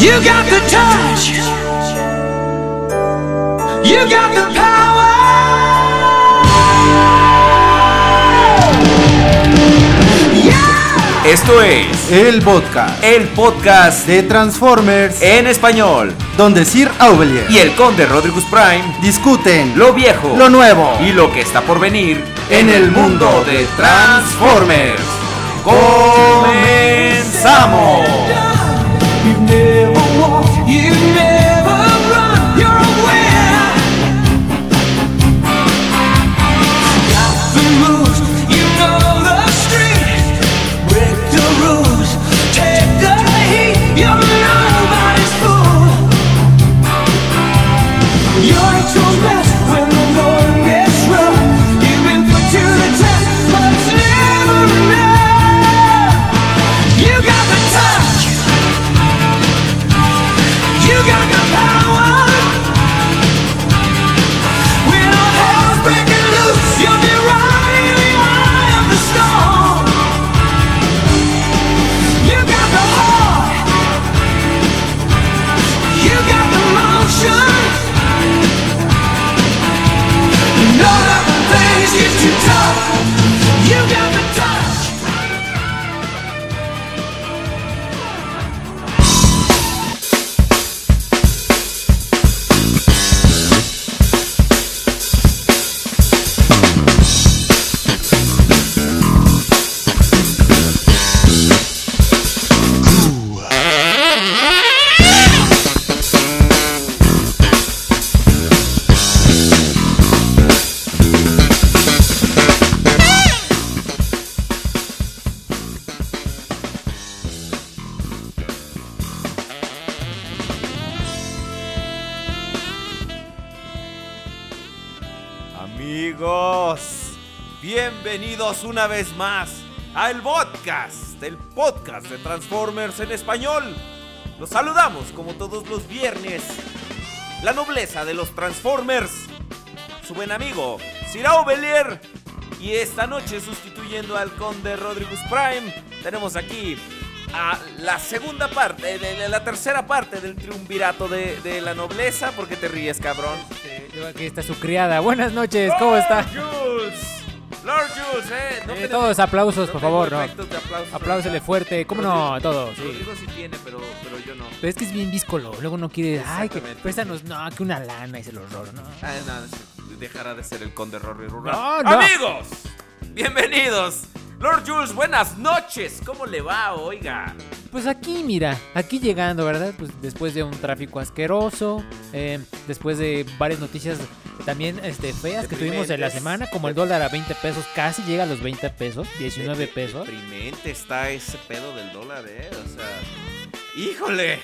You got the touch. You got the power. Yeah. Esto es El podcast el podcast de Transformers, en español donde Sir Aubelier y el conde Rodrigus Prime, discuten lo viejo, lo nuevo y lo que está por venir en el mundo de Transformers. ¡Comenzamos! Bienvenidos una vez más al podcast, el podcast de Transformers en español. Los saludamos como todos los viernes. La nobleza de los Transformers, su buen amigo Sirao Belier. Y esta noche, sustituyendo al conde Rodriguez Prime, tenemos aquí a la segunda parte, de, de la tercera parte del triunvirato de, de la nobleza. ¿Por qué te ríes, cabrón? Aquí está su criada. Buenas noches, ¿cómo está? Jules. Lord Jules, eh. No Eh, tenemos- todos aplausos, no por favor, no. aplausos Apláusele fuerte. ¿Cómo no? Todo, sí. Rodrigo sí tiene, pero, pero yo no. Pero es que es bien díscolo. Luego no quiere. Ay, que préstanos. No, que una lana y se robo, ¿no? Ah, no, dejará de ser el conde Rory Rural. No, no. Amigos, bienvenidos. Lord Jules, buenas noches. ¿Cómo le va, oiga? Pues aquí, mira, aquí llegando, ¿verdad? Pues después de un tráfico asqueroso, eh, después de varias noticias también este, feas que tuvimos en la semana, como el dólar a 20 pesos, casi llega a los 20 pesos, 19 pesos. Deprimente está ese pedo del dólar, eh. O sea, híjole.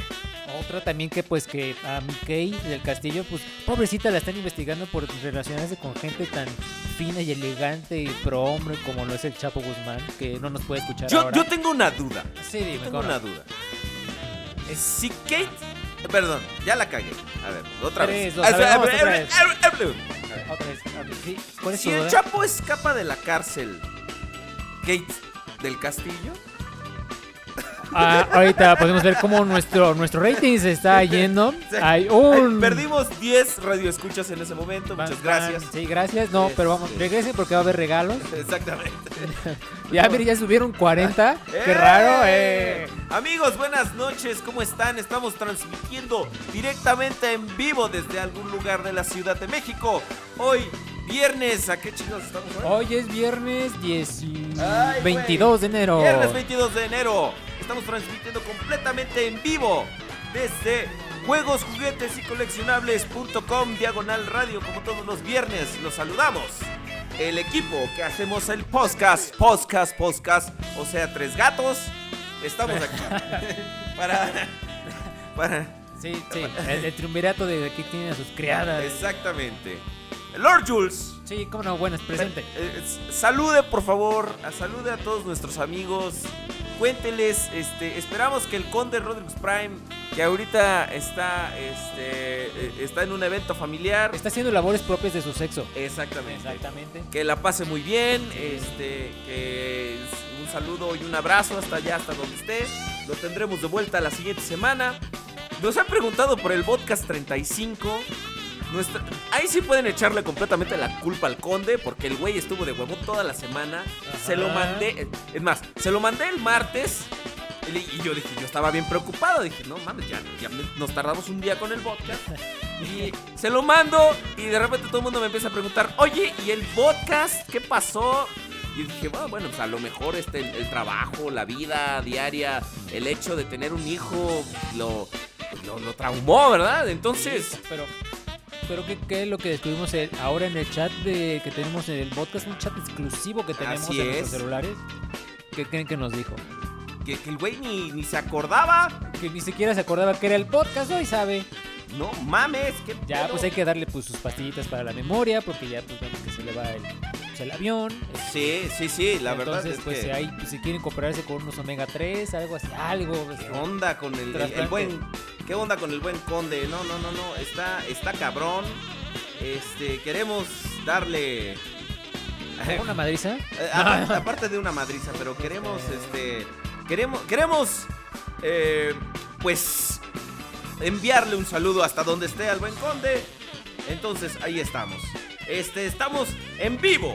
Otra también que pues que a Mickey del Castillo, pues pobrecita la están investigando por relacionarse con gente tan fina y elegante y pro hombre como lo es el Chapo Guzmán, que no nos puede escuchar Yo, ahora. yo tengo una duda. Sí, dime, Tengo una duda. Si Kate. Eh, Perdón, ya la cagué. A ver, otra vez. dos, a ver, vamos otra vez. A ver, Otra vez, a ver, sí, ¿cuál es Si el? Chapo escapa de la cárcel, Kate del Castillo. Ah, ahorita podemos ver cómo nuestro, nuestro rating se está yendo. Hay un... Perdimos 10 radioescuchas en ese momento. Muchas gracias. Sí, gracias. No, pero vamos, Este- regresen porque va a haber regalos. Exactamente. Ya, mire, ya subieron 40. Qué ¡Eh! raro, eh. Amigos, buenas noches, ¿cómo están? Estamos transmitiendo directamente en vivo desde algún lugar de la Ciudad de México. Hoy, viernes, ¿a qué chicos estamos hoy? Hoy es viernes 10 Ay, güey. 22 de enero. Viernes 22 de enero. Estamos transmitiendo completamente en vivo desde juegos, juguetes y coleccionables.com diagonal radio como todos los viernes. Los saludamos. El equipo que hacemos el podcast, podcast, podcast, o sea, tres gatos. Estamos aquí para para Sí, sí. El, el triunvirato de aquí tiene a sus criadas. exactamente. Lord Jules. Sí, cómo no, buenas, presente. Eh, s- salude por favor, salude a todos nuestros amigos. Cuénteles, este, esperamos que el Conde Rodriguez Prime, que ahorita está, este, eh, está en un evento familiar. Está haciendo labores propias de su sexo. Exactamente. Exactamente. Que la pase muy bien, este, que un saludo y un abrazo hasta allá, hasta donde esté. Lo tendremos de vuelta la siguiente semana. Nos han preguntado por el podcast 35. Nuestra- Ahí sí pueden echarle completamente la culpa al conde, porque el güey estuvo de huevo toda la semana. Se lo mandé, es más, se lo mandé el martes. Y yo dije, yo estaba bien preocupado. Dije, no mames, ya, nos tardamos un día con el podcast. Y se lo mando y de repente todo el mundo me empieza a preguntar, oye, ¿y el podcast? ¿Qué pasó? Y dije, bueno, bueno, pues a lo mejor este, el, el trabajo, la vida diaria, el hecho de tener un hijo lo, pues, lo, lo traumó, ¿verdad? Entonces, Pero, pero ¿qué, qué es lo que descubrimos el- ahora en el chat de, que tenemos en el podcast? Un chat exclusivo que tenemos Así en nuestros es. celulares. ¿Qué creen que nos dijo? que, que el güey ni, ni se acordaba. Que ni siquiera se acordaba que era el podcast, hoy sabe. No mames, que Ya, pues hay que darle pues sus pastillitas para la memoria, porque ya pues vemos que se le va el, pues, el avión. Sí, sí, sí, la verdad Entonces, es pues que... ahí, pues, si quieren comprarse con unos omega 3, algo así, algo. ¿Qué este, onda con el, el- el buen... ¿Qué onda con el buen conde? No, no, no, no, está, está cabrón. Este, queremos darle... ¿Una madriza? Eh, aparte, aparte de una madriza, pero queremos, este, queremos, queremos, eh, pues, enviarle un saludo hasta donde esté al buen conde. Entonces, ahí estamos. Este, estamos en vivo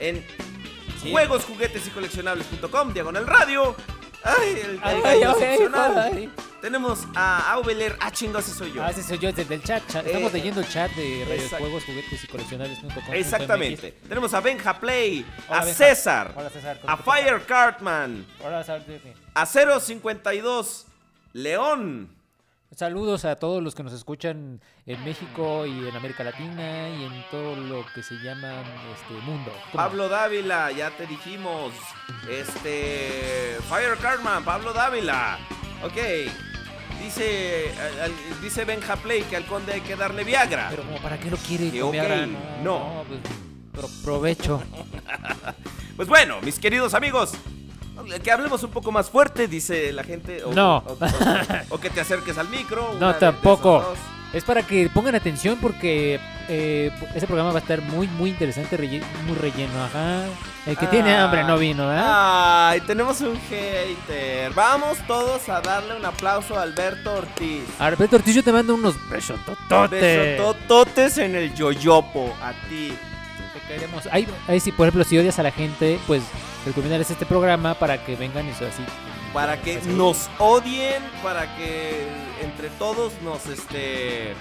en Sí. juegos, juguetes y coleccionables.com, diagonal radio. Ay, el, Ay, ay. Tenemos a Aubeler, ah, chingo, ese soy yo. Ah, ese soy yo desde el chat. chat. Estamos Eh, leyendo el chat de radiojuegos, juguetes y coleccionables.com. Exactamente. Tenemos a Benja Play, Hola, a Benja. César, Hola, César. a Fire Cartman, Hola, a 052 León. Saludos a todos los que nos escuchan en México y en América Latina y en todo lo que se llama este mundo. ¿Cómo? Pablo Dávila, ya te dijimos. Este. Fire Cartman, Pablo Dávila. Ok. Dice. al- al- dice Benja Play que al conde hay que darle Viagra. Pero como para qué lo quiere Que con ok, Viagra? no. pues, pro- provecho. Pues bueno, mis queridos amigos. Que hablemos un poco más fuerte, dice la gente. O, No. O, o- o que te acerques al micro. No, tampoco. Es para que pongan atención porque eh, ese programa va a estar muy, muy interesante, relle- muy relleno. Ajá. El que tiene Ah. hambre no vino, ¿verdad? Ay, tenemos un hater. Vamos todos a darle un aplauso a Alberto Ortiz. Alberto Ortiz, yo te mando unos besotototes. Besotototes en el yoyopo. A ti. Te queremos. Ahí, ahí sí, por ejemplo, si odias a la gente, pues recomendarles este programa para que vengan y eso así. Para que Así. nos odien, para que entre todos nos este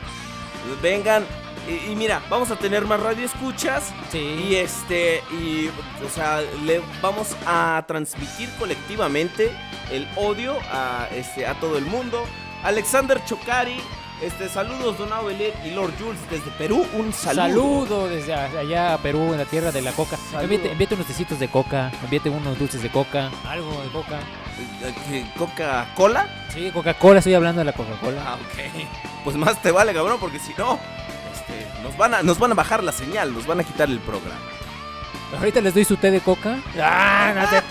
vengan. Y, y mira, vamos a tener más radio escuchas. Sí. Y este, y o sea, le vamos a transmitir colectivamente el odio a este a todo el mundo. Alexander Chocari, este, saludos Don Abelet y Lord Jules desde Perú, un saludo. Saludo desde allá a Perú, en la tierra de la coca. Envíate, envíate unos tecitos de coca, envíate unos dulces de coca, algo de coca. Eh, ¿qué, ¿Coca-Cola? Sí, Coca-Cola, estoy hablando de la Coca-Cola. Ah, ok. Pues más te vale, cabrón, porque si no, este, nos van a, nos van a bajar la señal, nos van a quitar el programa. Ahorita les doy su té de coca. Ah,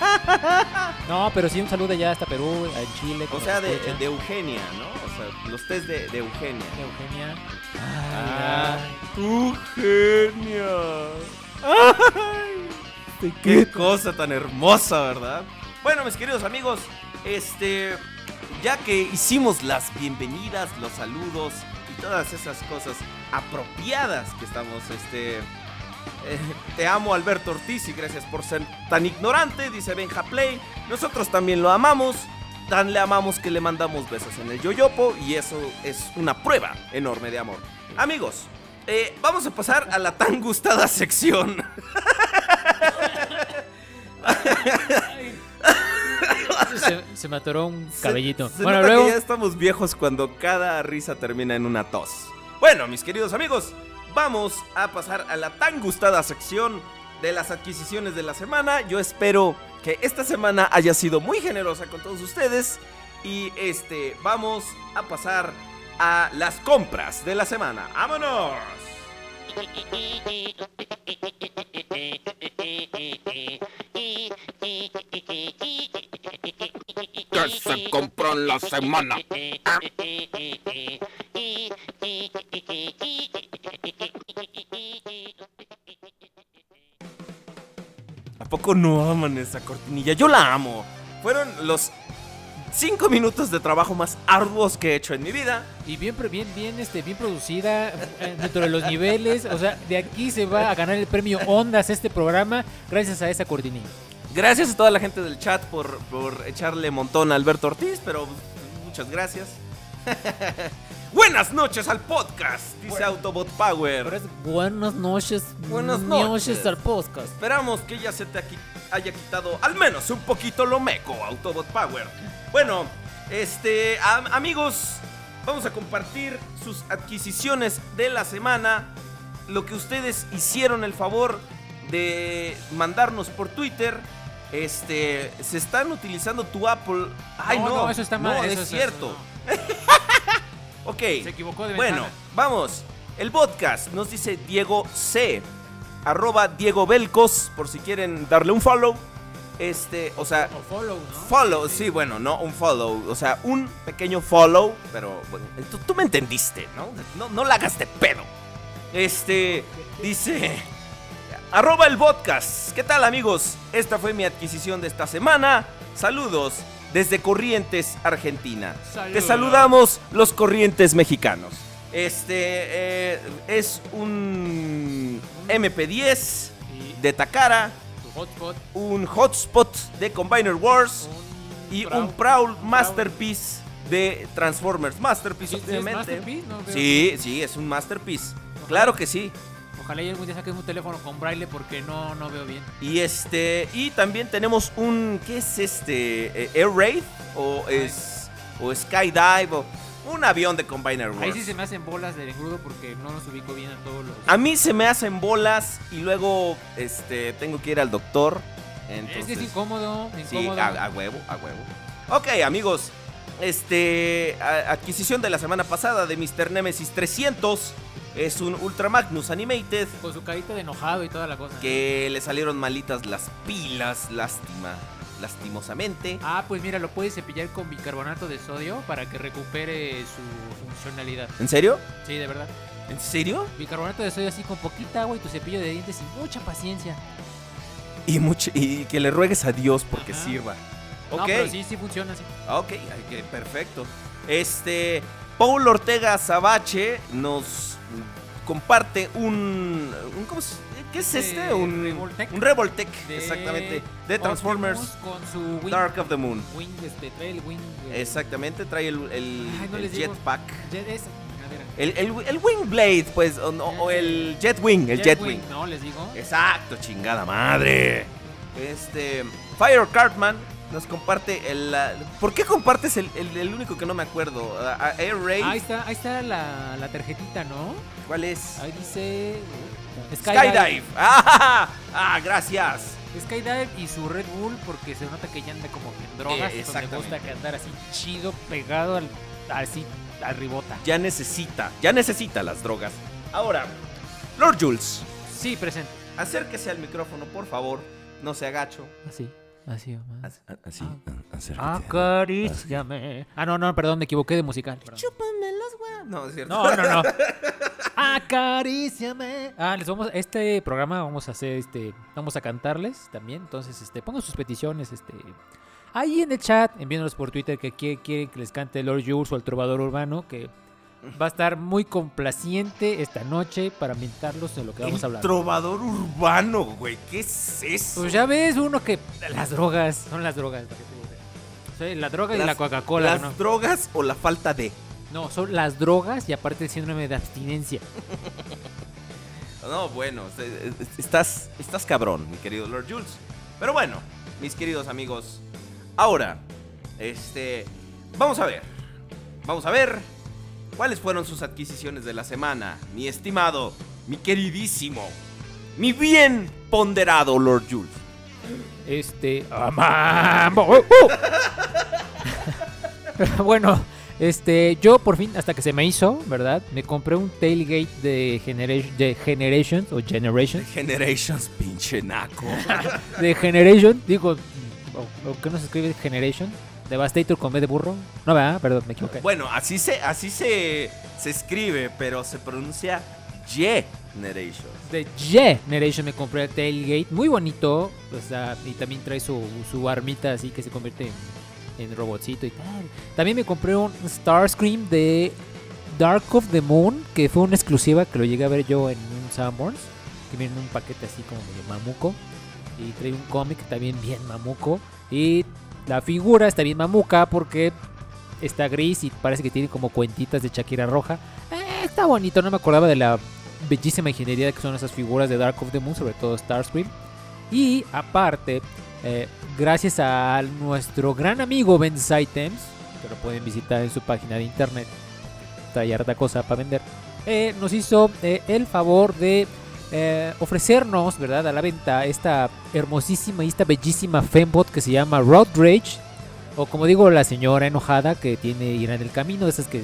no, pero sí un saludo allá hasta Perú, a Chile. O sea, de, Eugenia, ¿no? O sea, los test de, de Eugenia. De Eugenia. Ay, Eugenia. Ay, qué cosa tan hermosa, ¿verdad? Bueno, mis queridos amigos, este, ya que hicimos las bienvenidas, los saludos y todas esas cosas apropiadas que estamos, este, eh, te amo Alberto Ortiz y gracias por ser tan ignorante, dice Benja Play. Nosotros también lo amamos. Tan le amamos que le mandamos besos en el yoyopo y eso es una prueba enorme de amor. Amigos, eh, vamos a pasar a la tan gustada sección. se, se me atoró un cabellito. Se, se bueno, nota luego. que ya estamos viejos cuando cada risa termina en una tos. Bueno, mis queridos amigos, vamos a pasar a la tan gustada sección de las adquisiciones de la semana. Yo espero que esta semana haya sido muy generosa con todos ustedes y este vamos a pasar a las compras de la semana. ¡Vámonos! Que se compró en la semana. ¿A poco no aman esa cortinilla? Yo la amo. Fueron los cinco minutos de trabajo más arduos que he hecho en mi vida. Y bien, bien, bien, este, bien producida eh, dentro de los niveles. O sea, de aquí se va a ganar el premio Ondas este programa gracias a esa cortinilla. Gracias a toda la gente del chat por, por echarle montón a Alberto Ortiz, pero muchas gracias. Buenas noches al podcast, dice Autobot Power. Pero es buenas noches. Buenas noches. al podcast. Esperamos que ya se te haya quitado al menos un poquito lo meco, Autobot Power. Bueno, este, am- amigos, vamos a compartir sus adquisiciones de la semana. Lo que ustedes hicieron el favor de mandarnos por Twitter. Este, se están utilizando tu Apple. Ay, no, No, no, eso está mal, No, eso es es- cierto. Ok. Se equivocó de Bueno, vamos. El podcast nos dice Diego C. Arroba Diego Belcos, por si quieren darle un follow. Este, o sea, O follow, ¿no? follow, sí, bueno, no un follow. O sea, un pequeño follow, pero bueno, tú, tú me entendiste, ¿no? ¿no? No la hagas de pedo. Este, dice... Arroba el podcast. ¿Qué tal amigos? Esta fue mi adquisición de esta semana. Saludos desde Corrientes, Argentina. Te saludamos los Corrientes mexicanos. Este eh, es un MP10 Y de Takara, un hotspot de Combiner Wars y un Proud Masterpiece de Transformers. Masterpiece, ¿Sí- sí es obviamente. Sí, sí, es un Masterpiece. Claro que sí. Ojalá y algún día saques un teléfono con braille porque no, no veo bien. Y este, y también tenemos un, ¿qué es este? Eh, Air Raid o es o Skydive o un avión de Combiner Wars. Ahí sí se me hacen bolas del engrudo porque no los ubico bien a todos los. A mí se me hacen bolas y luego este tengo que ir al doctor. Entonces, es que es incómodo, sí, incómodo. a, a huevo, a huevo. Ok, amigos. Este adquisición de la semana pasada de Mr. Nemesis 300 es un Ultra Magnus Animated Con su carita de enojado y toda la cosa. que le salieron malitas las pilas, lástima, lastimosamente. Ah, pues mira, lo puedes cepillar con bicarbonato de sodio para que recupere su funcionalidad. ¿En serio? Sí, de verdad. ¿En serio? Bicarbonato de sodio así con poquita agua y tu cepillo de dientes y mucha paciencia. Y, mucho, y que le ruegues a Dios porque Ajá. sirva. No, Ok, pero sí, sí funciona así. ok, ay, que perfecto. Este, Paul Ortega Sabache nos comparte un, un- ¿cómo se- ¿Qué es este? Un Revoltec. Un Revoltec, De exactamente. De Transformers Con su wing, Dark of the Moon. wing, este, trae el wing. eh, Exactamente, trae el, el, Ay, no el les digo. jetpack. jet-. El, el, el Wing Blade, pues, o, no, o el Jetwing, el Jetwing. No, les digo. Exacto, chingada madre. Este. Fire Cartman nos comparte el. la- ¿Por qué compartes el, el- el único que no me acuerdo? Air Raid. Ahí está, ahí está la, la tarjetita, ¿no? ¿Cuál es? Ahí dice. Skydive. Ah, ah, gracias. Skydive y su Red Bull porque se nota que ya anda como que en drogas. Eh, me gusta que andar así chido, pegado al, así, al ribota. Ya necesita, ya necesita las drogas. Ahora, Lord Jules, Sí, presente. acérquese al micrófono, por favor. No se agacho. Así, así, mamá. Así, Ah. Acaríciame. Ah, no, no, perdón, me equivoqué de musical. perdón. Chúpame los huevos. No, es cierto. No, no, no. Acaríciame. Ah, les vamos este programa vamos a hacer este vamos a cantarles también, entonces este pongan sus peticiones este ahí en el chat, enviándonos por Twitter que qui- quieren que les cante Lord Jules o el trovador urbano que va a estar muy complaciente esta noche para ambientarlos en lo que vamos a El hablar. trovador urbano, güey. ¿Qué es eso? Pues ya ves uno que las drogas son las drogas. la droga y la Coca-Cola, ¿Las ¿no? drogas o la falta de? No, son las drogas y aparte el síndrome de abstinencia. No, bueno, estás, estás cabrón, mi querido Lord Jules. Pero bueno, mis queridos amigos, ahora, este, vamos a ver, vamos a ver cuáles fueron sus adquisiciones de la semana, mi estimado, mi queridísimo, mi bien ponderado Lord Jules. Este. ¡Amambo! ¡Uh! ¡Uh! bueno, este. Yo por fin, hasta que se me hizo, ¿verdad? Me compré un tailgate de, Generation, de Generations o Generations. Generations, pinche naco. De Generation, digo. ¿O, o qué no se escribe Generation? Devastator con B de burro. No, ¿verdad? Perdón, me equivoqué. Bueno, así se, así se, se escribe, pero se pronuncia Generations. De Generation me compré el tailgate. Muy bonito. O sea, y también trae su, su armita así que se convierte en en robotcito y tal. También me compré un Starscream de Dark of the Moon, que fue una exclusiva que lo llegué a ver yo en un Sanborns, que viene en un paquete así como medio mamuco. Y trae un cómic también bien mamuco. Y la figura está bien mamuca porque está gris y parece que tiene como cuentitas de Shakira roja. Eh, está bonito, no me acordaba de la bellísima ingeniería que son esas figuras de Dark of the Moon, sobre todo Starscream. Y aparte, eh, gracias a nuestro gran amigo Ben Items, que lo pueden visitar en su página de internet, trae harta cosa para vender, eh, nos hizo el favor de eh, ofrecernos, ¿verdad?, a la venta esta hermosísima y esta bellísima Fembot que se llama Road Rage, o como digo, la señora enojada que tiene ir en el camino, esas que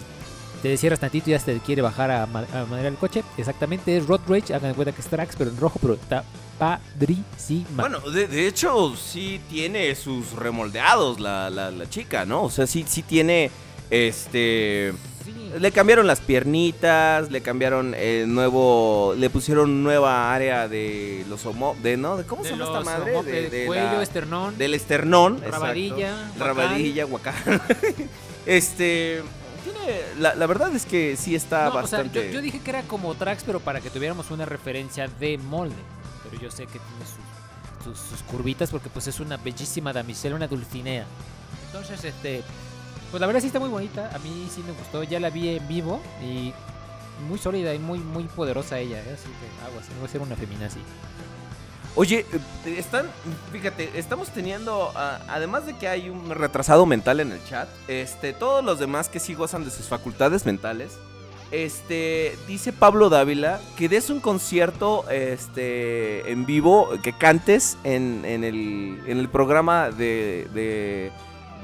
te cierras tantito y ya te quiere bajar a, a manejar el coche. Exactamente, es Road Rage, hagan cuenta que es Trax, pero en rojo, pero está padrísima. Bueno, de, de hecho, sí tiene sus remoldeados la, la, la chica, ¿no? O sea, sí, sí tiene. Este. Le cambiaron las piernitas, le cambiaron el nuevo. Le pusieron nueva área de los homo. De, ¿no? ¿De ¿Cómo se llama esta madre? homo- De, de cuello, la- esternón. del esternón. Rabadilla. Rabadilla, guacal. este. Tiene. La, la verdad es que sí está No, o sea, bastante. yo, yo dije que era como Trax, pero para que tuviéramos una referencia de molde. Pero yo sé que tiene sus, sus, sus curvitas porque pues es una bellísima damisela, una dulcinea. Entonces, este, pues la verdad sí está muy bonita. A mí sí me gustó. Ya la vi en vivo y muy sólida y muy muy poderosa ella. ¿eh? Así que aguas, no va a ser una femina así. Oye, eh, están, fíjate, estamos teniendo, ah, además de que hay un retrasado mental en el chat, este, todos los demás que sí gozan de sus facultades mentales, este, dice Pablo Dávila que des un concierto, este, en vivo, que cantes en, en el, en el programa de, de,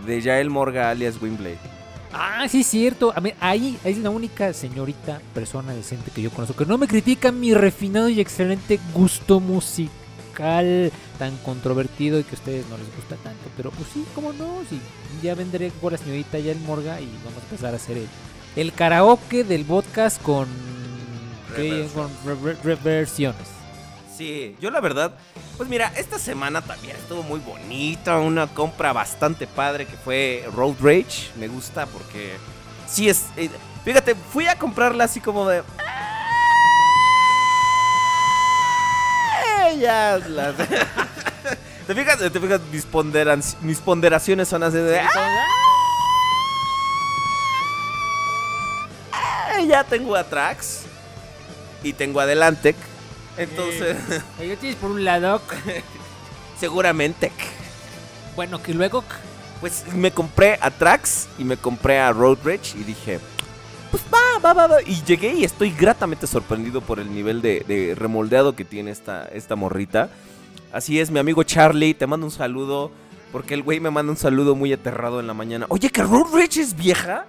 de Yael Morga alias Wimblade. Ah, sí, es cierto. A ver, ahí es la única señorita persona decente que yo conozco que no me critica mi refinado y excelente gusto musical tan controvertido y que a ustedes no les gusta tanto. Pero pues sí, cómo no, sí. Ya vendré con la señorita ya el Morga y vamos a empezar a hacer el, el karaoke del podcast con, con re- re- reversiones. Sí, yo la verdad, pues mira, esta semana también estuvo muy bonita, una compra bastante padre que fue Road Rage, me gusta porque sí es, eh, fíjate, fui a comprarla así como de... "Ah, Ya, las- ¿Te fijas, te fijas mis, ponderan- mis ponderaciones son así de... "Ah, ya tengo a Trax y tengo a Delantec, entonces... Yo tienes por un lado, Seguramente. bueno, que luego Pues me compré a Trax y me compré a Road Rage y dije, pues va, va, va, va. Y llegué y estoy gratamente sorprendido por el nivel de, de remoldeado que tiene esta, esta morrita. Así es, mi amigo Charlie, te mando un saludo. Porque el güey me manda un saludo muy aterrado en la mañana. Oye, que Road Rage es vieja.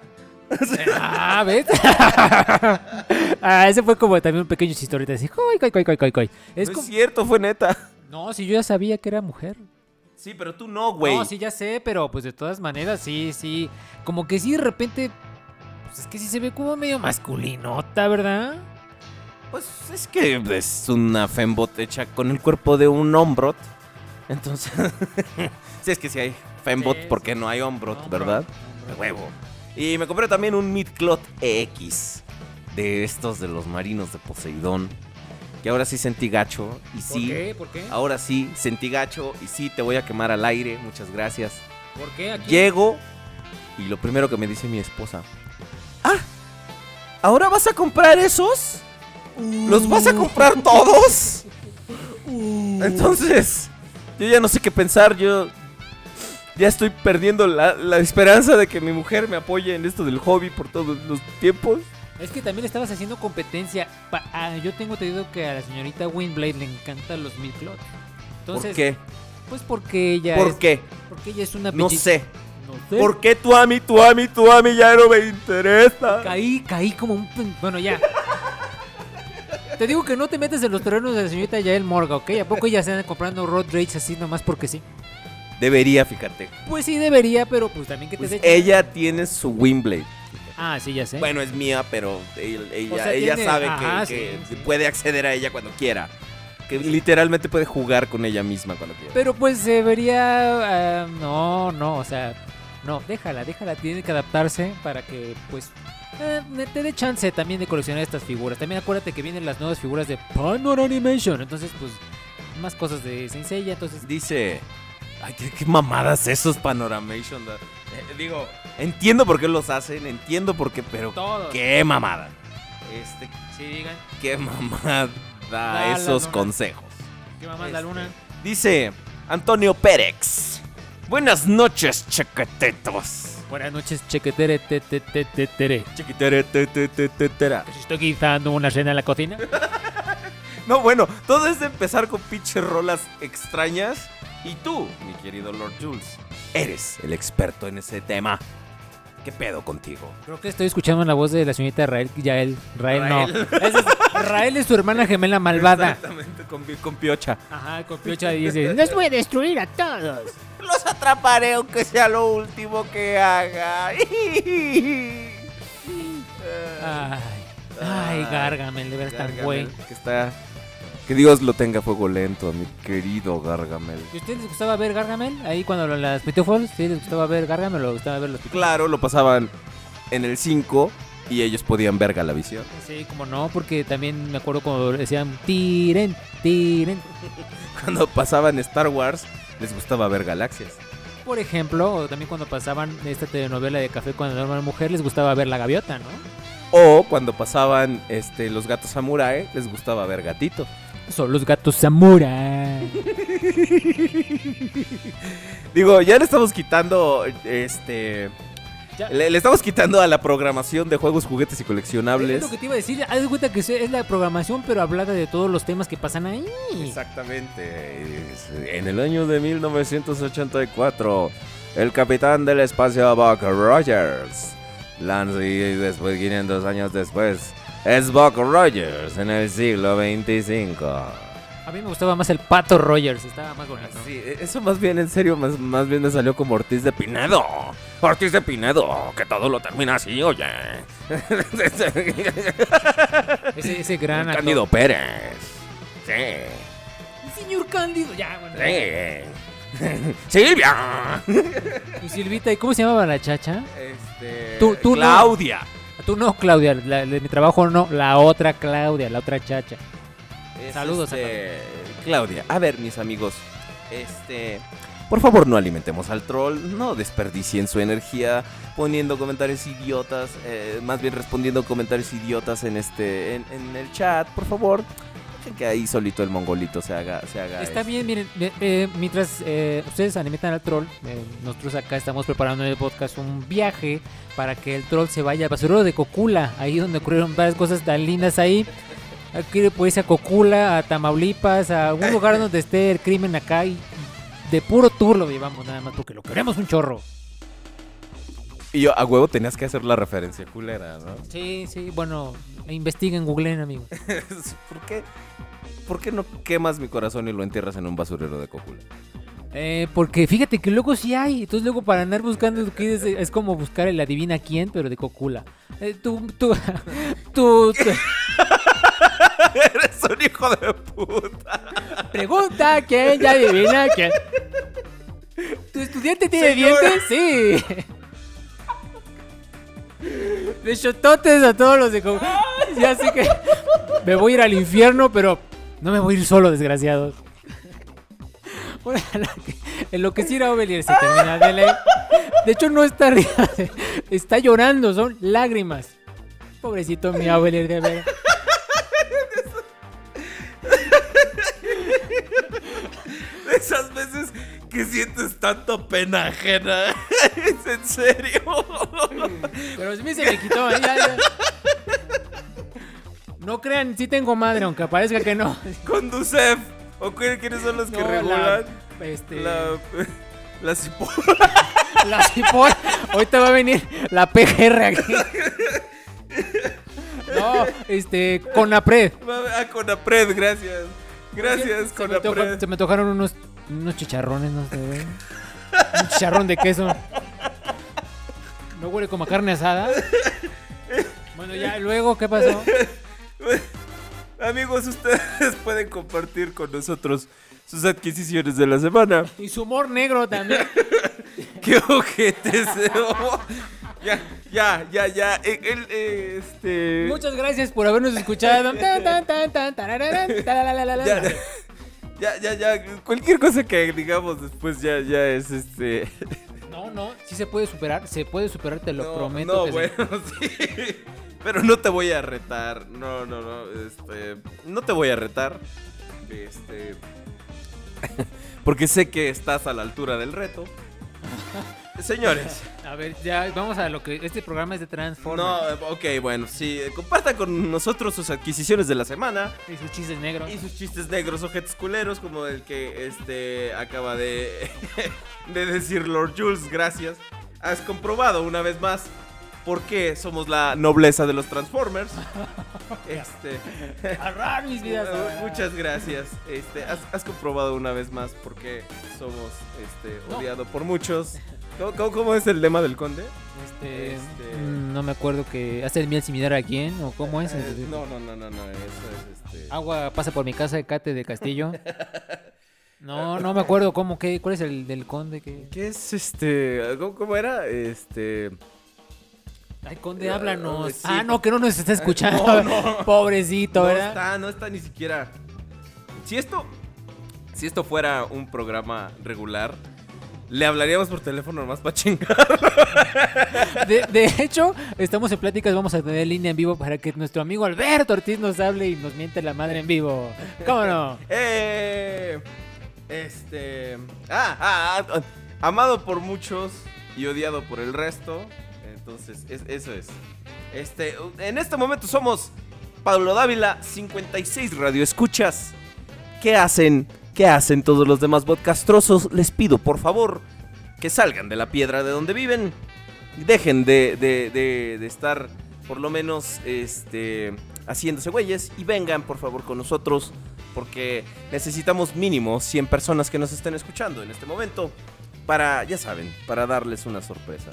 Ah, ¿ves? ah, ese fue como también un pequeño chistorito así. Coy, coy, coy, coy, coy. Es no como- es cierto, fue neta. No, si yo ya sabía que era mujer. Sí, pero tú no, güey. No, sí, ya sé, pero pues de todas maneras, sí, sí. Como que sí, de repente. Pues es que sí se ve como medio masculinota, ¿verdad? Pues es que es una fembot hecha con el cuerpo de un hombrot. Entonces, sí, es que si hay fembot, Sí, ¿por sí. qué no hay hombrot, verdad? De huevo. Y me compré también un Midclot EX de estos de los marinos de Poseidón. Que ahora sí sentí gacho. Y ¿Por sí, qué? ¿Por qué? ahora sí sentí gacho. Y sí, te voy a quemar al aire. Muchas gracias. ¿Por qué aquí? Llego y lo primero que me dice mi esposa: Ah, ¿ahora vas a comprar esos? ¿Los vas a comprar todos? Entonces, yo ya no sé qué pensar. Yo ya estoy perdiendo la, la esperanza de que mi mujer me apoye en esto del hobby por todos los tiempos. Es que también estabas haciendo competencia. Pa- ah, yo tengo entendido que a la señorita Windblade le encantan los Midcloth. Entonces, ¿Por qué? Pues porque ella ¿Por es, qué? Porque ella es una No sé. No sé. ¿Por qué tú a mí, tú a mí, tú a mí ya no me interesa? Caí, caí como un... Bueno, ya. Te digo que no te metes en los terrenos de la señorita Yael Morga, ¿ok? ¿A poco ella se anda comprando road rage así nomás porque sí? Debería, fíjate. Pues sí debería, pero pues también que te Pues ella tiene su Windblade. Ah, sí, ya sé. Bueno, es mía, pero ella, ella- O sea, ella tiene- sabe que- ajá, que, sí, sí. puede acceder a ella cuando quiera. Que literalmente puede jugar con ella misma cuando quiera. Pero pues debería... ah, no, no, o sea... No, déjala, déjala, tiene que adaptarse para que, pues, eh, te dé chance también de coleccionar estas figuras. También acuérdate que vienen las nuevas figuras de Panor Animation. Entonces, pues, más cosas de Saint Seiya, entonces... Dice. Ay, qué, qué mamadas esos Panoramation. da- Eh, digo, entiendo por qué los hacen, entiendo por qué, pero Todos. qué mamada. Este, Sí, digan. qué mamada la esos consejos. ¿Qué mamá la Este, luna? Dice Antonio Pérex. Buenas noches, chequetetos. Buenas noches, chequetere, te, te, te, te, tere. Chiquitere, te, te, te, te, tera. ¿Que si estoy guisando una cena en la cocina? No, bueno, todo es de empezar con pinches rolas extrañas. Y tú, mi querido Lord Jules, eres el experto en ese tema. ¿Qué pedo contigo? Creo que estoy escuchando la voz de la señorita Rael. Yael. Rael, no. Rael. Esa es- Rael es su hermana gemela malvada. Exactamente, con, con piocha. Ajá, con piocha dice: ¡Nos voy a destruir a todos! Los atraparé aunque sea lo último que haga. Ay, ay, Gargamel, de veras tan güey. Que está. Que Dios lo tenga a fuego lento, mi querido Gargamel. ¿Y a ustedes les gustaba ver Gargamel? Ahí cuando las Pitufos, ¿sí les gustaba ver Gargamel o les gustaba ver los? Claro, lo pasaban en el 5 y ellos podían ver Galavisión. Sí, como no, porque también me acuerdo cuando decían tiren, tiren. Cuando pasaban Star Wars, les gustaba ver Galaxias. Por ejemplo, o también cuando pasaban esta telenovela de Café cuando era una mujer, les gustaba ver la gaviota, ¿no? O cuando pasaban este, los gatos samurai, les gustaba ver Gatito. Son los gatos samurai. Digo, ya le estamos quitando este. Le, le estamos quitando a la programación de juegos, juguetes y Es coleccionables. lo que te iba a decir, haz de cuenta que es la programación, pero hablada de todos los temas que pasan ahí. Exactamente. Es- En el año de 1984, el capitán del espacio Buck Rogers lanza y después 500 años después es Buck Rogers en el siglo 25. A mí me gustaba más el Pato Rogers, estaba más bonito. Sí, eso más bien en serio, más, más bien me salió como Ortiz de Pinedo. Ortiz de Pinedo, que todo lo termina así, oye. Ese, ese gran actor. Cándido Pérez. Sí. Señor Cándido, ya, bueno. Sí. Silvia. Y Silvita, ¿y cómo se llamaba la chacha? Este, Tú- tú no. Tú no, Claudia, la, de mi trabajo no, la otra Claudia, la otra chacha. Es, Saludos a este, Claudia. A ver, mis amigos. Este. Por favor, no alimentemos al troll. No desperdicien su energía poniendo comentarios idiotas. eh, más bien respondiendo comentarios idiotas en este. En, en el chat. Por favor. Dejen que ahí solito el mongolito se haga. Se haga Está este. bien, miren, eh, mientras eh, ustedes alimentan al troll, eh, nosotros acá estamos preparando en el podcast un viaje para que el troll se vaya al basurero de Cocula, ahí donde ocurrieron varias cosas tan lindas ahí. Aquí puede a Cocula, a Tamaulipas, a algún lugar donde esté el crimen acá y de puro tour lo llevamos nada más porque lo queremos un chorro. Y yo, a huevo, tenías que hacer la referencia culera, ¿no? Sí, sí, bueno, investiguen, googleen, amigo. ¿Por qué? ¿Por qué no quemas mi corazón y lo entierras en un basurero de cojula? Eh, porque fíjate que luego sí hay. Entonces luego para andar buscando es, es como buscar el adivina quién, pero de Cocula. Eh, tú, tú, tú, tú- Eres un hijo de puta. pregunta quién, ya adivina quién. ¿Tu estudiante tiene Señora. dientes? Sí. De chototes a todos los de Cocula. Ya sé que me voy a ir al infierno, pero no me voy a ir solo, desgraciados. Bueno, enloquecer a Ovelier se termina de leer. De hecho, no está riendo, está llorando, son lágrimas. Pobrecito mi Ovelier, de ver. Esas veces que sientes tanta pena ajena. ¿Es en serio? Pero a mí se me quitó. ya, ya. No crean, sí tengo madre, aunque parezca que no. Conducef. ¿O qué- quiénes son los que No, la- regulan? este, La. La cipo- La Cipol. Ahorita va a venir la PGR aquí. No, este, Conapred. Ah, Conapred, gracias. Gracias, me, Conapred. se me tocaron unos, unos chicharrones, no sé. güey. Un chicharrón de queso. No huele como a carne asada. Bueno, ya, luego, ¿qué pasó? Amigos, ustedes pueden compartir con nosotros sus adquisiciones de la semana. Y su humor negro también. ¡Qué ojetes! ya, ya, ya, ya. eh, el, eh, este. Muchas gracias por habernos escuchado. Taralalalala. Ya, ya, ya, ya. Cualquier cosa que digamos después ya, ya es este. No, no, sí se puede superar, se puede superar, te lo no, prometo. No, que bueno, sí. Pero no te voy a retar. No, no, no. Este. No te voy a retar. Este. Porque sé que estás a la altura del reto. Señores. A ver, ya vamos a lo que este programa es de Transformers No, eh, ok, bueno, sí. eh, Compartan con nosotros sus adquisiciones de la semana. y sus chistes negros. Y sus chistes negros, ojetes culeros, como el que este acaba de, de decir Lord Jules, gracias. Has comprobado una vez más por qué somos la nobleza de los Transformers. Este, Arrar mis vidas. muchas gracias. Este, has, has comprobado una vez más por qué somos este, No. odiado por muchos. ¿Cómo, cómo- cómo es el lema del conde? Este, Este- mm, no me acuerdo que hace el miel similar a quién o cómo es. Eh, no, no, no, no, no, eso es este. Agua pasa por mi casa de Cate de Castillo. No, no me acuerdo cómo que cuál es el del conde que ¿Qué es este? ¿Cómo, cómo era? Este. Ay, conde, Eh, háblanos. sí. Ah, no, que no nos está escuchando. No, no. Pobrecito, No ¿verdad? está, no está ni siquiera. Si esto. Si esto fuera un programa regular, le hablaríamos por teléfono nomás para chingar. De, de hecho, estamos en pláticas, vamos a tener línea en vivo para que nuestro amigo Alberto Ortiz nos hable y nos miente la madre en vivo. ¿Cómo no? Eh, este. Ah, ah, ah, amado por muchos y odiado por el resto. Entonces, es- eso es. Este, en este momento somos Pablo Dávila, 56 radioescuchas. ¿Qué hacen? ¿Qué hacen todos los demás podcastrosos? Les pido, por favor, que salgan de la piedra de donde viven. Dejen de, de- de- de estar, por lo menos, este, haciéndose güeyes. Y vengan, por favor, con nosotros. Porque necesitamos mínimo 100 personas que nos estén escuchando en este momento. Para, ya saben, para darles una sorpresa.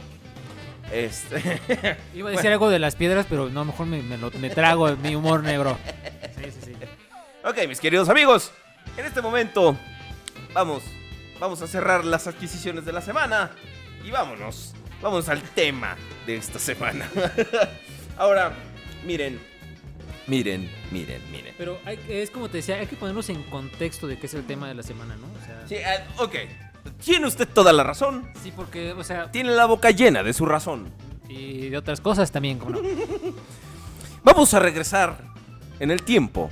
Este. Iba a decir algo de las piedras, pero no, mejor me, me lo- me trago mi humor negro. Sí, sí, sí. Ok, mis queridos amigos, en este momento vamos, vamos a cerrar las adquisiciones de la semana y vámonos, vamos al tema de esta semana. Ahora, miren, miren, miren, miren. Pero hay- es como te decía, hay que ponernos en contexto de qué es el tema de la semana, ¿no? O sea, Sí, eh, ok, tiene usted toda la razón, sí, porque, o sea, tiene la boca llena de su razón. y de otras cosas también, como no. Vamos a regresar en el tiempo.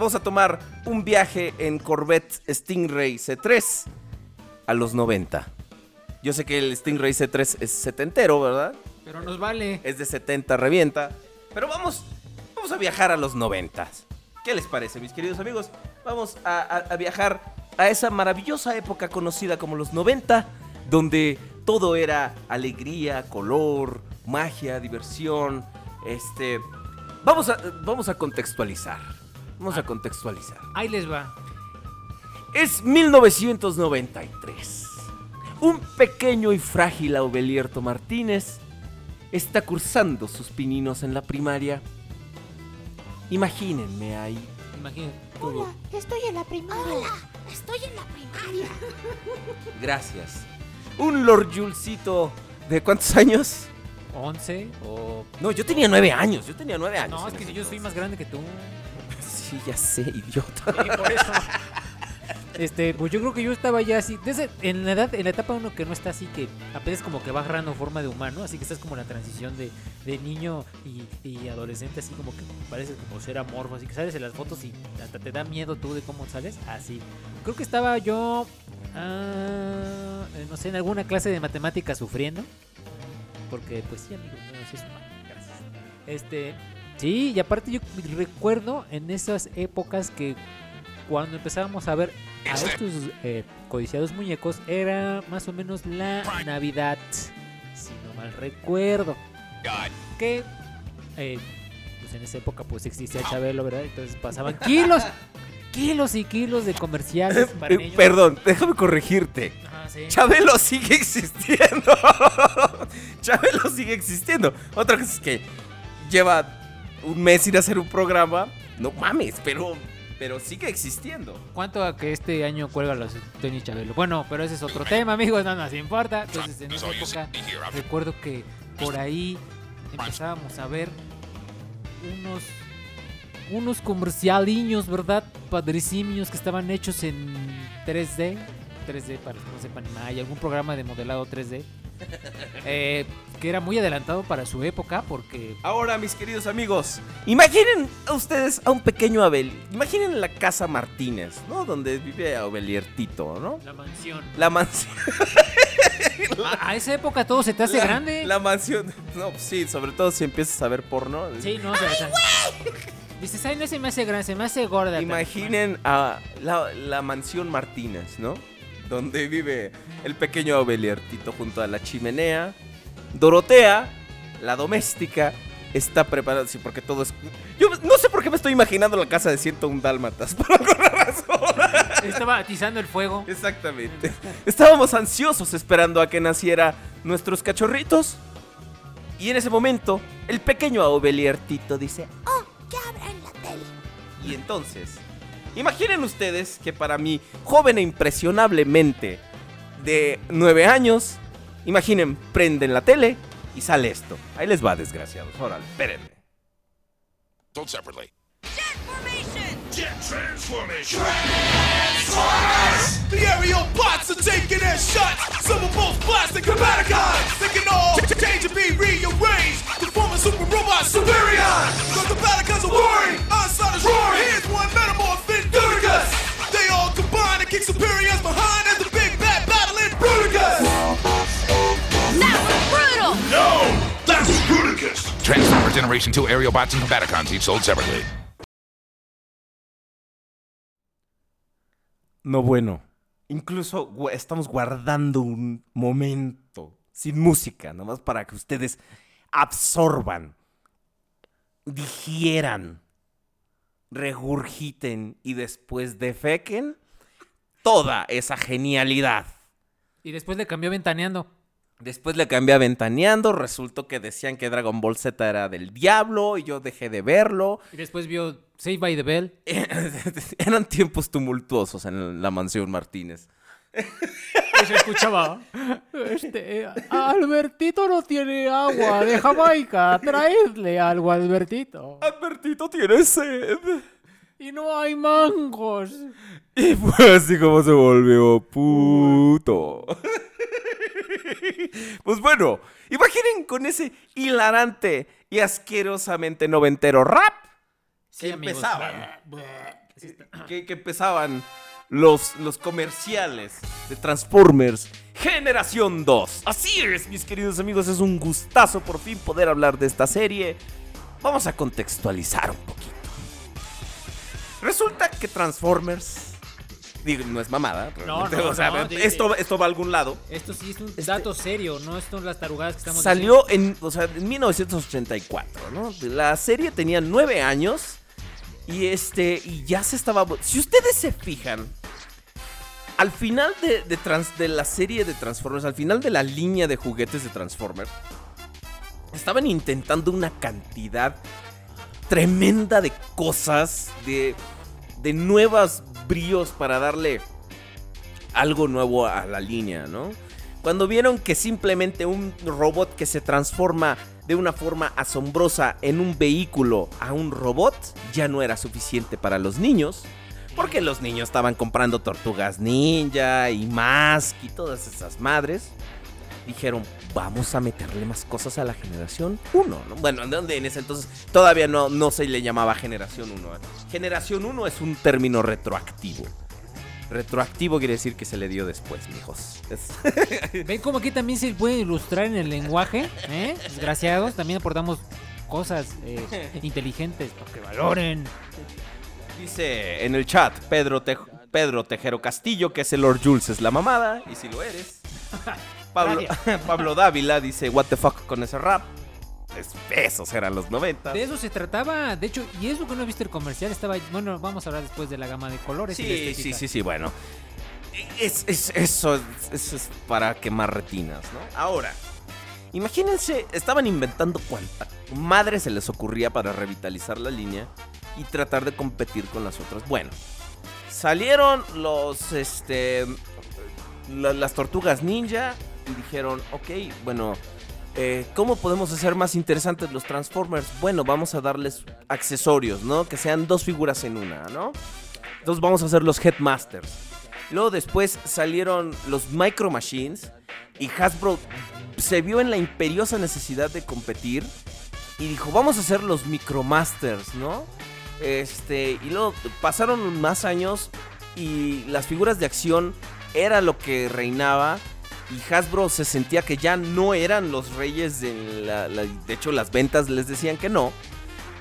Vamos a tomar un viaje en Corvette Stingray C3 a los 90. Yo sé que el Stingray C3 es setentero, ¿verdad? Pero nos vale. Es de 70, revienta. Pero vamos, vamos a viajar a los 90. ¿Qué les parece, mis queridos amigos? Vamos a, a- a viajar a esa maravillosa época conocida como los 90, donde todo era alegría, color, magia, diversión. Este, vamos a, vamos a contextualizar. Vamos a contextualizar. Ahí les va. Es 1993. Un pequeño y frágil Aubelierto Martínez está cursando sus pininos en la primaria. Imagínense ahí. Imagínate. Hola, estoy en la primaria. Hola, estoy en la primaria. Gracias. Un Lord Julesito de cuántos años? 11 o... No, yo tenía nueve años. Yo tenía nueve años. No, es que yo soy más grande que tú. Sí, ya sé, idiota. Por eso. Este, pues yo creo que yo estaba ya así, desde, en la edad, en la etapa uno que no está así, que apenas como que va agarrando forma de humano, así que estás como la transición de, de niño y, adolescente, así como que pareces como ser amorfo, así que sales en las fotos y hasta te da miedo tú de cómo sales, así. Creo que estaba yo, ah, eh, no sé, en alguna clase de matemáticas sufriendo, porque pues sí, amigo, no, es humano, gracias. Este, sí, y aparte yo recuerdo en esas épocas que cuando empezábamos a ver a estos eh, codiciados muñecos era más o menos la Navidad, si no mal recuerdo. Que eh, pues en esa época pues existía Chabelo, ¿verdad? Entonces pasaban kilos, kilos y kilos de comerciales para Eh. Perdón, déjame corregirte. Sí. Chabelo sigue existiendo. Chabelo sigue existiendo. Otra cosa es que lleva un mes sin hacer un programa. No mames, pero pero sigue existiendo. ¿Cuánto a que este año cuelga los tenis Chabelo? Bueno, pero ese es otro tema, amigos, no nos importa. Entonces, en esa época, recuerdo que por ahí empezábamos a ver unos unos comercialiños, ¿verdad? Padricimios que estaban hechos en 3D. 3D, para los que no sepan, hay algún programa de modelado 3D. eh, que era muy adelantado para su época porque Ahora, mis queridos amigos, imaginen a ustedes a un pequeño Abel. Imaginen la casa Martínez, ¿no? Donde vive Abeliertito, ¿no? la mansión. La mansión. A, a esa época todo se te hace la- grande. La mansión. No, sí, sobre todo si empiezas a ver porno. Sí, no, se Dices, ay, no se me hace grande, se me hace gorda. Imaginen a la, la mansión Martínez, ¿no? Donde vive el pequeño Abeliertito junto a la chimenea. Dorotea, la doméstica, está preparada. Sí, porque todo es. Yo no sé por qué me estoy imaginando la casa de 101 Dálmatas. Por alguna razón. Estaba atizando el fuego. Exactamente. Estábamos ansiosos esperando a que naciera nuestros cachorritos. Y en ese momento, el pequeño Abeliertito dice: Oh, habrá en la tele. Y entonces, imaginen ustedes que para mi joven e impresionablemente de 9 años, imaginen, prenden la tele y sale esto. Ahí les va, desgraciados. Órale, espérenme. Separately. The aerial bots are taking their shots. Some of both plastic Combaticons. They can all change and be rearranged to form a super robot Superion. Cause the Baticons are warring, Onslaught is roaring. Here's one metamorph in Bruticus. They all combine and kick Superions behind as the big bad battle in Bruticus. That was brutal! No, that's Bruticus. Transformer Generation 2 aerial bots and Combaticons, each sold separately. No bueno. Incluso estamos guardando un momento sin música, nomás para que ustedes absorban, digieran, regurgiten y después defequen toda esa genialidad. Y después le cambió ventaneando. Después le cambié a Ventaneando, resultó que decían que Dragon Ball Z era del diablo y yo dejé de verlo. Y después vio Save by the Bell. Eran tiempos tumultuosos en la mansión Martínez. Y se escuchaba. Este, Albertito no tiene agua de Jamaica. Traedle algo a Albertito. Albertito tiene sed. Y no hay mangos. Y fue así como se volvió puto. Pues bueno, imaginen con ese hilarante y asquerosamente noventero rap Sí, que amigos. empezaban. Que, que empezaban los, los comerciales de Transformers Generación 2. Así es, mis queridos amigos, es un gustazo por fin poder hablar de esta serie. Vamos a contextualizar un poquito. Resulta que Transformers. Digo, no es mamada. No, realmente, no, o sea, no, di- esto, esto va a algún lado. Esto sí es un dato serio, no son las tarugadas que estamos Este Salió en, o sea, en 1984, ¿no? La serie tenía nueve años y este y ya se estaba. Si ustedes se fijan, al final de, de trans- de la serie de Transformers, al final de la línea de juguetes de Transformers, estaban intentando una cantidad tremenda de cosas, de, de nuevos bríos para darle algo nuevo a la línea, ¿no? Cuando vieron que simplemente un robot que se transforma de una forma asombrosa en un vehículo a un robot ya no era suficiente para los niños. Porque los niños estaban comprando tortugas ninja y más y todas esas madres. Dijeron, vamos a meterle más cosas a la generación 1. Bueno, donde en ese entonces todavía no, no se le llamaba generación 1. ¿eh? Generación 1 es un término retroactivo. Retroactivo quiere decir que se le dio después, mijos. ¿Ven cómo aquí también se puede ilustrar en el lenguaje? ¿Eh? Desgraciados, también aportamos cosas eh, inteligentes para que valoren. Dice en el chat Pedro, Pedro Tejero Castillo que es el Lord Jules es la mamada. Y si lo eres. Pablo, Pablo Dávila dice, what the fuck con ese rap. Es- esos eran los 90. De eso se trataba, de hecho, y eso que no he visto el comercial estaba, bueno, vamos a hablar después de la gama de colores. y Sí, sí, sí, sí, bueno. Es, es- eso, es- eso es para quemar retinas, ¿no? Ahora, imagínense, estaban inventando cuánta madre se les ocurría para revitalizar la línea. y tratar de competir con las otras. Bueno, salieron los, este, la- las tortugas ninja y dijeron, ok, bueno, eh, ¿cómo podemos hacer más interesantes los Transformers? Bueno, vamos a darles accesorios, ¿no? Que sean dos figuras en una, ¿no? Entonces vamos a hacer los Headmasters. Luego después salieron los Micro Machines y Hasbro se vio en la imperiosa necesidad de competir y dijo, vamos a hacer los Micromasters, ¿no? Este, y luego pasaron más años y las figuras de acción era lo que reinaba y Hasbro se sentía que ya no eran los reyes de la, la- de hecho las ventas les decían que no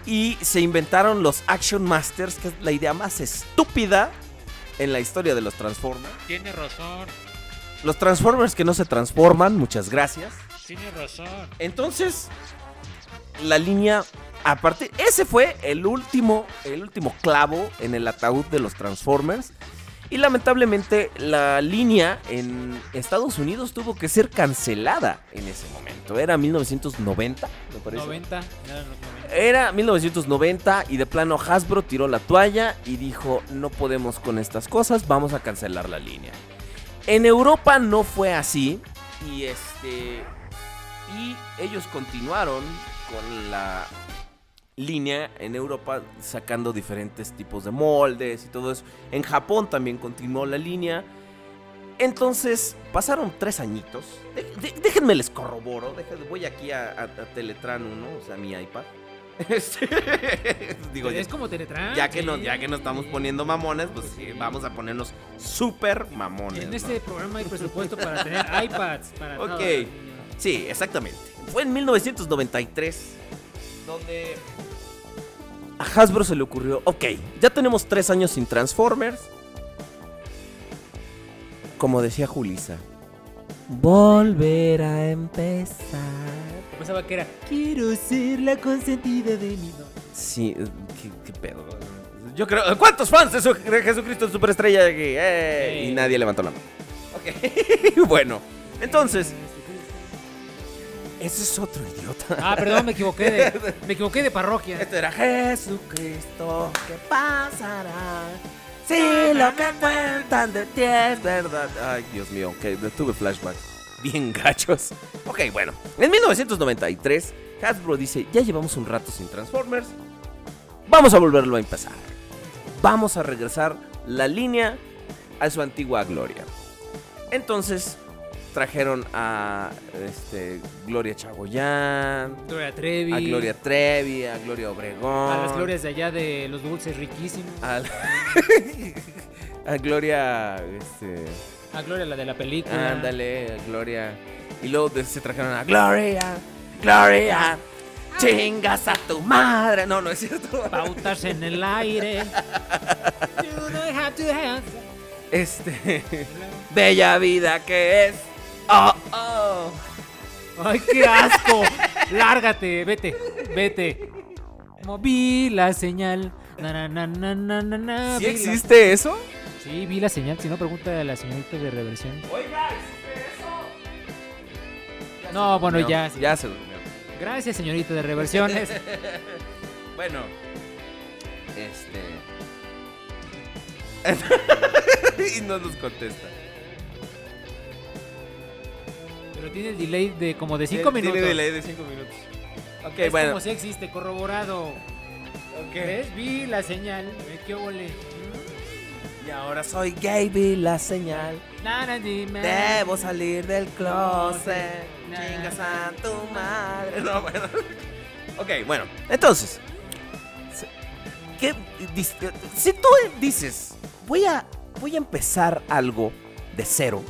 y se inventaron los Action Masters, que es la idea más estúpida en la historia de los Transformers. Tiene razón, Los Transformers que no se transforman, muchas gracias. tiene razón. Entonces, la línea, aparte, ese fue el último, el último clavo en el ataúd de los Transformers. Y lamentablemente la línea en Estados Unidos tuvo que ser cancelada en ese momento. Era 1990, me parece. 90, eran los 90. Era 1990 y de plano Hasbro tiró la toalla y dijo, no podemos con estas cosas, vamos a cancelar la línea. En Europa no fue así y este y ellos continuaron con la línea en Europa sacando diferentes tipos de moldes y todo eso. En Japón también continuó la línea. Entonces pasaron tres añitos. De- de- déjenme les corroboro. dejen- voy aquí a, a- a Teletran 1, o sea, mi iPad. Este, ya, es como Teletran. ya que, sí. no, ya que nos estamos poniendo mamones, pues sí, vamos a ponernos súper mamones. En ¿no? este programa hay presupuesto para tener iPads. Para Ok. todo. Sí, exactamente. Fue en 1993 donde a Hasbro se le ocurrió, ok, ya tenemos tres años sin Transformers. Como decía Julisa, volver a empezar. Pensaba que era Quiero ser la consentida de mi no. Sí, eh, qué, qué pedo. Yo creo, ¿cuántos fans de, su- de Jesucristo en Superestrella aquí? ¡Eh! Y nadie levantó la mano. Ok, bueno, entonces, ese es otro idiota. Ah, perdón, me equivoqué de, me equivoqué de parroquia. Este era Jesucristo, ¿qué pasará? Si lo que cuentan de ti es verdad. Ay, Dios mío, que tuve flashbacks bien gachos. Ok, bueno, en 1993, Hasbro dice, ya llevamos un rato sin Transformers, vamos a volverlo a empezar. Vamos a regresar la línea a su antigua gloria. Entonces, trajeron a este, Gloria Chagoyán, Gloria Trevi. a Gloria Trevi, a Gloria Obregón. A las glorias de allá de los dulces riquísimos. A, a Gloria. Este. A Gloria, la de la película. Ándale, a Gloria. Y luego se trajeron a Gloria. Gloria. Chingas a tu madre. No, no es cierto. Pautas en el aire. You don't have to have- Este. Bella vida que es. Oh, oh. Ay, qué asco. Lárgate, vete, vete. Moví la señal. Na, na, na, na, na, na, na, ¿Sí la- existe eso? Sí, vi la señal. Si no, pregunta a la señorita de reversión. Oiga, No, bueno, ya. sí. Ya se durmió. Gracias, señorita de reversiones. Bueno, este. y no nos contesta. Pero tiene el delay de como de 5 Tiene minutos. delay de 5 minutos. Ok, Es bueno. como si existe, corroborado. ¿Ves? Vi la señal. Qué ole. Y ahora soy gay, vi la señal. Nada, dime. Debo salir del closet. Chingas a tu madre. No, bueno. Ok, bueno. Entonces. se- ¿qué dis- si tú dices, voy a, voy a empezar algo de cero,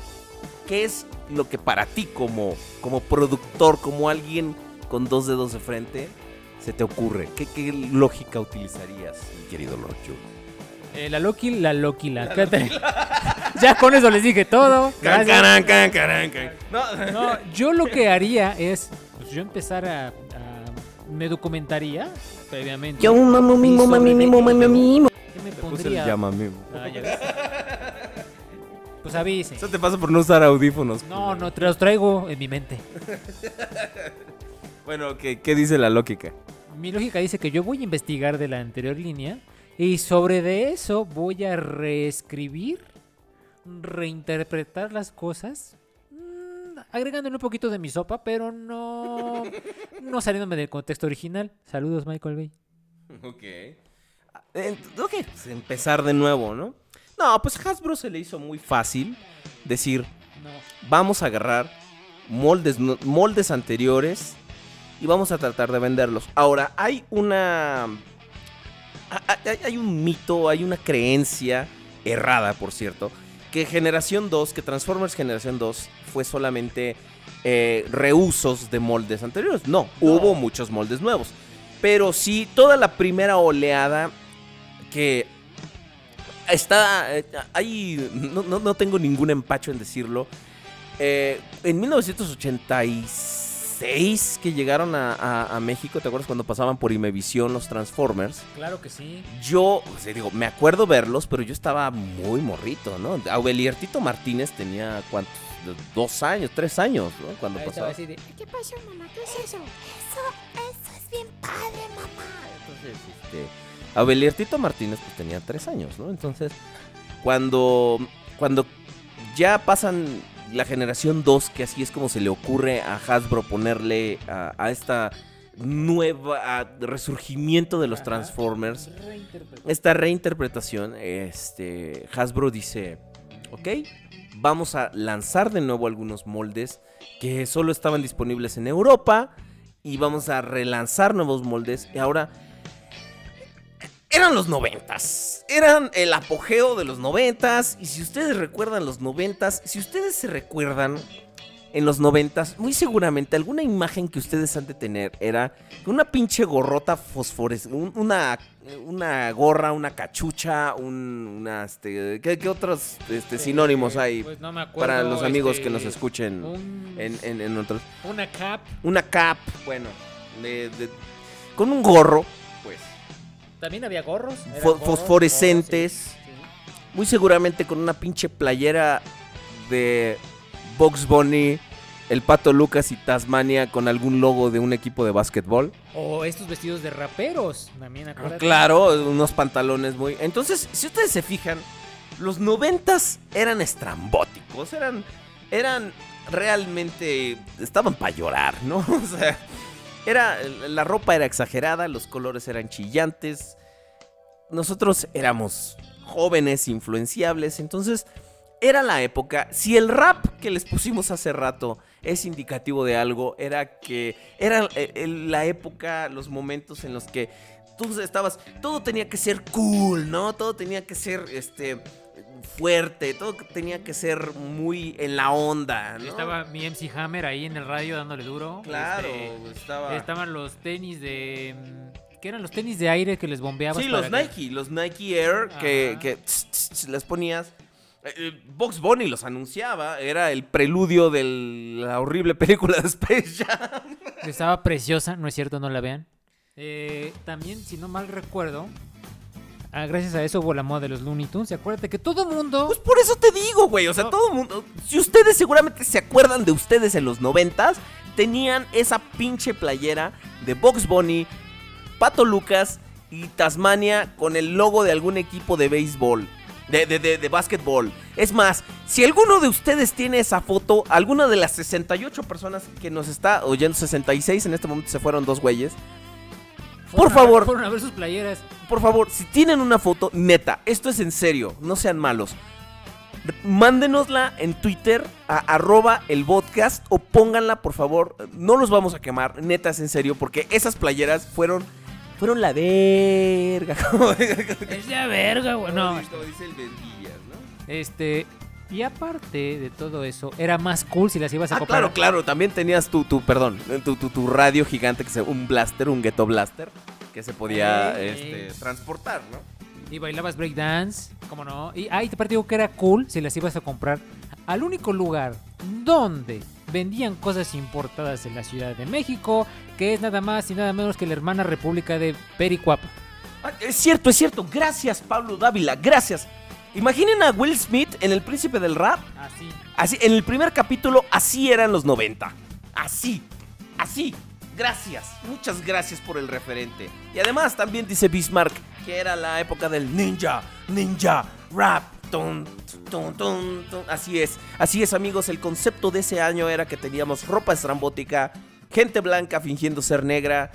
¿qué es lo que para ti como, como productor, como alguien con dos dedos de frente, se te ocurre? ¿Qué, qué lógica utilizarías, mi querido Lord Yu? Eh, la Loki, la Loki, la. ya con eso les dije todo. Can, can, can. No, No, yo lo que haría es, pues yo empezar a, a- me documentaría previamente. Yo mamo Y mimo mami mimo qué mami me- mimo. ¿Qué me Te puse el pondría? llama mimo. Ah, ya ves. Pues avise. Eso te pasa por no usar audífonos. No, no, te los traigo en mi mente. Bueno, ¿qué, qué dice la lógica? mi lógica dice que yo voy a investigar de la anterior línea y sobre de eso voy a reescribir, reinterpretar las cosas, mm, agregándole un poquito de mi sopa, pero no, no saliéndome del contexto original. Saludos, Michael Bay. Ok. Ah, Ok, pues empezar de nuevo, ¿no? No, pues Hasbro se le hizo muy fácil decir, No. vamos a agarrar moldes, no- moldes anteriores y vamos a tratar de venderlos. Ahora, hay una... ha- ha- Hay un mito, hay una creencia errada, por cierto, que Generación 2, que Transformers Generación 2 fue solamente eh, reusos de moldes anteriores. No, hubo muchos moldes nuevos. Pero sí, toda la primera oleada que está... eh, ahí no, no- no tengo ningún empacho en decirlo. Eh, en 1986 que llegaron a, a- a México, ¿te acuerdas cuando pasaban por Imevisión los Transformers? Claro que sí. Yo, o sea, digo, me acuerdo verlos, pero yo estaba muy morrito, ¿no? Aubeliertito Martínez tenía, ¿cuántos? Dos años, tres años, ¿no? Cuando pasaba. así de, ¿Qué pasó, mamá? ¿Qué es eso? Eso, eso es bien padre, mamá. Entonces, este, Aubeliertito Martínez pues tenía tres años, ¿no? Entonces, cuando, cuando ya pasan la generación 2, que así es como se le ocurre a Hasbro ponerle a, a esta nueva a resurgimiento de los. Transformers, esta reinterpretación, este, Hasbro dice, ok, vamos a lanzar de nuevo algunos moldes que solo estaban disponibles en Europa y vamos a relanzar nuevos moldes y ahora eran los noventas, eran el apogeo de los noventas y si ustedes recuerdan los noventas, si ustedes se recuerdan en los noventas, muy seguramente alguna imagen que ustedes han de tener era una pinche gorrota fosforescente, una, una gorra, una cachucha, un, una, este, ¿qué, qué otros este, sinónimos hay Pues no me acuerdo, para los amigos este, que nos escuchen un- en, en, en otros? Una cap. Una cap, bueno, de- de- con un gorro, También había gorros. fo- gorros, fosforescentes, gorros, sí, sí. muy seguramente con una pinche playera de Box Bunny, el Pato Lucas y Tasmania con algún logo de un equipo de básquetbol. O estos vestidos de raperos. También. Ah, Claro, unos pantalones muy... Entonces, si ustedes se fijan, los noventas eran estrambóticos, eran, eran realmente... Estaban para llorar, ¿no? O sea, era, la ropa era exagerada, los colores eran chillantes. Nosotros éramos jóvenes, influenciables, entonces era la época. Si el rap que les pusimos hace rato es indicativo de algo, era que era eh, la época, los momentos en los que tú estabas, todo tenía que ser cool, ¿no? Todo tenía que ser, este, fuerte, todo tenía que ser muy en la onda, ¿no? Estaba mi MC Hammer ahí en el radio dándole duro. Claro, Este, estaba... Estaban los tenis de. mm, ¿Qué eran los tenis de aire que les bombeabas? Sí, los que- Nike, los Nike Air que, que tss, tss, tss, les ponías. Eh, eh, Box Bunny los anunciaba, era el preludio de la horrible película de Space Jam. Estaba preciosa, no es cierto, no la vean. Eh, también, si no mal recuerdo, ah, gracias a eso hubo la moda de los Looney Tunes. Y acuérdate que todo mundo. Pues por eso te digo, güey, o sea, No. todo mundo, si ustedes seguramente se acuerdan de ustedes en los noventas, tenían esa pinche playera de Box Bunny, Pato Lucas y Tasmania con el logo de algún equipo de béisbol. De, de, de, de básquetbol. Es más, si alguno de ustedes tiene esa foto, alguna de las 68 personas que nos está oyendo, 66 en este momento se fueron dos güeyes. Fueron por a- favor. Fueron a ver sus playeras. Por favor, si tienen una foto, neta, esto es en serio, no sean malos. Mándenosla en Twitter a arroba el podcast o pónganla, por favor. No los vamos a quemar, neta, es en serio, porque esas playeras fueron, fueron la verga. Es de verga, güey. No, como dice el ¿no? este. Y aparte de todo eso, era más cool si las ibas a Ah, comprar. claro, claro, también tenías tu, tu perdón, tu, tu, tu radio gigante, que se, un blaster, un ghetto blaster, que se podía este, transportar, ¿no? Y bailabas breakdance, ¿cómo no? Y ahí te digo que era cool si las ibas a comprar al único lugar donde vendían cosas importadas en la Ciudad de México, que es nada más y nada menos que la hermana república de Pericuapa. Ah, Es cierto, es cierto. Gracias, Pablo Dávila. Gracias. Imaginen a Will Smith en El Príncipe del Rap. Así. Así, en el primer capítulo, así eran los 90. Así. Así. Gracias, muchas gracias por el referente. Y además también dice Bismarck que era la época del ninja, ninja, rap. Tun, tun, tun. Así es, así es amigos, el concepto de ese año era que teníamos ropa estrambótica, gente blanca fingiendo ser negra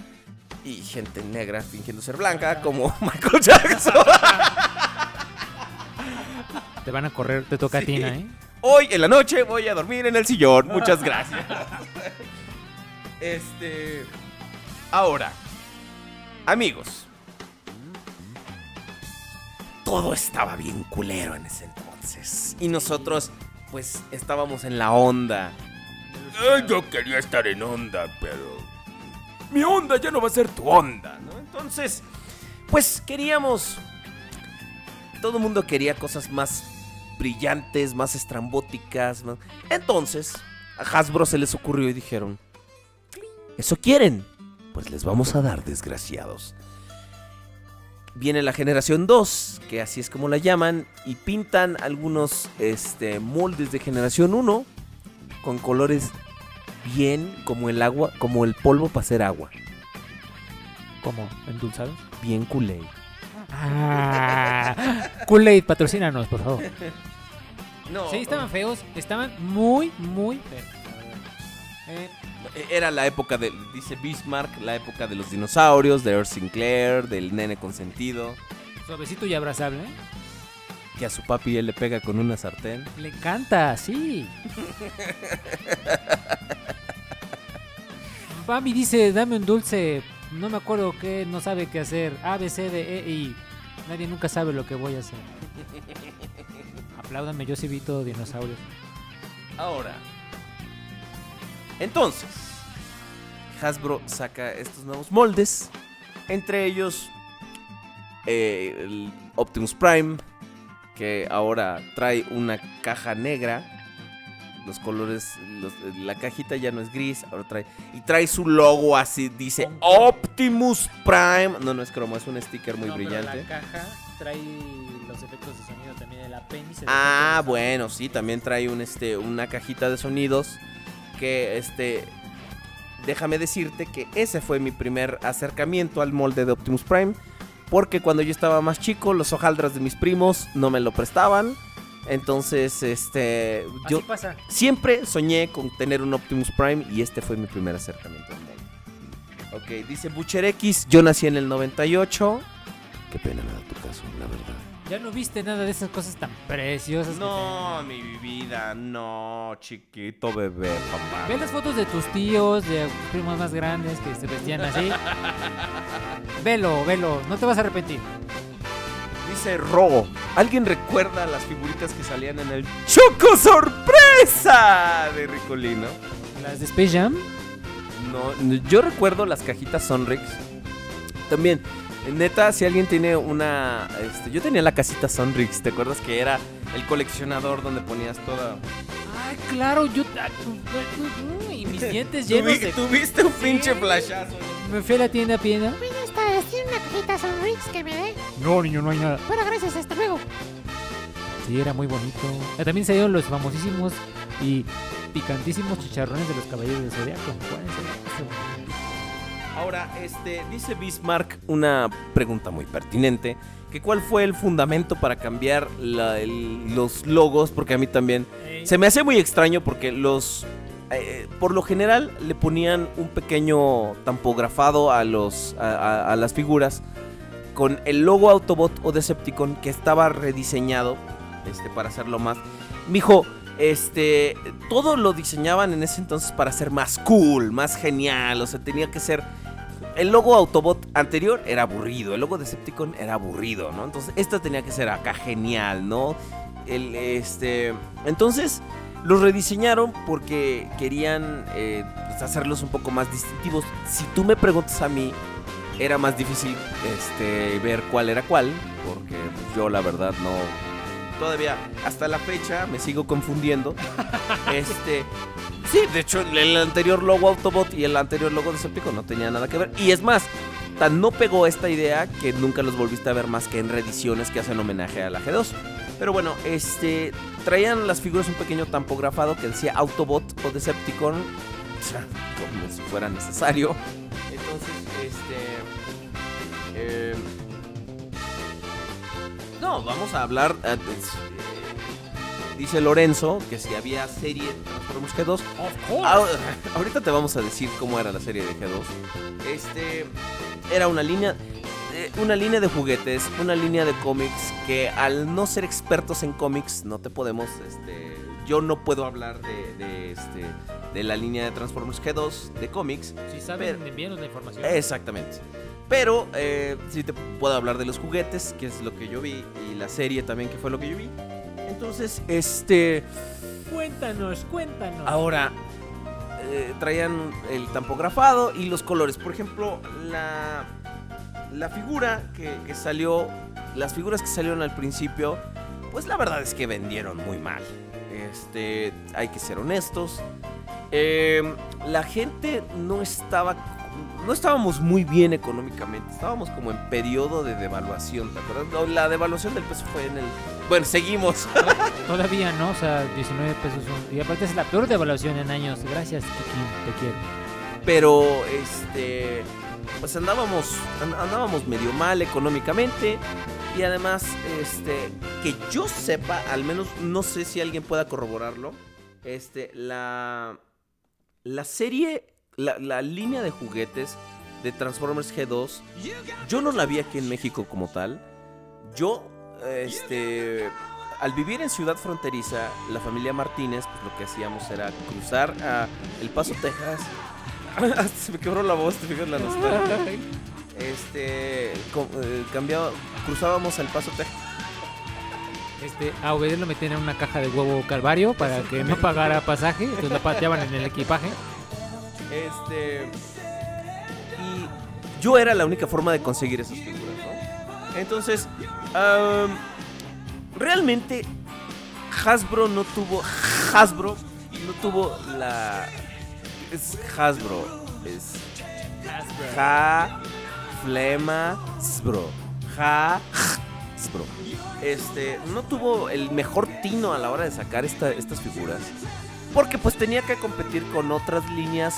y gente negra fingiendo ser blanca como Michael Jackson. Te van a correr, te toca a ti, ¿eh? Hoy en la noche voy a dormir en el sillón. Muchas gracias. Este. Ahora, amigos. Todo estaba bien culero en ese entonces. Y nosotros, pues, estábamos en la onda. Ay, yo quería estar en onda, pero. Mi onda ya no va a ser tu onda, ¿no? Entonces, pues queríamos. Todo el mundo quería cosas más brillantes, más estrambóticas. más- Entonces, a Hasbro se les ocurrió y dijeron: ¿Eso quieren? Pues les vamos a dar, desgraciados. Viene la generación 2, que así es como la llaman, y pintan algunos este, moldes de generación 1 con colores bien como el agua, como el polvo para hacer agua. ¿Cómo? ¿Endulzados? Bien culé. Ah, Kool-Aid, patrocínanos, por favor. No, Sí, estaban feos, estaban muy, muy feos. verdad. Eh, Era la época de, dice Bismarck, la época de los dinosaurios, de Earl Sinclair, del nene consentido, suavecito y abrazable. que a su papi él le pega con una sartén. Le encanta, sí. Bambi dice, dame un dulce. No me acuerdo qué, no sabe qué hacer. A, B, C, D, E, I. Nadie nunca sabe lo que voy a hacer. Apláudame, yo sí vi todo dinosaurios. Ahora. Entonces, Hasbro saca estos nuevos moldes. Entre ellos, eh, el Optimus Prime, que ahora trae una caja negra. Los colores, los- la cajita ya no es gris, ahora trae. Y trae su logo así, dice Optimus Prime. No, no es cromo, es un sticker muy brillante. la caja trae los efectos de sonido también, el apéndice. Ah, bueno, sí, también trae un este una cajita de sonidos que este déjame decirte que ese fue mi primer acercamiento al molde de Optimus Prime, porque cuando yo estaba más chico los hojaldras de mis primos no me lo prestaban. Entonces, este yo Así pasa. siempre soñé con tener un Optimus Prime y este fue mi primer acercamiento molde. Ok, dice Butcher X, yo nací en el 98. Qué pena me da tu caso, la verdad. Ya no viste nada de esas cosas tan preciosas. que No, mi vida, no, chiquito bebé, papá. Ve las fotos de tus tíos, de primos más grandes que se vestían así. velo, velo, no te vas a arrepentir. Dice Ro, ¿alguien recuerda las figuritas que salían en el Choco Sorpresa de Ricolino? Las de Space Jam. No, yo recuerdo las cajitas Sonrix. También, neta, si alguien tiene una... Este, yo tenía la casita Sonrix, ¿te acuerdas que era el coleccionador donde ponías toda... Ay, claro, yo. ah, Y mis dientes llenos de. Tuviste un pinche flashazo. Me fui a la tienda a Piena. Esta vez, tiene una cajita Sonrix que me dé. No, niño, no hay nada. Bueno, gracias, hasta luego. Sí, era muy bonito. Ah, También salieron los famosísimos y picantísimos chicharrones de los caballeros del Zodiaco. Ahora, este, dice Bismarck una pregunta muy pertinente, que cuál fue el fundamento para cambiar la- el- los logos, porque a mí también se me hace muy extraño porque los, eh, por lo general le ponían un pequeño tampografado a los, a, las figuras con el logo Autobot o Decepticon que estaba rediseñado, este, para hacerlo más. Mijo, este, todo lo diseñaban en ese entonces para ser más cool, más genial, o sea, tenía que ser el logo Autobot anterior era aburrido, el logo Decepticon era aburrido, ¿no? Entonces, esto tenía que ser acá genial, ¿no? El, este, entonces, los rediseñaron porque querían eh, pues, hacerlos un poco más distintivos. Si tú me preguntas a mí, era más difícil este, ver cuál era cuál, porque pues, yo la verdad no... Todavía, hasta la fecha, me sigo confundiendo. este, Sí, de hecho, el anterior logo Autobot y el anterior logo de Decepticon no tenía nada que ver. Y es más, tan no pegó esta idea que nunca los volviste a ver más que en reediciones que hacen homenaje a la G2. Pero bueno, este traían las figuras un pequeño tampografado que decía Autobot o Decepticon. como si fuera necesario. Entonces, este. eh, no, vamos a hablar. eh, dice Lorenzo que si había serie de Transformers G2. Ah, ahorita te vamos a decir cómo era la serie de G2. Este. Era una línea. eh, Una línea de juguetes, una línea de cómics que al no ser expertos en cómics no te podemos, este, yo no puedo hablar de, de, este, de la línea de Transformers G2 de cómics, Si saben, Pero- envíenos la información. Exactamente. Pero eh, sí te puedo hablar de los juguetes, que es lo que yo vi, y la serie también, que fue lo que yo vi. Entonces, este. Cuéntanos, cuéntanos. Ahora, eh, traían el tampografado y los colores. Por ejemplo, la, la figura que, que salió, las figuras que salieron al principio, pues la verdad es que vendieron muy mal. Este, hay que ser honestos. Eh, la gente no estaba, no estábamos muy bien económicamente. Estábamos como en periodo de devaluación, ¿te acuerdas? No, La devaluación del peso fue en el... Bueno, seguimos. Todavía no, o sea, 19 pesos. Y aparte es la peor devaluación en años. Gracias, Kiki, te quiero. pero este pues andábamos and- andábamos medio mal económicamente y además este que yo sepa al menos no sé si alguien pueda corroborarlo este la la serie la, la línea de juguetes de Transformers G2 yo no la vi aquí en México como tal yo este al vivir en ciudad fronteriza la familia Martínez pues lo que hacíamos era cruzar a El Paso Texas Hasta se me quebró la voz, te fijas la nostalgia. Este, eh, cambiaba, cruzábamos el paso Texas. Este, a Obed lo metían en una caja de huevo calvario para que no pagara pasaje. Entonces la pateaban en el equipaje. Este, y yo era la única forma de conseguir esas figuras, ¿no? Entonces, realmente Hasbro no tuvo, Hasbro no tuvo la, es Hasbro, es Ja, Flema, Sbro. Ja, Sbro. Este, no tuvo el mejor tino a la hora de sacar esta- estas figuras. Porque pues tenía que competir con otras líneas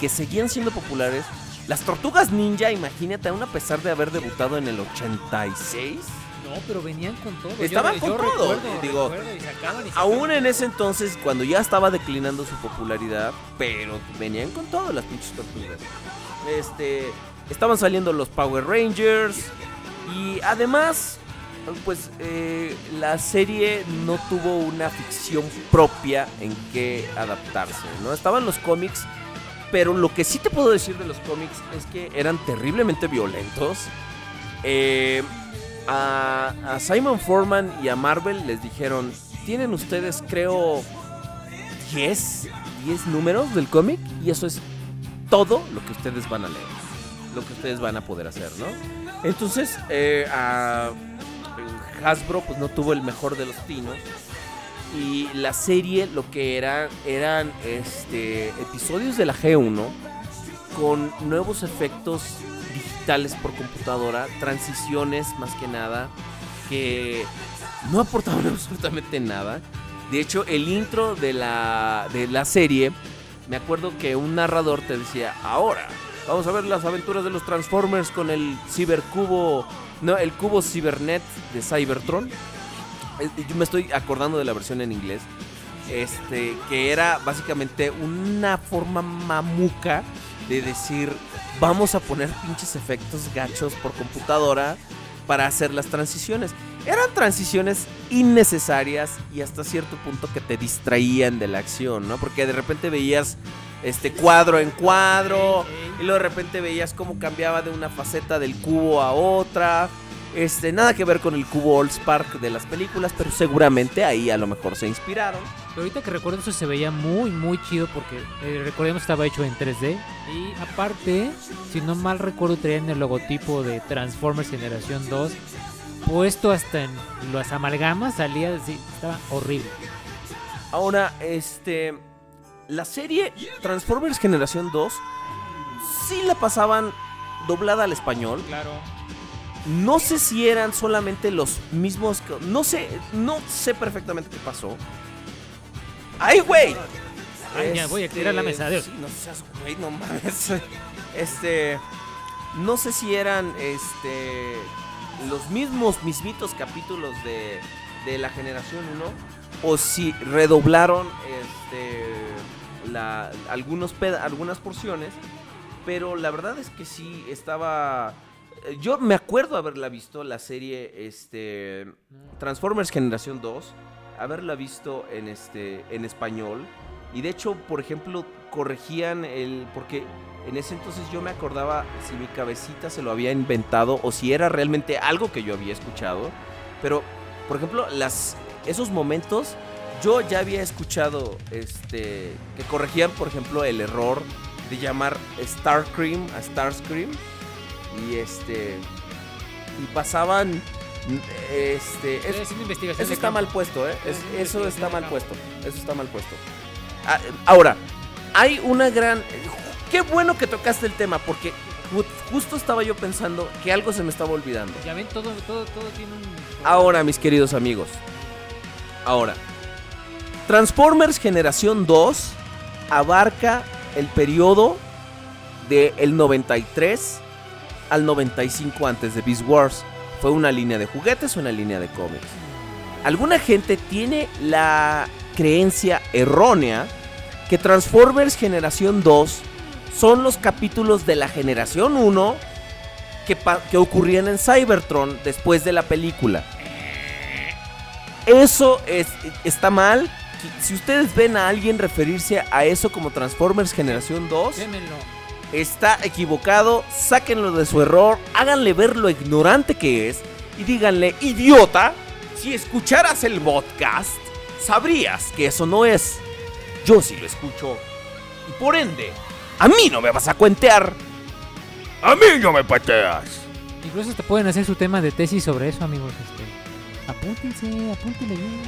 que seguían siendo populares. Las tortugas ninja, imagínate, aún a pesar de haber debutado en el 86. No, pero venían con todo. Estaban Yo- con yo todo, recuerdo, digo, recuerdo, y sacaban y Aún en ese entonces, cuando ya estaba declinando su popularidad, pero venían con todo las pinches tortugas. Este, estaban saliendo los Power Rangers y además, pues eh, la serie no tuvo una ficción propia en que adaptarse, ¿no? Estaban los cómics, pero lo que sí te puedo decir de los cómics es que eran terriblemente violentos. Eh, a, a Simon Foreman y a Marvel les dijeron, tienen ustedes creo 10, 10 números del cómic y eso es todo lo que ustedes van a leer, lo que ustedes van a poder hacer, ¿no? Entonces, eh, a Hasbro pues no tuvo el mejor de los tinos y la serie lo que era eran este episodios de la G1 con nuevos efectos digitales por computadora, transiciones más que nada, que no aportaban absolutamente nada. De hecho, el intro de la, de la serie, me acuerdo que un narrador te decía, ahora vamos a ver las aventuras de los Transformers con el cibercubo, no, el cubo Cybernet de Cybertron. Yo me estoy acordando de la versión en inglés. Este, que era básicamente una forma mamuca de decir, vamos a poner pinches efectos gachos por computadora para hacer las transiciones. Eran transiciones innecesarias y hasta cierto punto que te distraían de la acción, ¿no? Porque de repente veías este cuadro en cuadro y luego de repente veías cómo cambiaba de una faceta del cubo a otra. Este, nada que ver con el cubo All Spark de las películas, pero seguramente ahí a lo mejor se inspiraron. Pero ahorita que recuerdo eso se veía muy, muy chido porque eh, recordemos que estaba hecho en 3D. Y aparte, si no mal recuerdo, traían el logotipo de Transformers Generación 2 puesto hasta en las amalgamas. Salía así, estaba horrible. Ahora, este. La serie Transformers Generación 2 sí la pasaban doblada al español. Claro. No sé si eran solamente los mismos. No sé, no sé perfectamente qué pasó. ¡Ay, güey! Ay, ya voy a tirar la mesa, adiós. sí, no seas güey, no mames. Este. No sé si eran este. Los mismos, mismitos capítulos de, de la generación 1. O si redoblaron este. La, algunos peda- algunas porciones. Pero la verdad es que sí estaba. eh, Yo me acuerdo haberla visto, la serie este, Transformers Generación 2, haberla visto en, este, en español. Y de hecho, por ejemplo, corregían el... Porque en ese entonces yo me acordaba si mi cabecita se lo había inventado o si era realmente algo que yo había escuchado. Pero, por ejemplo, las, esos momentos yo ya había escuchado este, que corregían, por ejemplo, el error de llamar Starcream a Starscream. Y este. Y pasaban. Este. es- eso está mal puesto, ¿eh? Es- eso está mal puesto. Eso está mal puesto. Ah, ahora, hay una gran. Qué bueno que tocaste el tema, porque ju- justo estaba yo pensando que algo se me estaba olvidando. Ya ven, todo, todo, todo tiene un... Ahora, mis queridos amigos. Ahora. Transformers Generación 2 abarca el periodo del 93 al 95 antes de Beast Wars. ¿Fue una línea de juguetes o una línea de cómics? Alguna gente tiene la creencia errónea que Transformers Generación 2 son los capítulos de la Generación 1 que, que ocurrían en Cybertron después de la película. Eso es, está mal. Si ustedes ven a alguien referirse a eso como Transformers Generación 2, Démenlo. está equivocado, sáquenlo de su error, háganle ver lo ignorante que es y díganle, idiota, si escucharas el podcast, sabrías que eso no es. Yo sí lo escucho. Y por ende, a mí no me vas a cuentear. A mí no me pateas. Incluso te pueden hacer su tema de tesis sobre eso, amigos. Este, apúntense, apúntenle bien.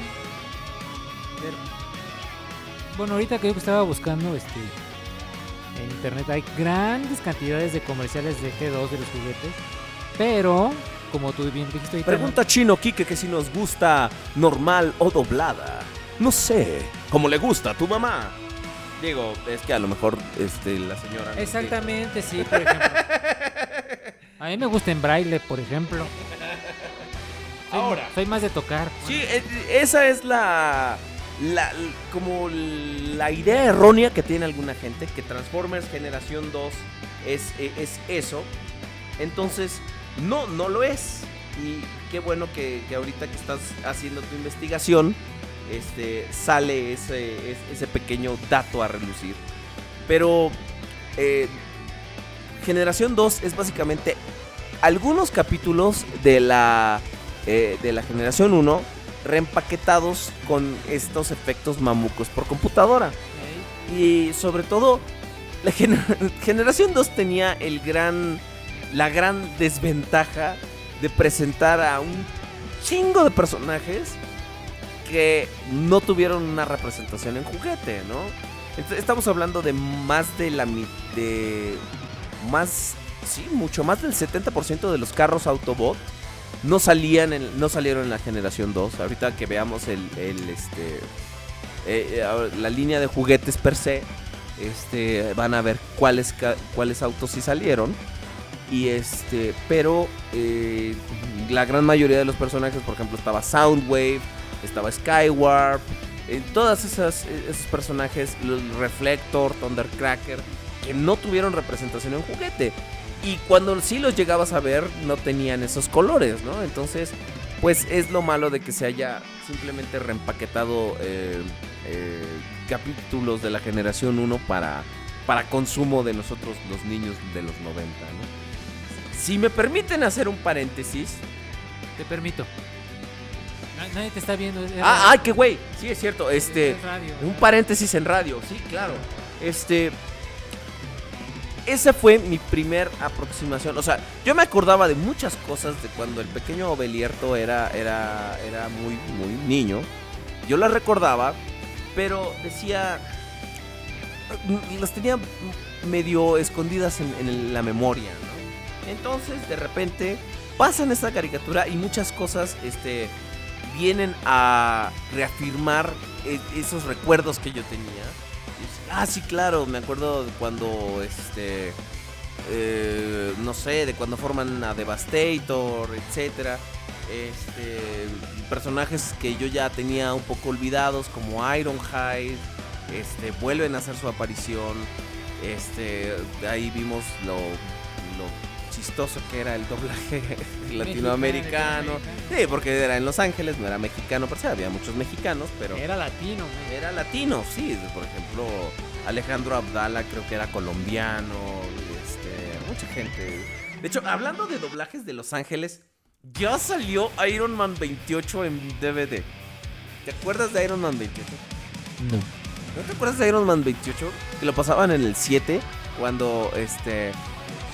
Pero, bueno, ahorita que yo estaba buscando este, en internet hay grandes cantidades de comerciales de G2 de los juguetes. Pero, como tú bien dijiste ahorita, ¿no? Pregunta Chino Kike que si nos gusta normal o doblada. No sé. Como le gusta a tu mamá. Digo, es que a lo mejor este, la señora. no Exactamente, sí, por ejemplo. A mí me gusta en braille, por ejemplo. Soy, Ahora. Soy más de tocar. Sí, eh, esa es la, la- como la idea errónea que tiene alguna gente, que Transformers Generación 2 es, eh, es eso. Entonces, no, no lo es. Y qué bueno que, que ahorita que estás haciendo tu investigación, este, sale ese, es- ese pequeño dato a relucir. Pero eh, Generación 2 es básicamente algunos capítulos de la, eh, de la Generación 1 reempaquetados con estos efectos mamucos por computadora. Y sobre todo, la gener- Generación 2 tenía el gran, la gran desventaja de presentar a un chingo de personajes que no tuvieron una representación en juguete, ¿no? Estamos hablando de más de la de más sí, mucho más del 70% de los carros Autobot no salían no salieron en la generación 2. Ahorita que veamos el, este eh, eh, la línea de juguetes per se, este van a ver cuáles cuáles autos sí salieron. Y este, pero eh, la gran mayoría de los personajes, por ejemplo, estaba Soundwave, estaba Skywarp, eh, todas esas esos personajes, Reflector, Thundercracker, que no tuvieron representación en juguete. Y cuando sí los llegabas a ver, no tenían esos colores, ¿no? Entonces, pues es lo malo de que se haya simplemente reempaquetado eh, eh, capítulos de la generación 1 para, para consumo de nosotros los niños de los 90, ¿no? Si me permiten hacer un paréntesis. Te permito. Na- Nadie te está viendo. es- Ah, ay, qué güey. Sí, es cierto. Este. Es radio. Un paréntesis en radio, sí, claro. Este. Esa fue mi primer aproximación. O sea, yo me acordaba de muchas cosas de cuando el pequeño Obelierto era, era, era muy, muy niño. Yo las recordaba, pero decía. Las tenía medio escondidas en, en la memoria, ¿no? Entonces, de repente, pasan esta caricatura y muchas cosas, este vienen a reafirmar e- esos recuerdos que yo tenía. Ah, sí, claro, me acuerdo cuando, este, eh, no sé, de cuando forman a Devastator, etcétera. Este, personajes que yo ya tenía un poco olvidados, como Ironhide, este, vuelven a hacer su aparición. Este, ahí vimos lo chistoso que era el doblaje latinoamericano. Sí, porque era en Los Ángeles, no era mexicano, pero sí, había muchos mexicanos, pero Era latino, güey. era latino, sí. Por ejemplo, Alejandro Abdala creo que era colombiano. Este, mucha gente. De hecho, hablando de doblajes de Los Ángeles, ya salió Iron Man 28 en DVD. ¿Te acuerdas de Iron Man 28? No. ¿No te acuerdas de Iron Man 28? Que lo pasaban en el 7 cuando este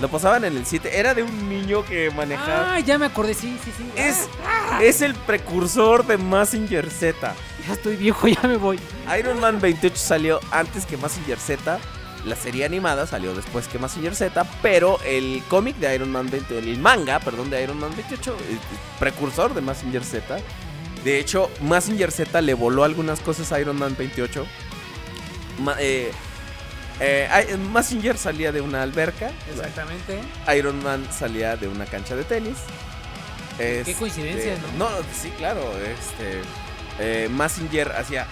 lo pasaban en el 7. Era de un niño que manejaba Ah, ya me acordé, sí, sí, sí. es es el precursor de Massinger Z. Ya estoy viejo, ya me voy. Iron Man 28 salió antes que Massinger Z. La serie animada salió después que Massinger Z, pero el cómic de Iron Man 28, el manga, perdón, de Iron Man 28, es precursor de Massinger Z. De hecho, Massinger Z le voló algunas cosas a Iron Man 28. Ma- eh, eh, Massinger salía de una alberca, Exactamente. Iron Man salía de una cancha de tenis. Qué Este, coincidencias, ¿no? No, sí, claro. Este, eh, Massinger hacía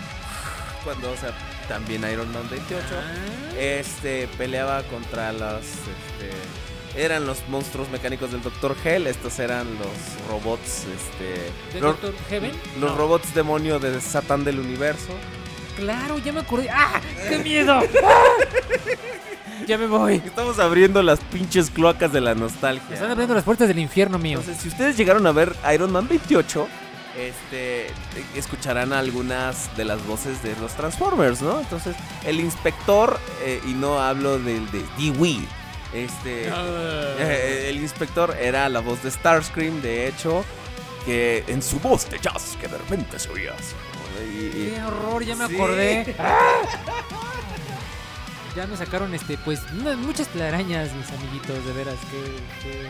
cuando, o sea, también Iron Man 28. Ah. Este peleaba contra los, este, eran los monstruos mecánicos del Dr. Hell. Estos eran los robots, este, ¿De los, Doctor Heaven? los No. robots demonio de Satán del universo. Claro, ya me acordé. ¡Ah! ¡Qué miedo! ¡Ah! Ya me voy. Estamos abriendo las pinches cloacas de la nostalgia. Están abriendo las puertas del infierno mío. Entonces, si ustedes llegaron a ver Iron Man 28, este, eh, escucharán algunas de las voces de los Transformers, ¿no? Entonces, el inspector, eh, y no hablo del de Dewey, este, eh, el inspector era la voz de Starscream, de hecho, que en su voz de jazz, que de repente se oía así, ¡Qué horror! Ya me Sí. acordé. Ya me sacaron, este, pues, muchas telarañas, mis amiguitos, de veras. Qué, qué,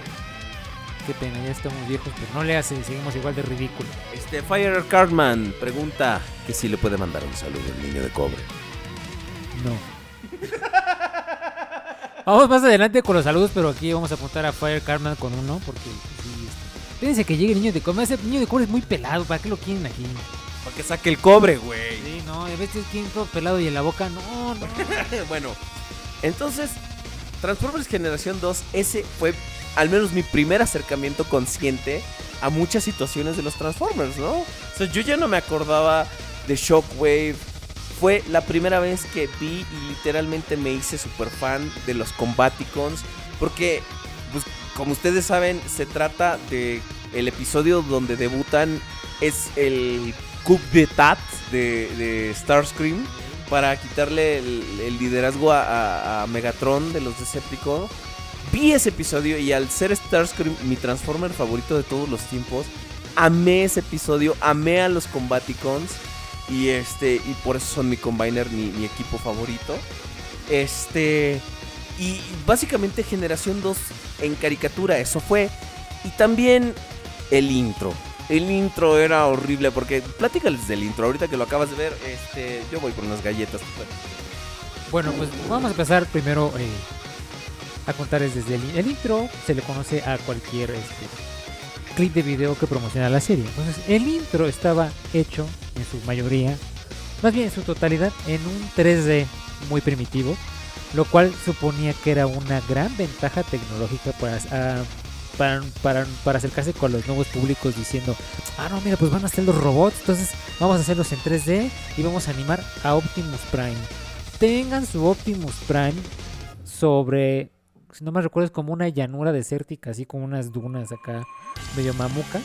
qué pena, ya estamos viejos, pero no le hace, seguimos igual de ridículo. Este, Fire Cartman pregunta que si le puede mandar un saludo al niño de cobre. No. Vamos más adelante con los saludos, pero aquí vamos a apuntar a Fire Karma con uno, porque sí, este, Fíjense que llegue el niño de cobre. Ese niño de cobre es muy pelado. ¿Para qué lo quieren aquí? Para que saque el cobre, güey. Sí, no, a veces quieren todo pelado y en la boca. No, no. bueno, entonces, Transformers Generación 2, ese fue al menos mi primer acercamiento consciente a muchas situaciones de los Transformers, ¿no? O sea, yo ya no me acordaba de Shockwave. Fue la primera vez que vi y literalmente me hice super fan de los Combaticons. Porque, pues, como ustedes saben, se trata de el episodio donde debutan. Es el d'etat de, de Starscream para quitarle el, liderazgo a Megatron de los Decepticons. Vi ese episodio y al ser Starscream mi Transformer favorito de todos los tiempos, amé ese episodio, amé a los Combaticons y este y por eso son mi combiner, mi, mi equipo favorito. Este y básicamente Generación 2 en caricatura, eso fue. Y también el intro. El intro era horrible porque platícales del intro. Ahorita que lo acabas de ver, este, yo voy por unas galletas. Bueno, pues vamos a empezar primero eh, a contarles desde el, el intro. Se le conoce a cualquier este, clip de video que promociona la serie. Entonces, el intro estaba hecho en su mayoría, más bien en su totalidad, en un 3D muy primitivo, lo cual suponía que era una gran ventaja tecnológica para, ah, para, para, para acercarse con los nuevos públicos diciendo, ah, no, mira, pues van a ser los robots, entonces vamos a hacerlos en 3D y vamos a animar a Optimus Prime tengan su Optimus Prime sobre, si no me recuerdo, es como una llanura desértica, así como unas dunas acá, medio mamucas.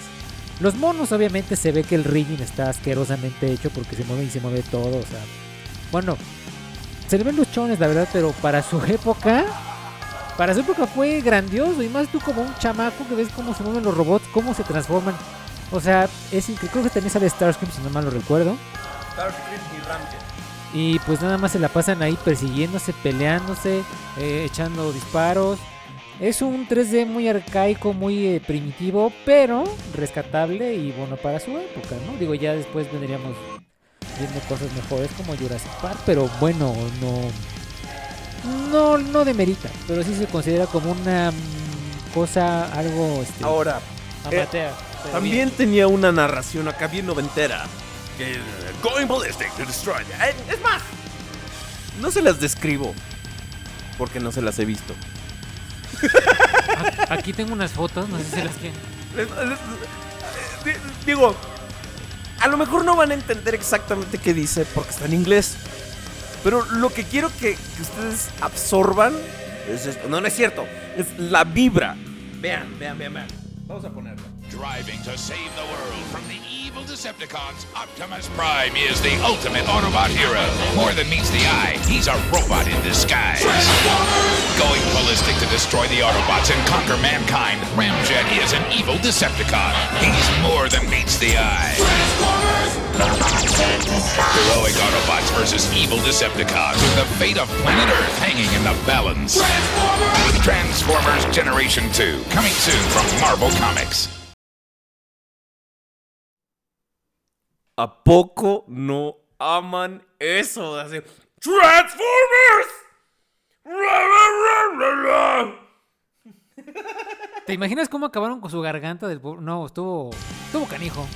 Los monos, obviamente, se ve que el rigging está asquerosamente hecho porque se mueve y se mueve todo, o sea. Bueno, se le ven los chones, la verdad, pero para su época, para su época fue grandioso. Y más tú, como un chamaco que ves cómo se mueven los robots, cómo se transforman. O sea, es increíble. Creo que también sale Starscream, si no mal lo recuerdo. Starscream y Ramjet. Y pues nada más se la pasan ahí persiguiéndose, peleándose, eh, echando disparos. Es un 3D muy arcaico, muy eh, primitivo, pero rescatable y bueno para su época, ¿no? Digo, ya después vendríamos viendo cosas mejores como Jurassic Park, pero bueno, no no no demerita, pero sí se considera como una mm, cosa algo este, Ahora, amateur. pero también tenía una narración acá bien noventera. Que eh, Going ballistic to destroy. Eh, Es más, no se las describo. Porque no se las he visto. Aquí tengo unas fotos, no sé si las quieren. Digo, a lo mejor no van a entender exactamente qué dice porque está en inglés. Pero lo que quiero que, que ustedes absorban es esto. No, no es cierto. Es la vibra. Vean, vean, vean, vean. Vamos a ponerlo. Driving to save the world from the evil Decepticons, Optimus Prime is the ultimate Autobot hero. More than meets the eye, he's a robot in disguise. Going ballistic to destroy the Autobots and conquer mankind, Ramjet is an evil Decepticon. He's more than meets the eye. Heroic Autobots versus evil Decepticons with the fate of planet Earth hanging in the balance. Transformers Generation 2, coming soon from Marvel Comics. ¿A poco no aman eso? Así, ¡Transformers! Ra, ra, ra, ra, ra. ¿Te imaginas cómo acabaron con su garganta del pobre? No, estuvo estuvo canijo.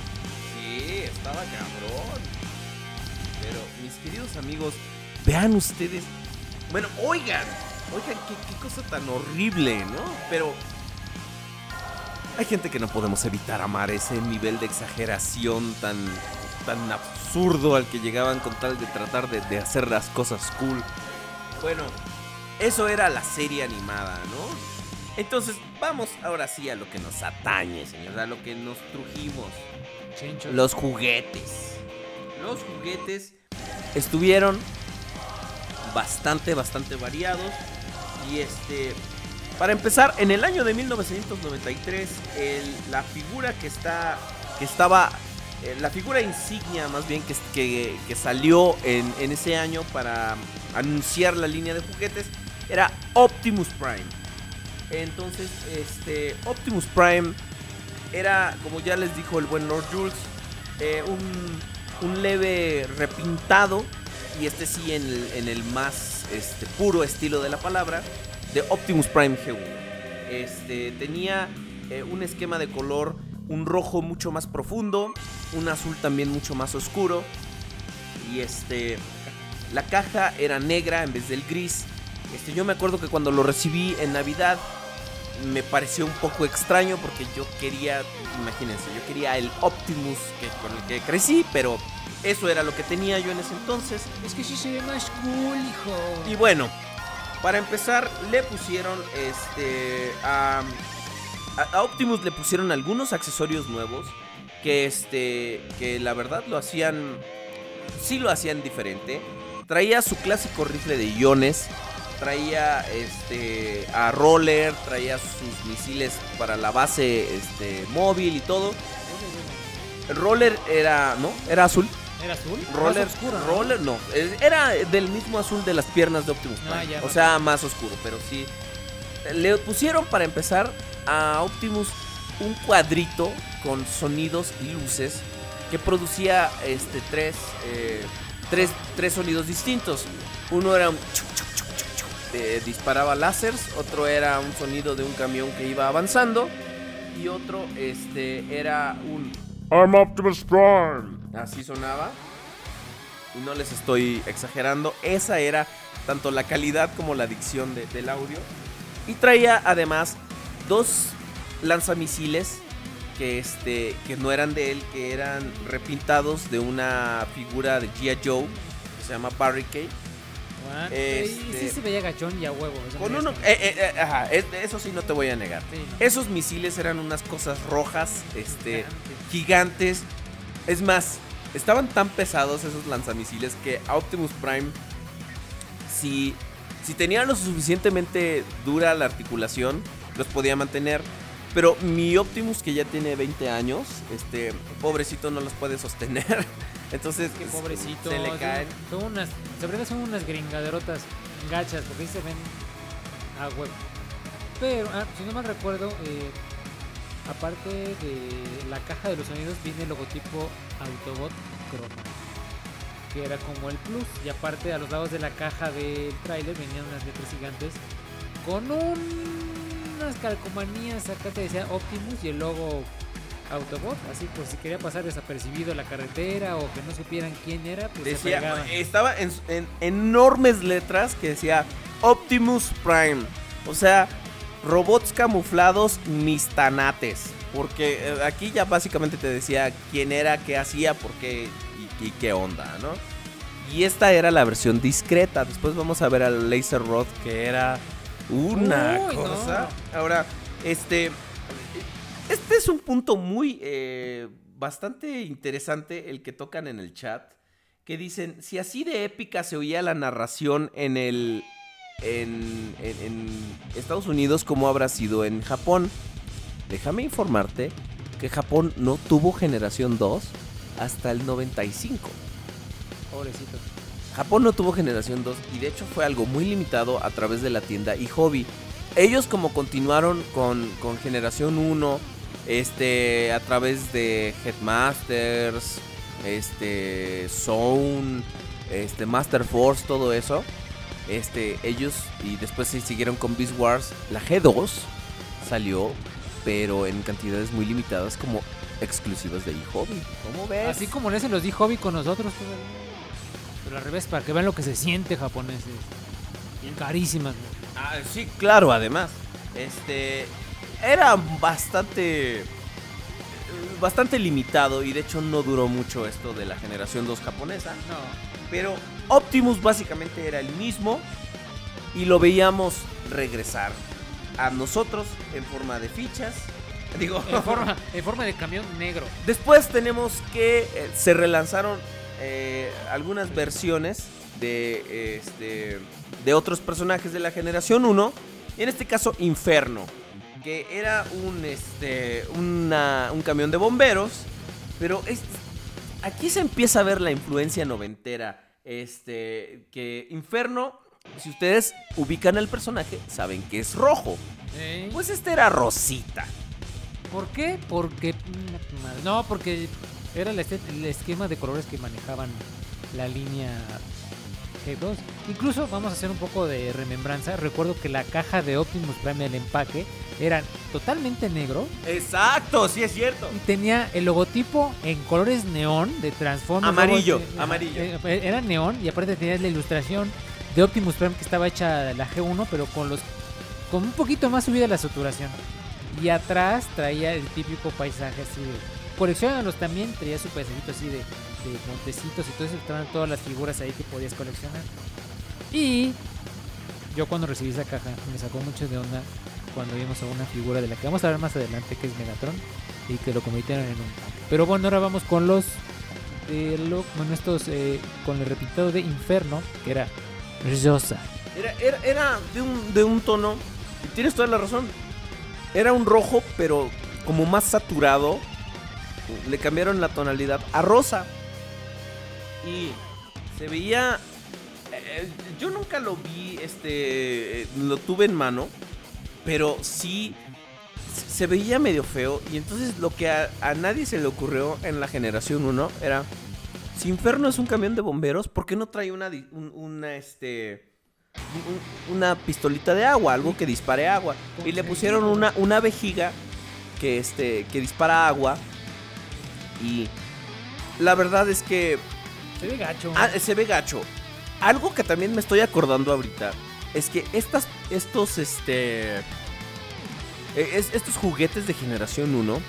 Sí, estaba cabrón. Pero, mis queridos amigos, vean ustedes. Bueno, oigan, oigan, qué, qué cosa tan horrible, ¿no? Pero. Hay gente que no podemos evitar amar ese nivel de exageración tan, tan absurdo al que llegaban con tal de tratar de, de hacer las cosas cool. Bueno, eso era la serie animada, ¿no? Entonces, vamos ahora sí a lo que nos atañe, señores, a lo que nos trujimos. Los juguetes. Los juguetes estuvieron bastante, bastante variados. Y este, para empezar, en el año de 1993, el- la figura que está, que estaba, la figura insignia más bien que, que, que salió en, en ese año para anunciar la línea de juguetes era Optimus Prime. Entonces, este, Optimus Prime era, como ya les dijo el buen Lord Jules, eh, un, un leve repintado, y este sí en el, en el más este, puro estilo de la palabra, de Optimus Prime G1. Este, tenía eh, un esquema de color, un rojo mucho más profundo, un azul también mucho más oscuro, y este, la caja era negra en vez del gris. Este, yo me acuerdo que cuando lo recibí en Navidad, me pareció un poco extraño porque yo quería, imagínense, yo quería el Optimus que, con el que crecí, pero eso era lo que tenía yo en ese entonces. Es que sí se ve más cool, hijo. Y bueno, para empezar, le pusieron este. A, a Optimus le pusieron algunos accesorios nuevos. Que este. Que la verdad lo hacían. Sí lo hacían diferente. Traía su clásico rifle de iones. Traía este. a Roller. Traía sus misiles para la base este, móvil y todo. Roller era. ¿No? Era azul. ¿Era azul? Roller, Más oscuro, roller no, eh, era del mismo azul de las piernas de Optimus Ah, Prime. o sea, más oscuro, pero sí. Le pusieron para empezar a Optimus un cuadrito con sonidos y luces que producía este tres, eh, tres, tres sonidos distintos. Uno era un chuc, chuc, chuc, eh, disparaba láseres, otro era un sonido de un camión que iba avanzando y otro este era un I'm Optimus Prime. Así sonaba. Y no les estoy exagerando. Esa era tanto la calidad como la dicción de- del audio. Y traía además dos lanzamisiles que, este, que no eran de él, que eran repintados de una figura de G.I. Joe que se llama Barricade. Este- Sí se veía gachón y a huevo. eso Con uno, eh, eh, eh, ajá, es- eso sí no te voy a negar. Sí, no. Esos misiles eran unas cosas rojas, este, Gigante. gigantes. Es más, estaban tan pesados esos lanzamisiles que Optimus Prime, si, si tenía lo suficientemente dura la articulación, los podía mantener. Pero mi Optimus, que ya tiene 20 años, este, pobrecito no los puede sostener. Entonces, Qué pobrecito. se le caen. Son unas, sobre todo son unas gringaderotas gachas, porque ahí se ven a huevo. Pero, ah, si no mal recuerdo, eh, aparte de la caja de los sonidos, viene el logotipo Autobot Chroma. que era como el plus. Y aparte, a los lados de la caja del tráiler venían unas letras gigantes con un- unas calcomanías. Acá te decía Optimus y el logo Autobot. Así, pues si quería pasar desapercibido la carretera o que no supieran quién era, pues Decía, estaba en, en enormes letras que decía Optimus Prime. O sea, robots camuflados mis tanates. Porque eh, aquí ya básicamente te decía quién era, qué hacía, por qué y, y qué onda, ¿no? Y esta era la versión discreta. Después vamos a ver al Laser Rod, que era una Uy, no. cosa. Ahora, este. Este es un punto muy. eh, bastante interesante el que tocan en el chat. Que dicen: si así de épica se oía la narración en el. En, en- en Estados Unidos, ¿cómo habrá sido en Japón? Déjame informarte que Japón no tuvo generación 2 hasta el 95. Pobrecito. Japón no tuvo generación 2 y de hecho fue algo muy limitado a través de la tienda y hobby. Ellos como continuaron con, con generación 1, este, a través de Headmasters, este, Zone, este, Master Force, todo eso. Este, ellos y después se siguieron con Beast Wars. La G2 salió, pero en cantidades muy limitadas como exclusivas de eHobby. ¿Cómo ves? Así como le hacen los D-Hobby con nosotros. Pero al revés, para que vean lo que se siente japoneses. Bien carísimas. ¿no? Ah, sí, claro, además. Este. Era bastante. Bastante limitado y de hecho no duró mucho esto de la generación 2 japonesa. No. Pero Optimus básicamente era el mismo y lo veíamos regresar a nosotros en forma de fichas. Digo, En forma, en forma de camión negro. Después tenemos que eh, se relanzaron eh, algunas versiones de, este, de otros personajes de la generación 1. Y en este caso, Inferno. Que era un, este, una- un camión de bomberos. Pero es- aquí se empieza a ver la influencia noventera. Este, que Inferno, si ustedes ubican al personaje, saben que es rojo. ¿Eh? Pues este era rosita. ¿Por qué? Porque. No, porque era el, esquema de colores que manejaban la línea G2. Incluso vamos a hacer un poco de remembranza. Recuerdo que la caja de Optimus Prime, el empaque, era totalmente negro Exacto, sí es cierto. y tenía el logotipo en colores neón de Transformers. Amarillo, eh, amarillo. eh, Era neón y aparte tenías la ilustración de Optimus Prime que estaba hecha la G1, pero con los con un poquito más subida la saturación. Y atrás traía el típico paisaje así de. Coleccionalos también, traía su paisajito así de, de montecitos eso. Estaban todas las figuras ahí que podías coleccionar. Y yo cuando recibí esa caja me sacó mucho de onda cuando vimos a una figura de la que vamos a hablar más adelante, que es Megatron, y que lo convirtieron en un. Pero bueno, ahora vamos con los. De lo, bueno, estos. eh, con el repintado de Inferno, que era Rosa. Era, era, era de, un, de un tono. Tienes toda la razón. Era un rojo, pero como más saturado. Le cambiaron la tonalidad a rosa. Y se veía. eh, yo nunca lo vi, este. eh, Lo tuve en mano. Pero sí. se- veía medio feo. Y entonces lo que a, nadie se le ocurrió en la generación 1 era. Si Inferno es un camión de bomberos, ¿por qué no trae una, una este un- una pistolita de agua, algo que dispare agua. Y le pusieron una, una vejiga que, este, que dispara agua. Y la verdad es que Se ve gacho. ah, se ve gacho. Algo que también me estoy acordando ahorita es que estas, estos, este, es- estos juguetes de generación 1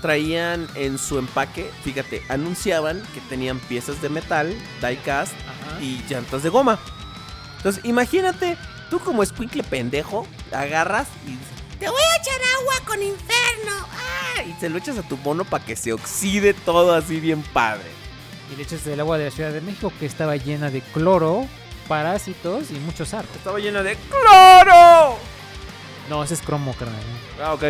traían en su empaque, fíjate, anunciaban que tenían piezas de metal, diecast Ajá. y llantas de goma. Entonces, imagínate, tú como escuincle pendejo, agarras y Te voy a echar agua con inferno. "Ah", y se lo echas a tu mono para que se oxide todo así bien padre. Y le echas el agua de la Ciudad de México que estaba llena de cloro, parásitos y muchos arcos. Estaba lleno de cloro. No, ese es cromo, carnal. Ah, ok.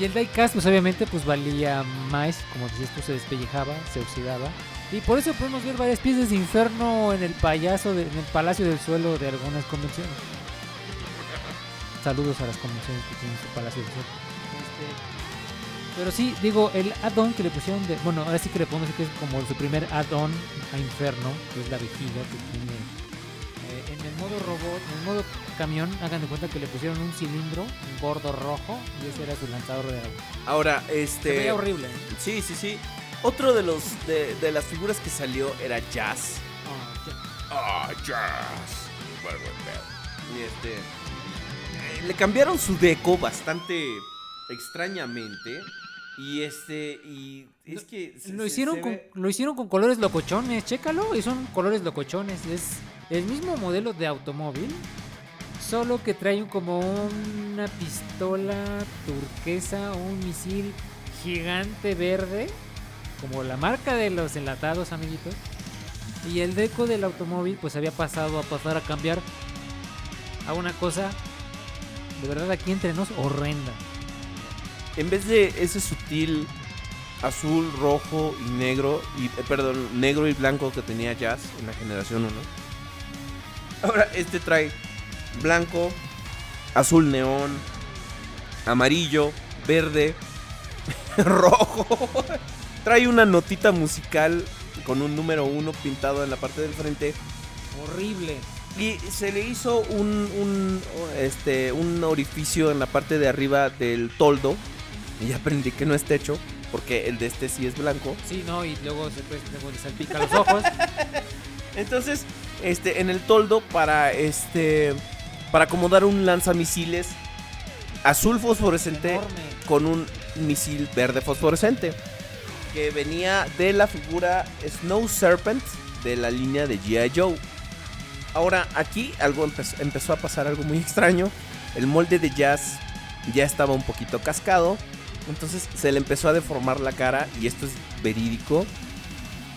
Y el diecast, pues obviamente, pues valía más, como dices tú, se despellejaba, se oxidaba. Y por eso podemos ver varias piezas de inferno en el payaso, de- en el palacio del suelo de algunas convenciones. Saludos a las convenciones que tienen su palacio suelo. Este, Pero sí, digo, el add-on que le pusieron de. Bueno, ahora sí que le podemos decir que es como su primer add-on a Inferno, que es la vejiga que tiene. eh, en el modo robot, en el modo camión, hagan de cuenta que le pusieron un cilindro, un gordo rojo, y ese era su lanzador de agua. Ahora, Se este. veía horrible. Sí, sí, sí. Otro de los de, de las figuras que salió era Jazz. Ah. Ah, jazz. Well. Y este. Le cambiaron su deco bastante extrañamente. Y este. Y es que. se- Lo hicieron, se con, ve- lo hicieron con colores locochones, chécalo, y son colores locochones. Es el mismo modelo de automóvil, solo que trae como una pistola turquesa o un misil gigante verde, como la marca de los enlatados, amiguitos. Y el deco del automóvil pues había pasado a pasar a cambiar a una cosa, de verdad aquí entre nos, horrenda. En vez de ese sutil azul, rojo y negro. Y, eh, perdón, negro y blanco que tenía Jazz en la generación 1. Ahora este trae blanco, azul neón, amarillo, verde, rojo. Trae una notita musical con un número uno pintado en la parte del frente. Horrible. Y se le hizo un, un, este, un orificio en la parte de arriba del toldo. Y ya aprendí que no es techo, porque el de este sí es blanco. Sí, no, y luego se pues, luego le salpica los ojos. Entonces, este, en el toldo para este. Para acomodar un lanzamisiles azul fosforescente Enorme. con un misil verde fosforescente. Que venía de la figura Snow Serpent de la línea de G.I. Joe. Ahora, aquí algo empe- empezó a pasar algo muy extraño. El molde de Jazz ya estaba un poquito cascado. Entonces se le empezó a deformar la cara. Y esto es verídico.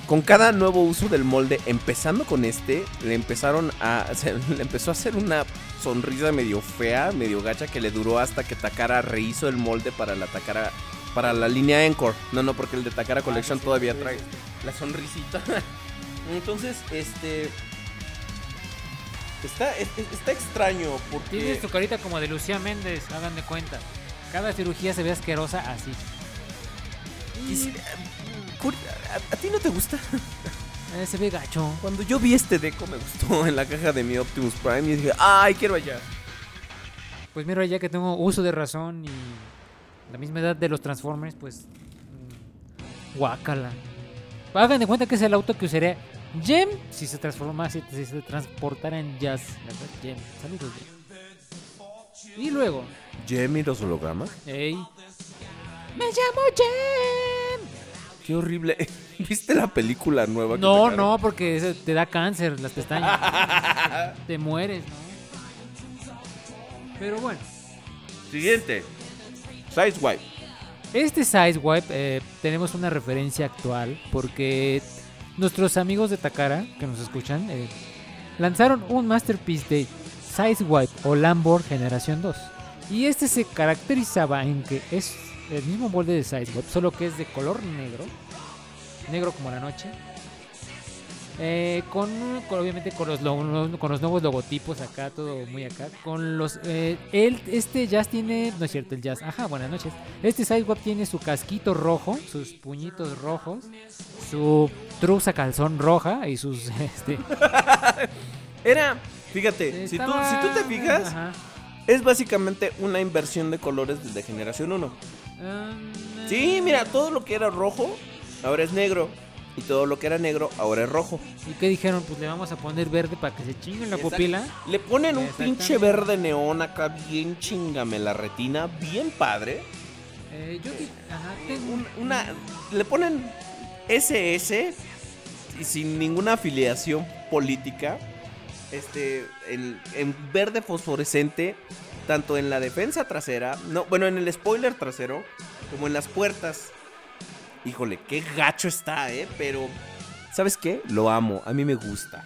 Con cada nuevo uso del molde, empezando con este, le empezaron a. se- le empezó a hacer una sonrisa medio fea, medio gacha, que le duró hasta que Takara rehizo el molde para la Takara. Para la línea Encore. No, no, porque el de Takara Collection todavía trae la sonrisita. Entonces, este. Está, es- es- está extraño porque. Tiene su carita como de Lucía Méndez, hagan de cuenta. Cada cirugía se ve asquerosa así. si- Curi, ¿a, a ti no te gusta? Eh, se ve gacho. Cuando yo vi este deco me gustó en la caja de mi Optimus Prime y dije, ¡ay, quiero allá! Pues mira, ya que tengo uso de razón y la misma edad de los Transformers, pues. mm, Guácala. Hagan de cuenta que es el auto que usaría Jem si se transformase, si se transportara en Jazz. ¿verdad? Jem. Saludos, Jem. Y luego, ¿Jemmy los hologramas? ey. Me llamo Jem. ¡Qué horrible! ¿Viste la película nueva que No, sacaron? no, porque te da cáncer las pestañas. te mueres, ¿no? Pero bueno. Siguiente. Sideswipe. Este Sizewipe eh, tenemos una referencia actual porque nuestros amigos de Takara que nos escuchan eh, lanzaron un masterpiece de Sizewipe o Lambor Generación 2. Y este se caracterizaba en que es el mismo molde de Sizewipe, solo que es de color negro, negro como la noche. Eh, con, obviamente con los, lo- con los nuevos logotipos acá, todo muy acá. Con los. eh, él, este jazz tiene. No es cierto, el jazz. Ajá, buenas noches. Este Sidewalk tiene su casquito rojo, sus puñitos rojos, su truza calzón roja y sus. Este, Era, fíjate, si tú, si tú te fijas, Ajá. es básicamente una inversión de colores desde generación 1. Um, Sí, mira, todo lo que era rojo ahora es negro. Y todo lo que era negro ahora es rojo. ¿Y qué dijeron? Pues le vamos a poner verde para que se chingue la Exacto. pupila. Le ponen un pinche verde neón acá bien chingame la retina, bien padre. Eh, yo ajá, tengo Un- una, le ponen SS y sin ninguna afiliación política. Este, en, en verde fosforescente, tanto en la defensa trasera, no, bueno, en el spoiler trasero, como en las puertas. Híjole, qué gacho está, eh, pero ¿sabes qué? Lo amo, a mí me gusta.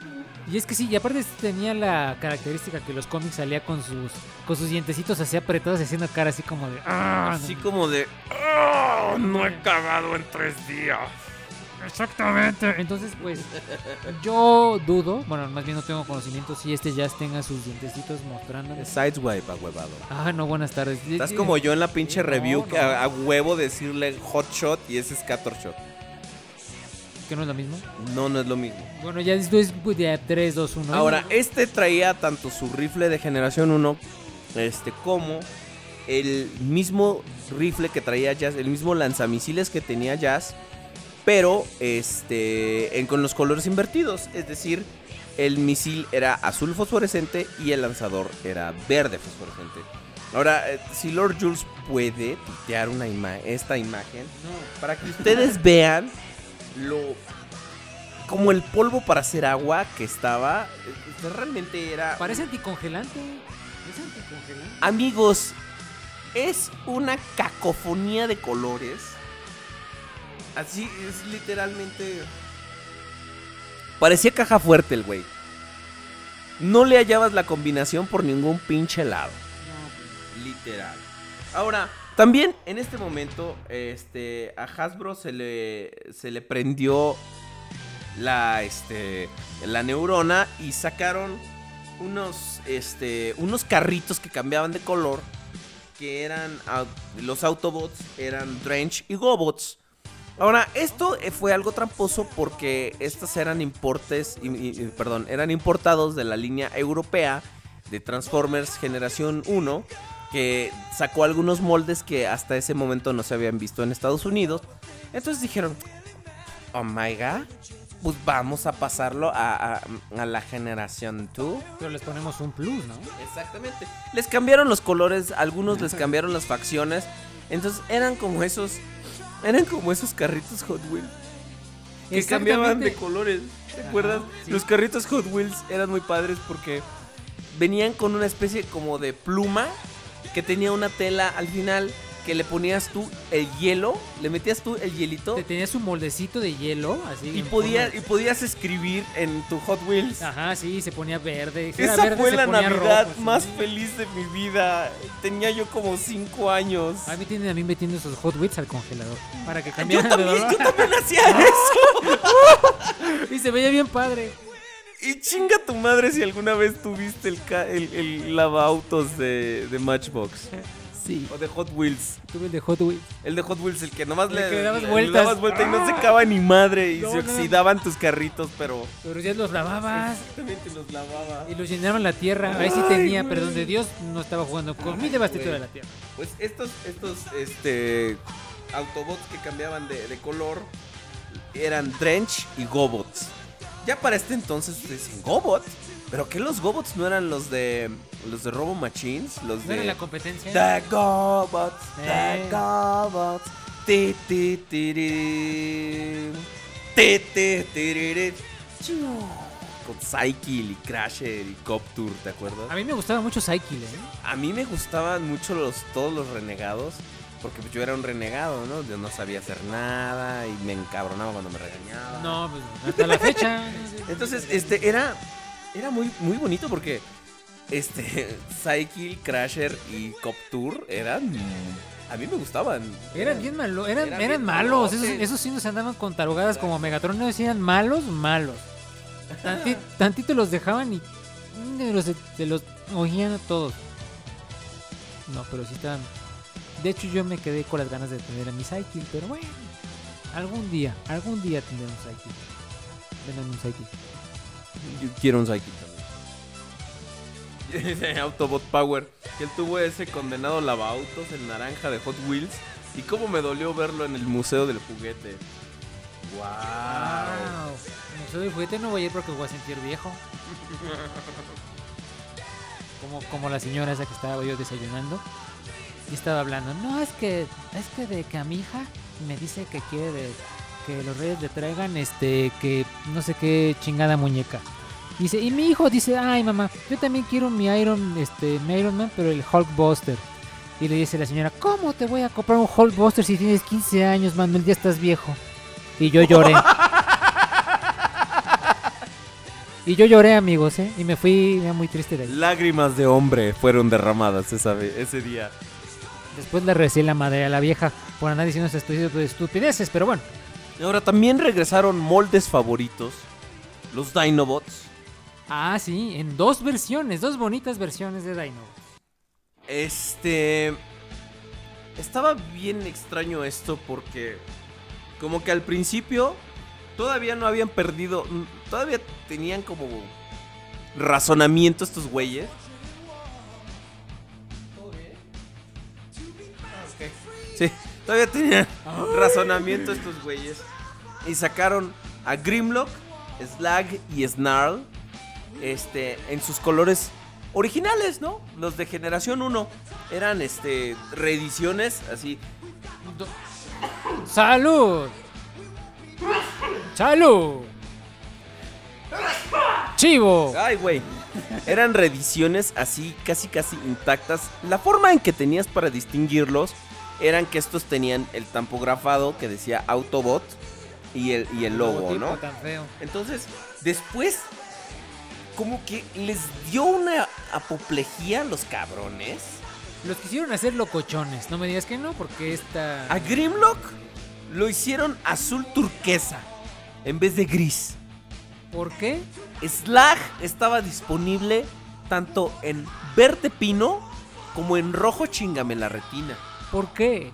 Y es que sí, y aparte tenía la característica que los cómics salía con sus con sus dientecitos así apretados haciendo cara así como de ah, Así como de, "Ah, no he cagado en tres días. Exactamente. Entonces, pues, yo dudo, bueno, más bien no tengo conocimiento si este jazz tenga sus dientecitos mostrándome. Sideswipe, huevado. Ah, no, buenas tardes. Estás como yo en la pinche No, review que a huevo decirle hot shot y ese es scatter shot. ¿Que no es lo mismo? No, no es lo mismo. Bueno, ya esto es pues, de 3, 2, 1. Ahora, este traía tanto su rifle de generación 1 este, como el mismo rifle que traía Jazz, el mismo lanzamisiles que tenía Jazz, pero este, en- con los colores invertidos. Es decir, el misil era azul fosforescente y el lanzador era verde fosforescente. Ahora, eh, si Lord Jules puede tuitear una ima- esta imagen para que ustedes vean lo como el polvo para hacer agua que estaba, eh, realmente era Parece anticongelante. Es anticongelante. Amigos, es una cacofonía de colores. Así es literalmente. Parecía caja fuerte el güey. No le hallabas la combinación por ningún pinche lado. Literal. Ahora, también en este momento, este, a Hasbro se le, se le prendió la, este, la neurona y sacaron unos, este, unos carritos que cambiaban de color, que eran, los Autobots eran Drench y Gobots. Ahora, esto eh, fue algo tramposo porque estos eran importes, y- y- y, perdón, eran importados de la línea europea de Transformers Generación 1, que sacó algunos moldes que hasta ese momento no se habían visto en Estados Unidos. Entonces dijeron, oh my god, pues vamos a pasarlo a, a- a la generación 2. Pero les ponemos un plus, ¿no? Exactamente. Les cambiaron los colores, algunos les cambiaron las facciones. Entonces eran como esos. Eran como esos carritos Hot Wheels. Que cambiaban de colores. ¿Te acuerdas? sí. Los carritos Hot Wheels eran muy padres porque venían con una especie como de pluma que tenía una tela al final que le ponías tú el hielo, le metías tú el hielito Te tenías un moldecito de hielo, así. y podías, y podías escribir en tu Hot Wheels. Ajá, sí, se ponía verde. Si Esa verde, fue la Navidad rojo, más feliz de mi vida. Tenía yo como 5 años. A mí tienen a mí metiendo esos Hot Wheels al congelador. Para que Yo cambiaran de también, yo también hacía eso. Y se veía bien padre. Y chinga tu madre si alguna vez tuviste el, el, el de, de Matchbox. Sí. O de Hot Wheels. Tuve el de Hot Wheels. El de Hot Wheels, el que nomás El le, que le dabas le vueltas. dabas vuelta y no secaba ni madre. Y No, se no. oxidaban tus carritos, pero... Pero ya los lavabas. Exactamente los lavaba. Y los llenaban la tierra. Ahí sí tenía, güey. pero donde Dios no estaba jugando con mi devastador güey. de la tierra. Pues estos, estos, este, Autobots que cambiaban de, de color eran Drench y Gobots. Ya para este entonces ustedes dicen Gobots, pero que los Gobots no eran los de los de Robo Machines, los ¿No de la competencia? The Gobots, Eh. The Gobots. Ti, ti. Ti. Con Cycle y Crasher y Coptur, ¿te acuerdas? A mí me gustaba mucho Cycle, ¿eh? A mí me gustaban mucho los todos los renegados. Porque pues, yo era un renegado, ¿no? Yo no sabía hacer nada y me encabronaba cuando me regañaba. No, pues hasta la fecha. Entonces, este, era. Era muy, muy bonito porque. Este. Cycle, Crasher y Cop Tour eran. A mí me gustaban. Eran bien malos, eran, Eran malos. Esos, esos sí nos andaban con tarugadas como Megatron. No decían malos, malos. Tanti- tantito los dejaban y mm, los, se los oían a todos. No, pero sí estaban. De hecho, yo me quedé con las ganas de tener a mi Cycle, pero bueno. Algún día, algún día tendré un Cycle. Denme un Cycle. Yo quiero un. Ese Autobot Power. Que él tuvo ese condenado lavautos en naranja de Hot Wheels. Y cómo me dolió verlo en el Museo del Juguete. ¡Wow! Wow. Museo del juguete no voy a ir porque voy a sentir viejo. Como, como la señora esa que estaba yo desayunando. Y estaba hablando. No, es que, es que de que a mi hija me dice que quiere que los reyes le traigan este, que no sé qué chingada muñeca. Dice, y mi hijo dice, ay mamá, yo también quiero mi Iron, este, mi Iron Man, pero el Hulkbuster. Y le dice la señora, ¿cómo te voy a comprar un Hulkbuster si tienes 15 años, Manuel? Ya estás viejo. Y yo lloré. Y yo lloré, amigos, ¿eh? Y me fui muy triste de ahí. Lágrimas de hombre fueron derramadas esa ese día. Después le recé la madre a la vieja por andar diciendo estupideces, pero bueno. Ahora también regresaron moldes favoritos, los Dinobots. Ah, sí, en dos versiones, dos bonitas versiones de Dino. Este. Estaba bien extraño esto porque. Como que al principio. Todavía no habían perdido. Todavía tenían como. Razonamiento estos güeyes. Sí, todavía tenían razonamiento estos güeyes. Y sacaron a Grimlock, Slag y Snarl. Este. En sus colores originales, ¿no? Los de generación 1 eran este reediciones así. ¡Salud! ¡Salud! ¡Chivo! Ay, güey. Eran reediciones así casi casi intactas. La forma en que tenías para distinguirlos eran que estos tenían el tampografado que decía Autobot y el, y el logo, ¿no? tan feo. Entonces, después como que les dio una apoplejía a los cabrones. Los quisieron hacer locochones. No me digas que no, porque esta. A Grimlock lo hicieron azul turquesa en vez de gris. ¿Por qué? Slag estaba disponible tanto en verde pino como en rojo chingame la retina. ¿Por qué?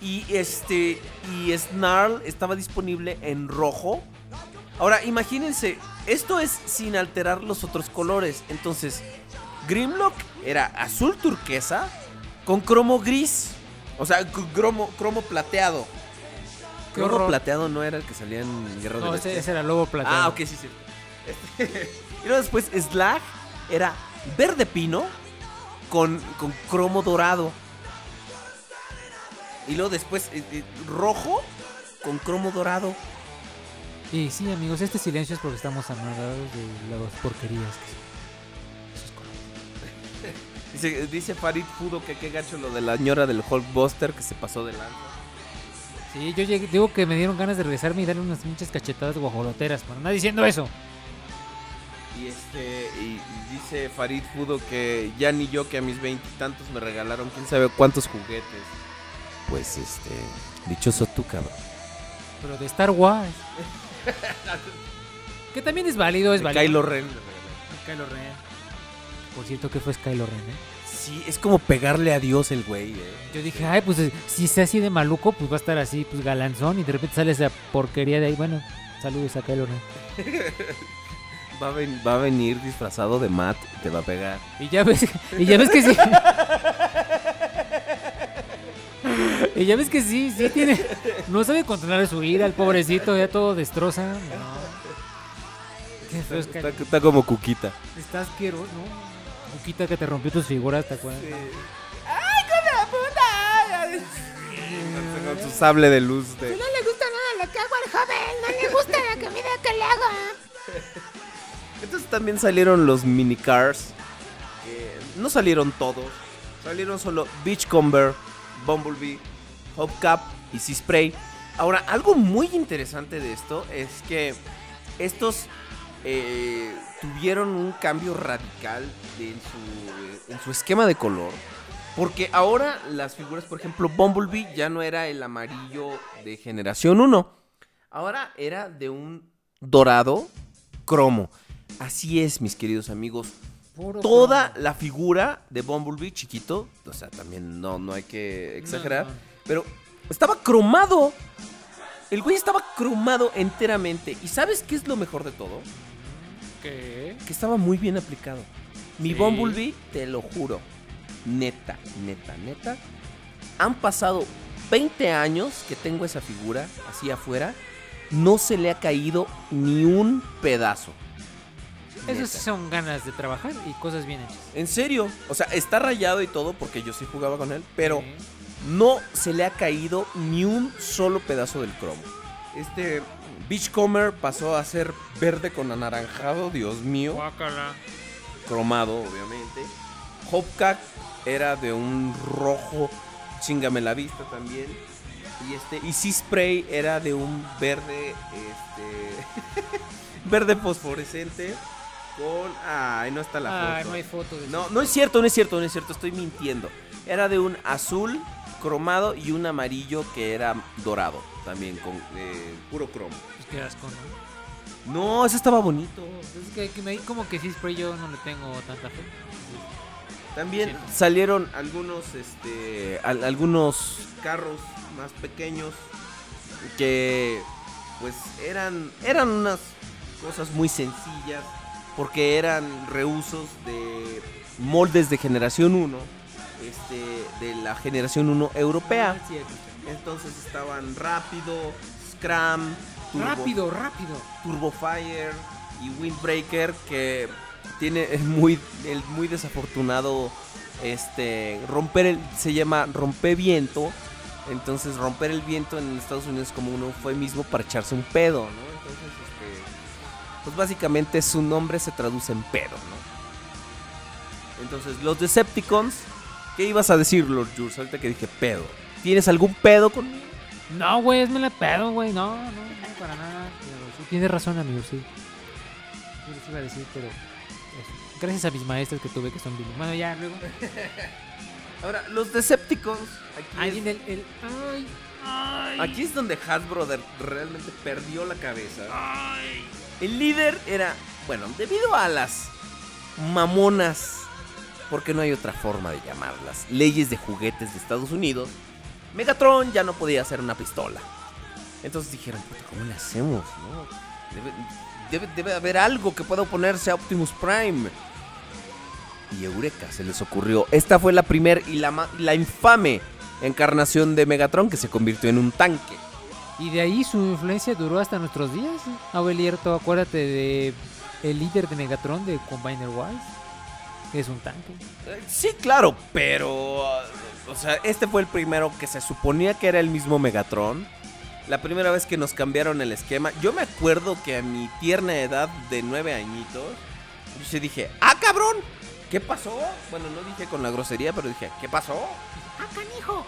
Y este y Snarl estaba disponible en rojo. Ahora, imagínense, esto es sin alterar los otros colores. Entonces, Grimlock era azul turquesa con cromo gris. O sea, cromo, cromo plateado. Qué Cromo horror. plateado no era el que salía en Guerra de No, ese, Bestias? ese era lobo plateado. Ah, ok, sí, sí. Este, y luego después Slag era verde pino con, con cromo dorado. Y luego después eh, eh, rojo con cromo dorado. Y sí, amigos, este silencio es porque estamos amargados de las porquerías. que son. Dice, dice Farid Fudo que qué gacho lo de la ñora del Hulkbuster que se pasó de lanza. Sí, yo llegué- digo que me dieron ganas de regresarme y darle unas muchas cachetadas guajoloteras. Pero anda diciendo eso. Y este y, y dice Farid Fudo que ya ni yo que a mis veintitantos me regalaron quién sabe cuántos juguetes. Pues este, dichoso tú, cabrón. Pero de Star Wars. que también es válido, es De válido. Kylo Ren. Kylo Ren. Por cierto, que fue Kylo Ren, eh? Sí, es como pegarle a Dios el güey, eh. Yo dije, ay, pues si es así de maluco, pues va a estar así, pues galanzón. Y de repente sale esa porquería de ahí. Bueno, saludos a Kylo Ren. Va a, ven- va a venir disfrazado de Matt y te va a pegar. Y ya ves, y ya ves que sí. y ya ves que sí, sí tiene. No sabe controlar su ira, el pobrecito, ya todo destroza. No. Qué feo es que- Está, está como Cuquita. Estás asqueroso, ¿no? Buquita que te rompió tus figuras, ¿te acuerdas? Con su sable de luz de... No le gusta nada lo que hago al joven. No le gusta la comida que le hago. Entonces también salieron los minicars. que no salieron todos. Salieron solo Beachcomber, Bumblebee, Hopcap y Sea Spray. Ahora, algo muy interesante de esto es que estos eh, tuvieron un cambio radical en su, en su esquema de color. Porque ahora las figuras, por ejemplo, Bumblebee ya no era el amarillo de generación 1. Ahora era de un dorado cromo. Así es, mis queridos amigos. Puro Toda la figura de Bumblebee chiquito, o sea, también no, no hay que exagerar, No, no. pero estaba cromado. El güey estaba cromado enteramente. ¿Y sabes qué es lo mejor de todo? ¿Qué? Que estaba muy bien aplicado. Mi Sí. Bumblebee, te lo juro. Neta, neta, neta. Han pasado 20 años que tengo esa figura así afuera. No se le ha caído ni un pedazo. Eso Neta. sí son ganas de trabajar y cosas bien hechas. En serio. O sea, está rayado y todo porque yo sí jugaba con él. Pero Sí. no se le ha caído ni un solo pedazo del cromo. Este Beachcomber pasó a ser verde con anaranjado, Dios mío. Guácala. cromado, obviamente. Hopcat era de un rojo, chingame la vista también. Y este, y Sea Spray era de un verde, este, verde fosforescente con, ay, no está la Ay, foto. no hay foto de No, no es cierto, no es cierto, no es cierto, estoy mintiendo. era de un azul cromado y un amarillo que era dorado. También con eh, puro cromo. Pues qué asco, ¿no? No, ese estaba bonito. Es que, que me como que sí spray yo no le tengo tanta fe. También Sí. salieron algunos, este, al- algunos carros más pequeños que, pues, eran, eran unas cosas muy sencillas porque eran reusos de moldes de generación 1, este, de la generación 1 europea. Entonces estaban rápido, Scram, Turbo, Rápido, rápido. Turbo Fire y Windbreaker que tiene es muy el muy desafortunado este romper el se llama romper viento entonces romper el viento en Estados Unidos es como un eufemismo para echarse un pedo no entonces pues básicamente su nombre se traduce en pedo no entonces los Decepticons qué ibas a decir Lord Jules ahorita que dije pedo tienes algún pedo conmigo No, güey, es me la pedo, güey. No, no, no, para nada. Pero tienes razón, amigo, sí. Yo les iba a decir, pero. eso. Gracias a mis maestros que tuve que son bien. Bueno, ya, luego. ahora los Decepticons aquí Ahí es- viene el. el ay, ay. Aquí es donde Hasbro realmente perdió la cabeza. El líder era, bueno, debido a las mamonas, porque no hay otra forma de llamarlas, leyes de juguetes de Estados Unidos, Megatron ya no podía hacer una pistola. Entonces dijeron, ¿cómo le hacemos? no? Debe, haber algo que pueda oponerse a Optimus Prime. Y Eureka se les ocurrió. Esta fue la primer y la, la infame encarnación de Megatron que se convirtió en un tanque. Y de ahí su influencia duró hasta nuestros días. Abelierto, acuérdate de el líder de Megatron de Combiner Wars. que Es un tanque. Eh, Sí, claro, pero. O sea, este fue el primero que se suponía que era el mismo Megatron. La primera vez que nos cambiaron el esquema. Yo me acuerdo que a mi tierna edad de nueve añitos. Yo sí dije, ¡ah, cabrón! ¿Qué pasó? Bueno, no dije con la grosería, pero dije, ¿qué pasó? ¡Ah, canijo!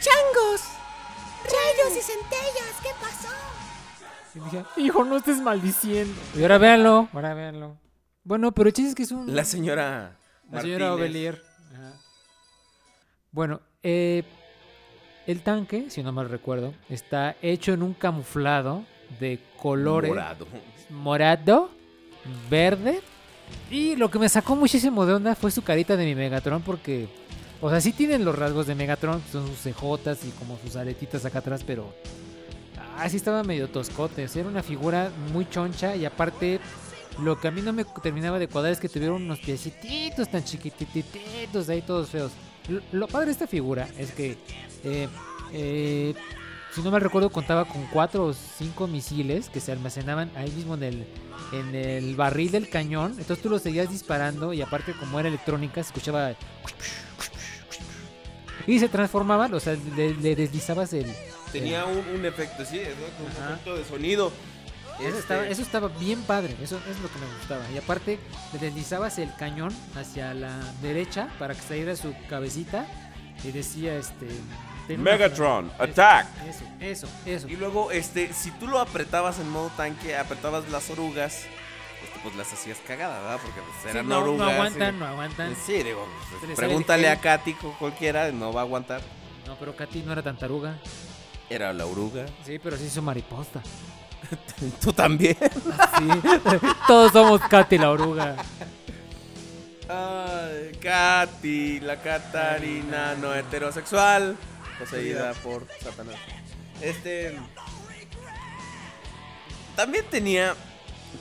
¡Changos! ¡Rayos y centellas! ¿Qué pasó? Y dije, hijo, no estés maldiciendo. Y ahora véanlo, ahora véanlo. Bueno, pero el chiste es que es un... La señora. La señora Martínez. Ovelier. Ajá. Bueno, eh, el tanque, si no mal recuerdo, está hecho en un camuflado de colores Morado. morado, verde. Y lo que me sacó muchísimo de onda fue su carita de mi Megatron porque, o sea, sí tienen los rasgos de Megatron, son sus cejotas y como sus aretitas acá atrás, pero así estaba medio toscote. O sea, era una figura muy choncha y aparte lo que a mí no me terminaba de cuadrar es que tuvieron unos piecititos tan chiquitititos ahí todos feos. Lo, padre de esta figura es que, eh, eh, si no mal recuerdo, contaba con cuatro o cinco misiles que se almacenaban ahí mismo en el, en el barril del cañón. Entonces tú lo seguías disparando y aparte como era electrónica se escuchaba... Y se transformaban, o sea, le, le deslizabas el... Tenía un, un efecto, sí, ¿no? Un Ajá. efecto de sonido. Eso Este, estaba, eso estaba bien padre, eso es lo que me gustaba. Y aparte, le deslizabas el cañón hacia la derecha para que saliera su cabecita y decía este. una- Megatron, Eso, attack. Eso, eso, eso. Y luego, este, si tú lo apretabas en modo tanque, apretabas las orugas, pues las hacías cagada, ¿verdad? Porque pues, Sí, eran no, no orugas. aguantan, y- no aguantan. Sí, digo, pues, pregúntale a Katy cualquiera, no va a aguantar. No, pero Katy no era tan taruga. Era la oruga. Sí, pero sí hizo mariposa. Tú también. Sí. Todos somos Katy la oruga. Ay, Katy, la Catarina no heterosexual, poseída por Satanás. Este. También tenía.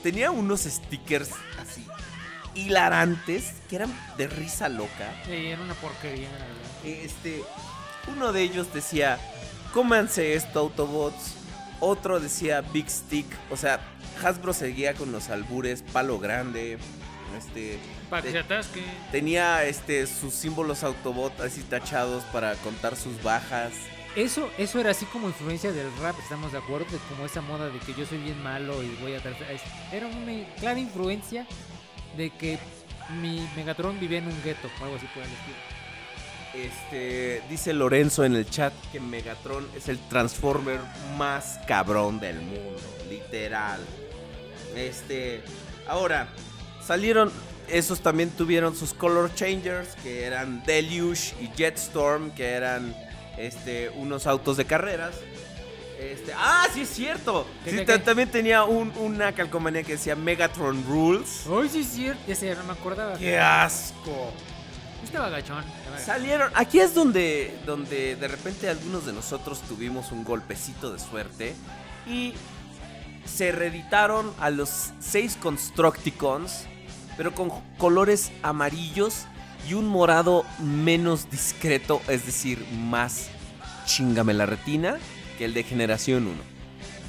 Tenía unos stickers así. Hilarantes. Que eran de risa loca. Sí, era una porquería, la verdad. Este. Uno de ellos decía. Cómanse esto, Autobots. Otro decía Big Stick. O sea, Hasbro seguía con los albures, palo grande. Este. Para que de- se atasque. Tenía este sus símbolos Autobot así tachados para contar sus bajas. Eso, eso era así como influencia del rap, estamos de acuerdo, de como esa moda de que yo soy bien malo y voy a tratar. es- Era una clara influencia de que mi Megatron vivía en un gueto o algo así por el estilo. Este dice Lorenzo en el chat que Megatron es el Transformer más cabrón del mundo, literal. Este, ahora salieron esos también tuvieron sus color changers, que eran Deluge y Jetstorm, que eran este, unos autos de carreras. Este, ah, sí es cierto. ¿Qué, Sí, qué, ta- qué? también tenía un- una calcomanía que decía Megatron Rules. Ay, sí, es cierto. Ya sé, no me acordaba. ¡Qué asco! Estaba gachón. Salieron. Aquí es donde, donde de repente algunos de nosotros tuvimos un golpecito de suerte. Y se reeditaron a los seis Constructicons. Pero con colores amarillos y un morado menos discreto. Es decir, más chingame la retina que el de generación 1.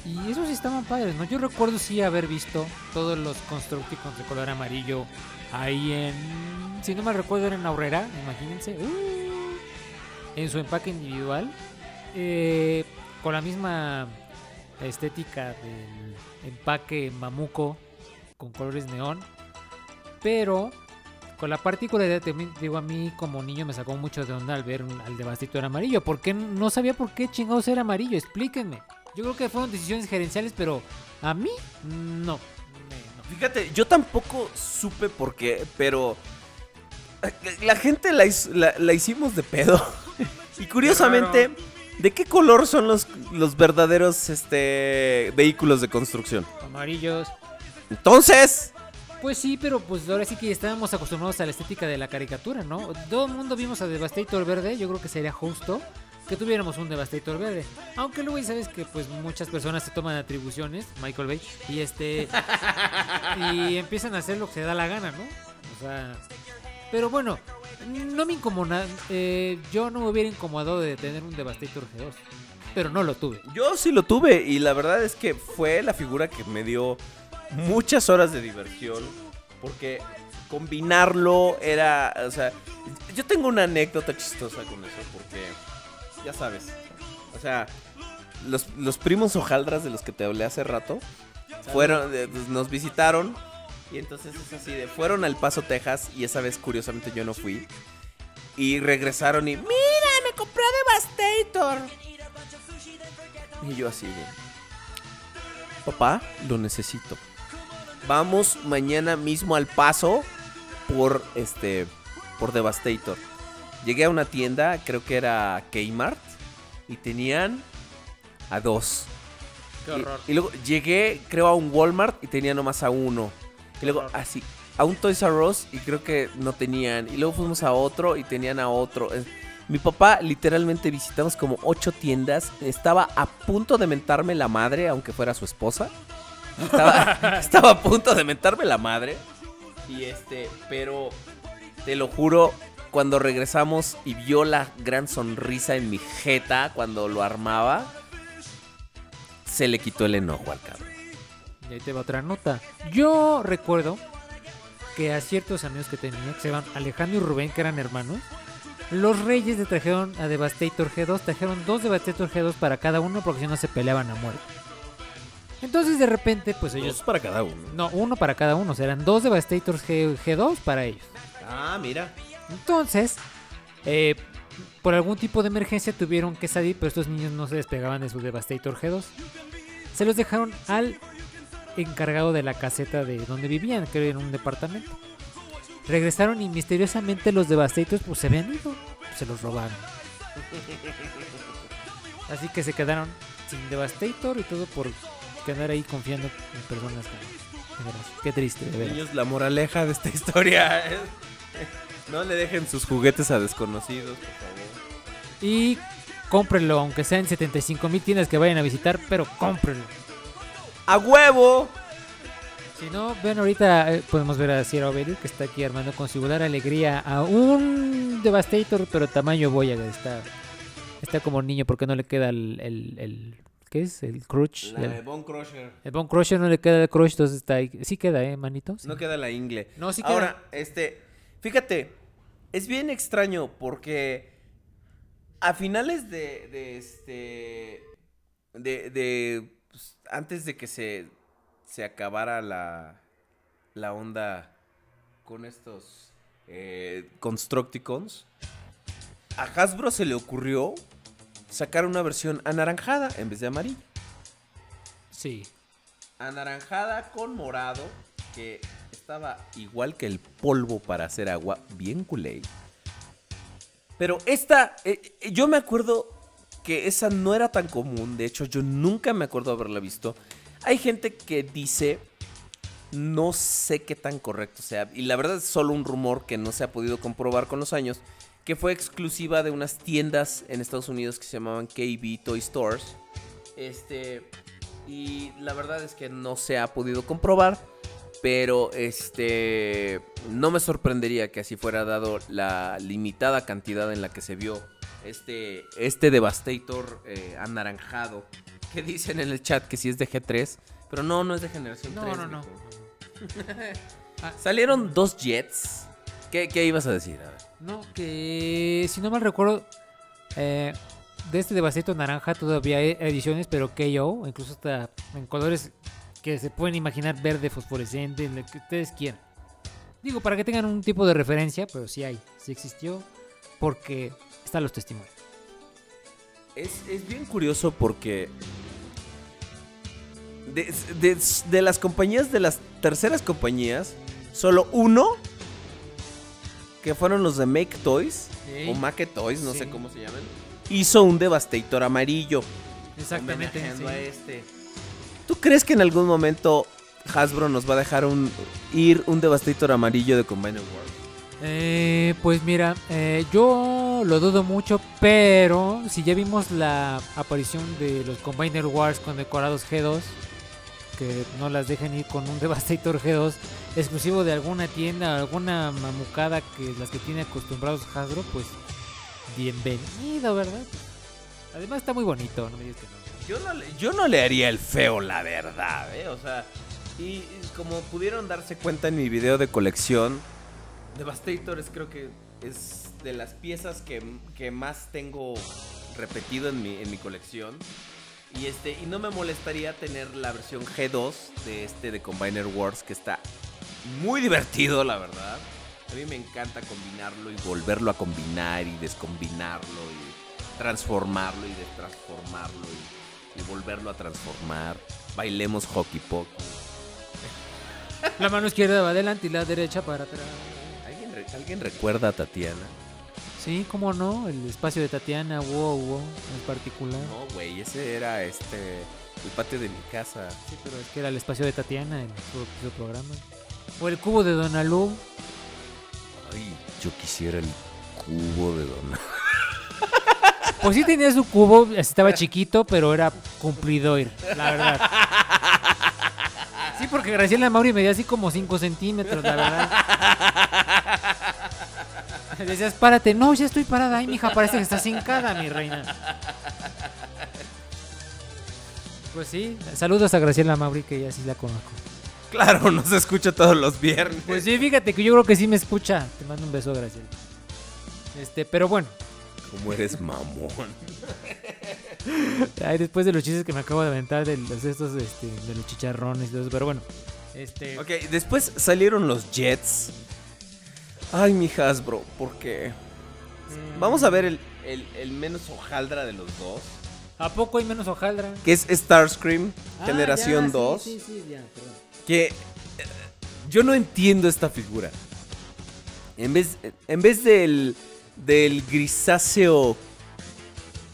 Y esos sí estaban padres, ¿no? Yo recuerdo sí haber visto todos los Constructicons de color amarillo ahí en... Si no me recuerdo era en Aurrera, imagínense. Uh, en su empaque individual. eh, con la misma estética del empaque mamuco con colores neón. Pero con la particularidad, también, digo, a mí como niño me sacó mucho de onda al ver un- al Devastator amarillo. Porque no sabía por qué chingados era amarillo, explíquenme. Yo creo que fueron decisiones gerenciales, pero a mí no. Fíjate, yo tampoco supe por qué, pero eh, la gente la, la- la hicimos de pedo. Y curiosamente, ¿de qué color son los, los verdaderos este, vehículos de construcción? Amarillos. Entonces, Pues sí, pero pues ahora sí que estábamos acostumbrados a la estética de la caricatura, ¿no? Todo el mundo vimos a Devastator verde, yo creo que sería justo que tuviéramos un Devastator verde. Aunque luego ya sabes que pues muchas personas se toman atribuciones, Michael Bay, y este y empiezan a hacer lo que se da la gana, ¿no? O sea, pero bueno, no me incomoda, eh, yo no me hubiera incomodado de tener un Devastator G2, pero no lo tuve. yo sí lo tuve y la verdad es que fue la figura que me dio muchas horas de diversión porque combinarlo era, o sea, yo tengo una anécdota chistosa con eso porque ya sabes, o sea, los, los primos hojaldras de los que te hablé hace rato fueron, eh, pues, nos visitaron y entonces es así de, fueron al Paso, Texas y esa vez curiosamente yo no fui y regresaron y, mira, me compré Devastator. Y yo así de, papá, lo necesito. Vamos mañana mismo al Paso por este, por Devastator. Llegué a una tienda, creo que era Kmart, y tenían a dos. Y- Y, luego llegué, creo, a un Walmart y tenía nomás a uno. Y luego así, a un Toys R Us y creo que no tenían. Y luego fuimos a otro y tenían a otro. Mi papá literalmente visitamos como ocho tiendas. Estaba a punto de mentarme la madre, aunque fuera su esposa. Estaba, estaba a punto de mentarme la madre. Y este, pero te lo juro, cuando regresamos y vio la gran sonrisa en mi jeta cuando lo armaba, se le quitó el enojo al cabrón. Y ahí te va otra nota. Yo recuerdo que a ciertos amigos que tenía, que se llaman Alejandro y Rubén, que eran hermanos, los reyes le trajeron a Devastator G2, trajeron dos Devastator G2 para cada uno porque si no se peleaban a muerte. Entonces de repente, pues ellos... para cada uno. No, uno para cada uno, o sea, eran dos Devastators G, G2 para ellos. Ah, mira. Entonces, eh, por algún tipo de emergencia tuvieron que salir, pero estos niños no se despegaban de su Devastator G2. Se los dejaron al encargado de la caseta de donde vivían, creo en un departamento. Regresaron y misteriosamente los Devastators pues se habían ido, se los robaron. Así que se quedaron sin Devastator y todo por quedar ahí confiando en personas que... de veras, Qué triste, de veras. Niños, la moraleja de esta historia es... No le dejen sus juguetes a desconocidos, por favor. Y cómprenlo, aunque sean 75 mil tiendas que vayan a visitar, pero cómprenlo. ¡A huevo! Si no, ven ahorita, eh, podemos ver a Sierra Obelix que está aquí armando con singular alegría a un Devastator, pero tamaño Voyager. Está, está como niño porque no le queda el, el, el- ¿qué es? El Crush. La de El, Bone Crusher. el Bone Crusher no le queda el Crush, entonces está ahí. Sí queda, ¿eh, manito? Sí. No queda la ingle. No, sí queda. Ahora, este, fíjate, es bien extraño porque a finales de, de este, de, de, pues, antes de que se, se acabara la, la onda con estos eh, Constructicons, a Hasbro se le ocurrió sacar una versión anaranjada en vez de amarilla Sí. anaranjada con morado que estaba igual que el polvo para hacer agua, bien culé. Pero esta, eh, eh, yo me acuerdo que esa no era tan común. De hecho, yo nunca me acuerdo haberla visto. Hay gente que dice, no sé qué tan correcto sea. Y la verdad es solo un rumor que no se ha podido comprobar con los años. Que fue exclusiva de unas tiendas en Estados Unidos que se llamaban KB Toy Stores. Este. Y la verdad es que no se ha podido comprobar. Pero este. No me sorprendería que así fuera dado la limitada cantidad en la que se vio este, este Devastator eh, anaranjado. Que dicen en el chat que sí es de G3. Pero no, no es de generación No, 3. no, no. mijo. Salieron dos jets. ¿Qué, qué ibas a decir? A ver. No, que si no mal recuerdo, eh, de este Devastator naranja todavía hay ediciones, pero KO, incluso está en colores que se pueden imaginar verde, fosforescente, lo que ustedes quieran. Digo, para que tengan un tipo de referencia, pero sí hay, sí existió, porque están los testimonios. Es, es bien curioso porque. De, de- de las compañías, de las terceras compañías, solo uno. Que fueron los de Make Toys. Sí. O Make Toys, no sé cómo se llaman. Hizo un Devastator amarillo. Exactamente. homenajeando sí. a este. ¿Tú crees que en algún momento Hasbro nos va a dejar un, ir un Devastator amarillo de Combiner Wars? Eh, pues mira, eh, yo lo dudo mucho, pero si ya vimos la aparición de los Combiner Wars con decorados G2, que no las dejen ir con un Devastator G2 exclusivo de alguna tienda, alguna mamucada que las que tiene acostumbrados Hasbro, pues bienvenido, ¿verdad? Además está muy bonito, no me digas que no. Yo no, yo no le haría el feo, la verdad, ¿eh? O sea, y, y como pudieron darse cuenta en mi video de colección, Devastator es creo que es de las piezas que, que más tengo repetido en mi, en mi colección. Y este, y no me molestaría tener la versión G2 de este de Combiner Wars, que está muy divertido, la verdad. A mí me encanta combinarlo y volverlo a combinar y descombinarlo y transformarlo y destransformarlo y, y volverlo a transformar. Bailemos hockey poco. La mano izquierda va adelante y la derecha para atrás. ¿Alguien, re- ¿Alguien recuerda a Tatiana? Sí, cómo no, el espacio de Tatiana, wow, wow, en particular. No, güey, ese era este el patio de mi casa. Sí, pero es que era el espacio de Tatiana en su, programa. O el cubo de Donalú. Ay, yo quisiera el cubo de Donald. Pues sí tenía su cubo, estaba chiquito, pero era cumplidor, la verdad. Sí, porque Graciela Mauri medía así como 5 centímetros, la verdad. Decías, párate. No, ya estoy parada. Ay, mija, parece que estás hincada, mi reina. Pues sí, saludos a Graciela Mauri, que ya sí la conozco. Claro, nos escucha todos los viernes. Pues sí, fíjate que yo creo que sí me escucha. Te mando un beso, Graciela. Este, pero bueno, ¿Cómo eres mamón? ay, después de los chistes que me acabo de aventar de los estos, este, de los chicharrones y todo eso, pero bueno. Este, Ok, después salieron los Jets. Ay, mi Hasbro, porque vamos a ver el, el- el menos hojaldra de los dos. ¿A poco hay menos hojaldra? Que es Starscream, Ah, generación ya, sí, 2. Sí, sí, ya, perdón. Que eh, yo no entiendo esta figura. En vez, en vez del, del grisáceo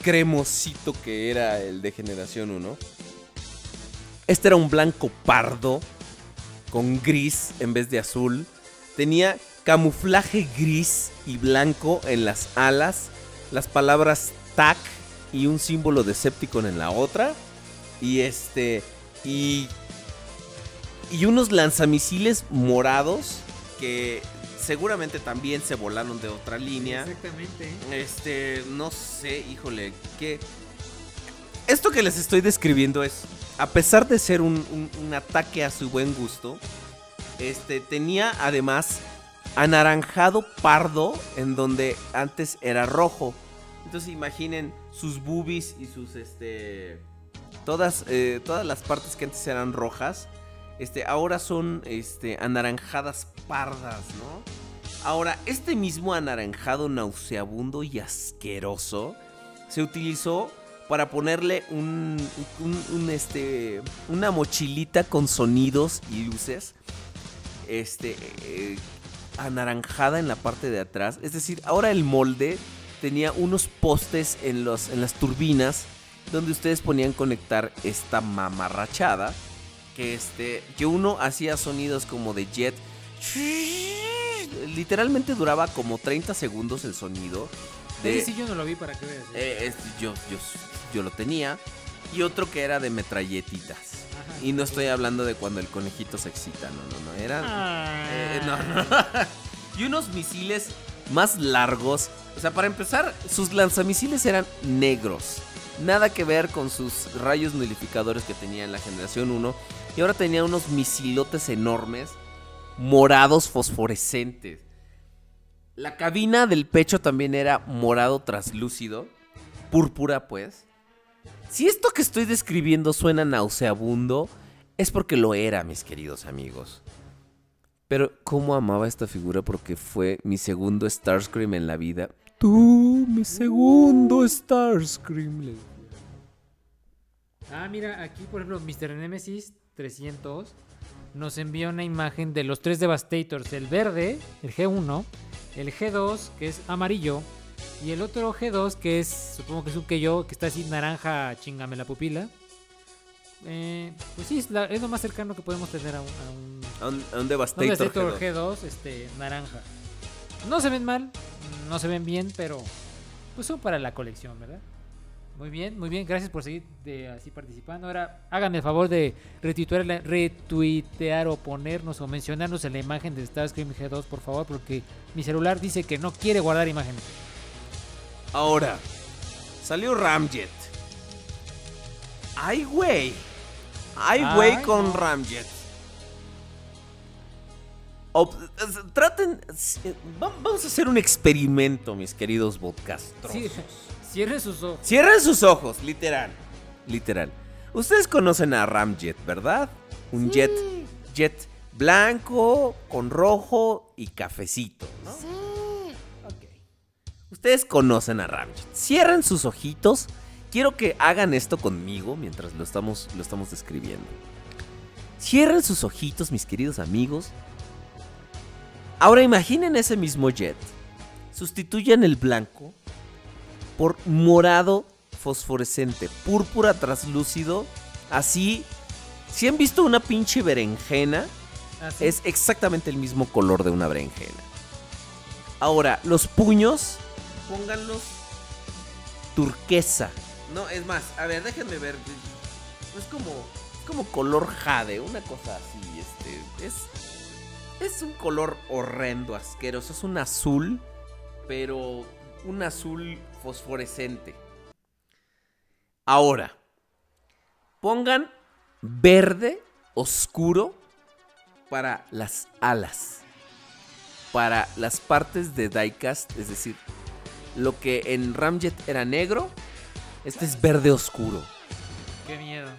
cremosito que era el de generación 1, este era un blanco pardo con gris en vez de azul. Tenía camuflaje gris y blanco en las alas, las palabras TAC y un símbolo Decepticon en la otra. Y este. Y y unos lanzamisiles morados que seguramente también se volaron de otra línea. Exactamente. Este, no sé, híjole, que esto que les estoy describiendo es, a pesar de ser un, un- un ataque a su buen gusto, este, tenía además anaranjado pardo en donde antes era rojo. Entonces imaginen sus boobies y sus, este, todas, eh, todas las partes que antes eran rojas, este, ahora son, este, anaranjadas pardas, ¿no? Ahora, este mismo anaranjado nauseabundo y asqueroso se utilizó para ponerle un, un- este, una mochilita con sonidos y luces. este, eh, anaranjada en la parte de atrás. Es decir, ahora el molde tenía unos postes en, los, en las turbinas donde ustedes ponían conectar esta mamarrachada. Que, este, que uno hacía sonidos como de jet. Literalmente duraba como 30 segundos el sonido. De, sí yo no lo vi para que veas. ¿eh? eh, es- yo, yo, yo lo tenía. Y otro que era de metralletitas. Y no estoy hablando de cuando el conejito se excita, no, no, no. Eran. Eh, no, no. y unos misiles más largos. O sea, para empezar, sus lanzamisiles eran negros. Nada que ver con sus rayos nulificadores que tenía en la generación 1. Y ahora tenía unos misilotes enormes, morados fosforescentes. La cabina del pecho también era morado traslúcido. Púrpura, pues. Si esto que estoy describiendo suena nauseabundo, es porque lo era, mis queridos amigos. Pero cómo amaba esta figura porque fue mi segundo Starscream en la vida. Tú, mi segundo Starscream. Ah, mira, aquí por ejemplo, Mr. Nemesis 300 nos envía una imagen de los tres Devastators: el verde, el G1, el G2, que es amarillo, y el otro G2, que es, supongo que es un que yo, que está así naranja, chingame la pupila. Eh, pues sí, es, la- es lo más cercano que podemos tener a un, a un A un, a un no, Devastator. Devastator G2. G2, este, naranja. No se ven mal, no se ven bien, pero pues son para la colección, ¿verdad? Muy bien, muy bien, gracias por seguir de, así participando. Ahora háganme el favor de retuitear, retuitear o ponernos o mencionarnos en la imagen de Starscream G2, por favor, porque mi celular dice que no quiere guardar imágenes. Ahora, salió Ramjet. Ay, güey. Ay, güey con no. Ramjet. Ob- traten. va- Vamos a hacer un experimento, mis queridos podcastros. Sí, cierren sus ojos. Cierren sus ojos, literal. Literal. Ustedes conocen a Ramjet, ¿verdad? Un jet. Jet blanco, con rojo y cafecito, ¿no? Sí. Ustedes conocen a Ramjet. Cierren sus ojitos. Quiero que hagan esto conmigo mientras lo estamos, lo estamos describiendo. Cierren sus ojitos, mis queridos amigos. Ahora imaginen ese mismo jet. Sustituyan el blanco por morado fosforescente, púrpura traslúcido. Así, si han visto una pinche berenjena, Así. es exactamente el mismo color de una berenjena. Ahora, los puños, pónganlos turquesa. No, es más, a ver, déjenme ver. Es como, es como color jade, una cosa así. Este, es, es un color horrendo, asqueroso. Es un azul, pero un azul fosforescente. Ahora, pongan verde oscuro para las alas. Para las partes de diecast, es decir, lo que en Ramjet era negro, este es verde oscuro. Qué miedo.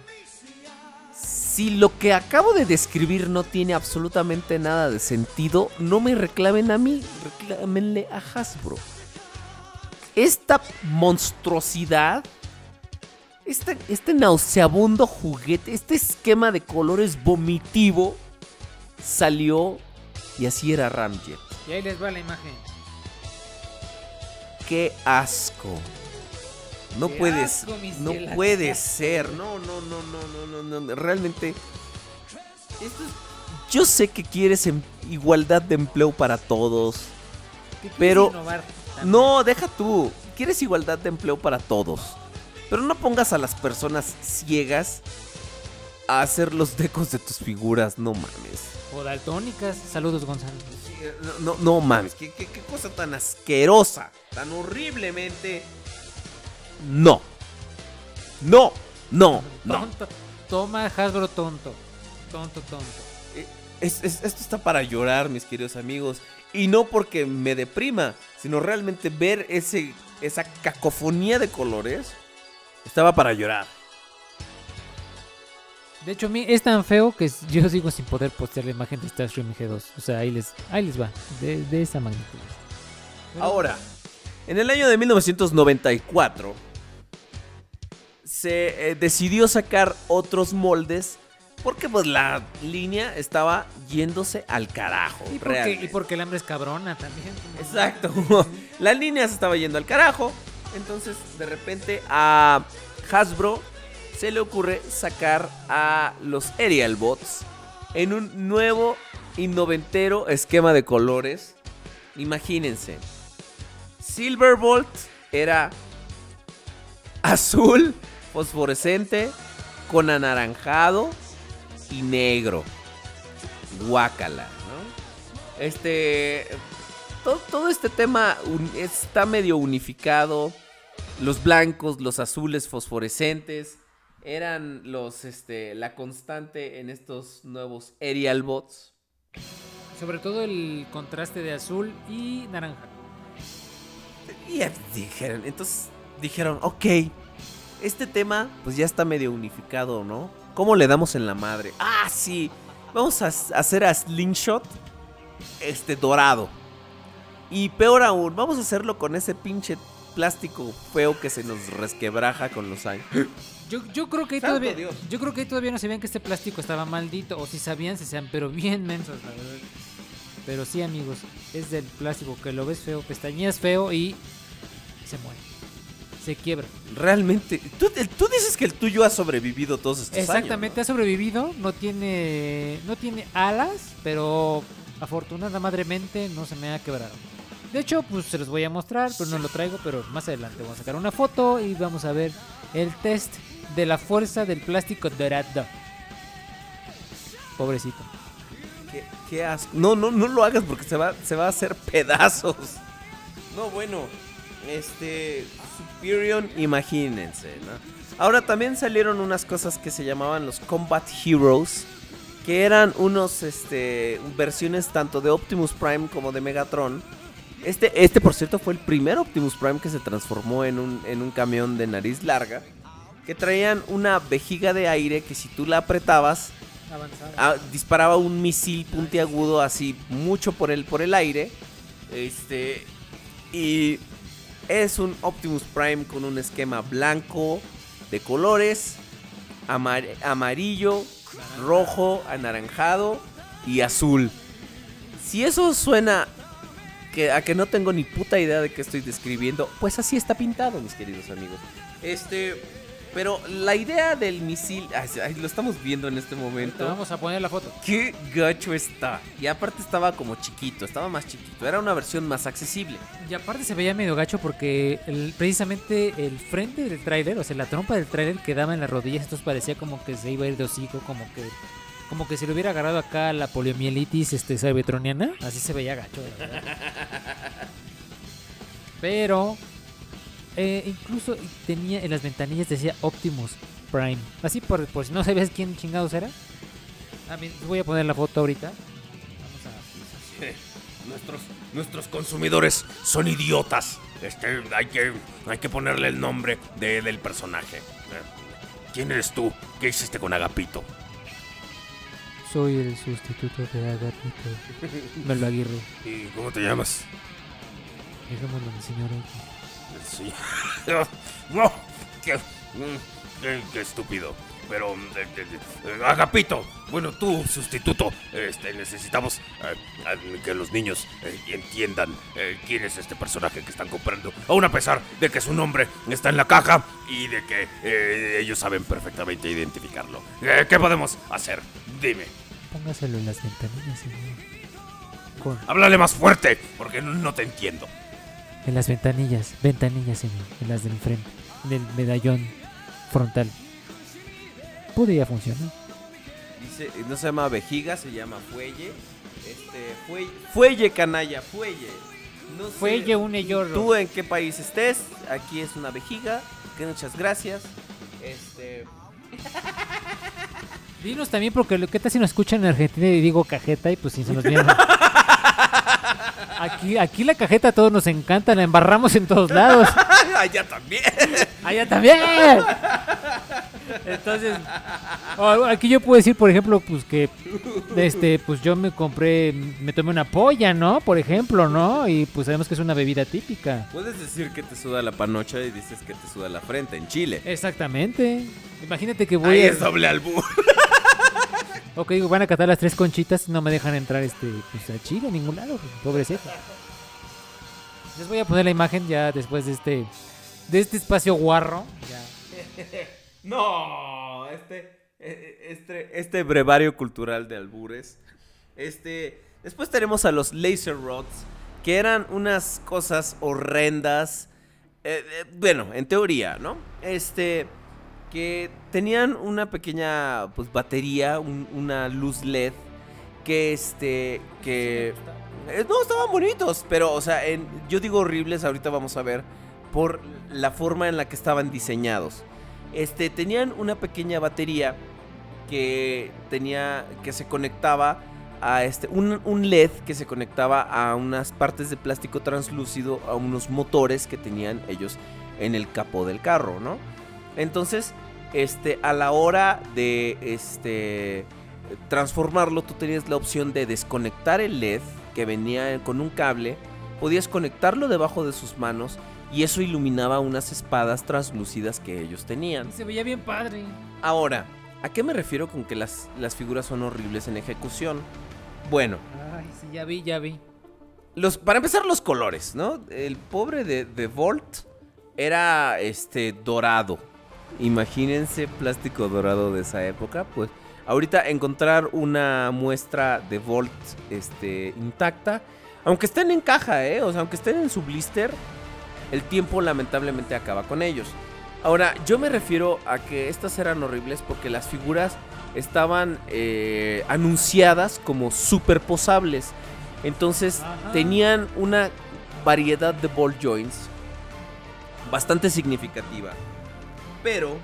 Si lo que acabo de describir no tiene absolutamente nada de sentido, no me reclamen a mí, reclámenle a Hasbro. Esta monstruosidad, este, este nauseabundo juguete, este esquema de colores vomitivo, salió y así era Ramjet. Y ahí les va la imagen. ¡Qué asco! No Qué puedes, asco, no puede ser, no, no, no, no, no, no, no, realmente. Esto es- yo sé que quieres em- igualdad de empleo para todos. ¿Qué quieres Pero-? No, deja tú. Quieres igualdad de empleo para todos. Pero no pongas a las personas ciegas a hacer los decos de tus figuras, no mames. O daltónicas. Saludos, Gonzalo. No, no, no mames, ¿Qué, qué, qué cosa tan asquerosa, tan horriblemente. No. No, no, no. Tonto. Toma Hasbro tonto. Tonto, tonto. Es- es- esto está para llorar, mis queridos amigos. Y no porque me deprima, sino realmente ver ese, esa cacofonía de colores estaba para llorar. De hecho, es tan feo que yo sigo sin poder postear la imagen de Starstream G2. O sea, ahí les, ahí les va. De, de esa magnitud. Pero- Ahora, en el año de 1994 se eh, decidió sacar otros moldes Porque pues la línea estaba yéndose al carajo. Y porque, y porque el hambre es cabrona también. Exacto. La línea se estaba yendo al carajo. Entonces, de repente, a Hasbro se le ocurre sacar a los Aerial Bots en un nuevo y noventero esquema de colores. Imagínense. Silverbolt era azul, fosforescente, con anaranjado y negro. Guácala, ¿no? Este. Todo, todo este tema está medio unificado. Los blancos, los azules fosforescentes. Eran los, este, la constante en estos nuevos aerial bots. Sobre todo el contraste de azul y naranja. Y dijeron, entonces dijeron, ok, este tema pues ya está medio unificado, ¿no? ¿Cómo le damos en la madre? Ah, sí, vamos a hacer a Slingshot este dorado. Y peor aún, vamos a hacerlo con ese pinche plástico feo que se nos resquebraja con los años. Yo, yo creo que todavía, Dios. yo creo que todavía no sabían que este plástico estaba maldito o si sabían se sean pero bien mensos la verdad. Pero sí amigos, es del plástico que lo ves feo, pestañeas feo y se muere, se quiebra. Realmente, tú, tú dices que el tuyo ha sobrevivido todos estos años. Exactamente, ha sobrevivido, no tiene, no tiene alas, pero afortunada madremente no se me ha quebrado. De hecho, pues se los voy a mostrar, pero no lo traigo, pero más adelante vamos a sacar una foto y vamos a ver el test de la fuerza del plástico dorado. Pobrecito. Qué, asco. No, no, no lo hagas porque se va, se va a hacer pedazos. No, bueno. Este. Superior, imagínense, ¿no? Ahora también salieron unas cosas que se llamaban los Combat Heroes. Que eran unos, este. Versiones tanto de Optimus Prime como de Megatron. Este, este por cierto, fue el primer Optimus Prime que se transformó en un, en un camión de nariz larga. Que traían una vejiga de aire que si tú la apretabas, ah, disparaba un misil puntiagudo así mucho por el, por el aire. Este. Y es un Optimus Prime con un esquema blanco de colores, amar- amarillo, rojo, anaranjado y azul. Si eso suena que, a que no tengo ni puta idea de qué estoy describiendo, pues así está pintado, mis queridos amigos. Este, pero la idea del misil, ay, lo estamos viendo en este Ahorita momento. Vamos a poner la foto. Qué gacho está. Y aparte estaba como chiquito, estaba más chiquito. Era una versión más accesible. Y aparte se veía medio gacho porque el- precisamente el frente del tráiler, o sea, la trompa del tráiler quedaba en las rodillas, entonces parecía como que se iba a ir de hocico, como que como que si le hubiera agarrado acá la poliomielitis este cybertroniana, así se veía gacho, la verdad. Pero eh, incluso tenía en las ventanillas decía Optimus Prime. Así por, por si no sabes quién chingados era. A mí, voy a poner la foto ahorita. Vamos a Nuestros, nuestros consumidores son idiotas. Este, hay que, hay que ponerle el nombre de- del personaje. Eh, ¿Quién eres tú? ¿Qué hiciste con Agapito? Soy el sustituto de Agapito. Melo Aguirre. ¿Y cómo te llamas? Dejémoslo señor X. Sí. no, qué, mm, qué- qué estúpido. Pero, eh, eh, eh, Agapito, bueno, tú, sustituto, este, necesitamos eh, que los niños entiendan quién es este personaje que están comprando. Aún a pesar de que su nombre está en la caja y de que ellos saben perfectamente identificarlo. ¿Qué podemos hacer? Dime. Póngaselo en las ventanillas, señor. Con- Háblale más fuerte, porque no te entiendo. En las ventanillas, ventanillas, señor. En las del frente. En el medallón frontal. Podría funcionar. Dice, no se llama vejiga, se llama fuelle. Este, fuelle, fuelle canalla, fuelle. No sé Fuelle un eyorro. Tú en qué país estés, aquí es una vejiga. Que muchas gracias. Este, Dinos también porque lo que tal si nos escuchan en Argentina y digo cajeta y pues si se nos viene. Aquí, aquí la cajeta a todos nos encanta, la embarramos en todos lados. allá también. Allá también. Entonces, aquí yo puedo decir, por ejemplo, pues que este, pues yo me compré, me tomé una polla, ¿no? Por ejemplo, ¿no? Y pues sabemos que es una bebida típica. Puedes decir que te suda la panocha y dices que te suda la frente en Chile. Exactamente. Imagínate que voy Ahí a... es doble albur. Ok, van a catar las tres conchitas y no me dejan entrar este, pues, a Chile, a ningún lado, pobrecito. Les voy a poner la imagen ya después de este, de este espacio guarro. Ya. No, este, eh, este, este brevario cultural de albures. Este, después tenemos a los laser rods, que eran unas cosas horrendas. eh, eh, bueno, en teoría, ¿no? Este, que tenían una pequeña, pues, batería, un- una luz LED, que este, que eh, no, estaban bonitos, pero, o sea, en- yo digo horribles, ahorita vamos a ver, por la forma en la que estaban diseñados. Este, tenían una pequeña batería que tenía, que se conectaba a este, un, un LED que se conectaba a unas partes de plástico translúcido, a unos motores que tenían ellos en el capó del carro, ¿no? Entonces, este, a la hora de, este, transformarlo, tú tenías la opción de desconectar el LED que venía con un cable, podías conectarlo debajo de sus manos y eso iluminaba unas espadas translúcidas que ellos tenían. Se veía bien padre. Ahora, ¿a qué me refiero con que las, las figuras son horribles en ejecución? Bueno, Ay, sí, ya vi, ya vi. los, para empezar los colores, ¿no? El pobre de, de Volt era este dorado. Imagínense plástico dorado de esa época, pues ahorita encontrar una muestra de Volt este intacta, aunque estén en caja, eh, o sea, aunque estén en su blister, el tiempo lamentablemente acaba con ellos. Ahora, yo me refiero a que estas eran horribles porque las figuras estaban eh, anunciadas como superposables. Entonces Ajá. tenían una variedad de ball joints bastante significativa. Pero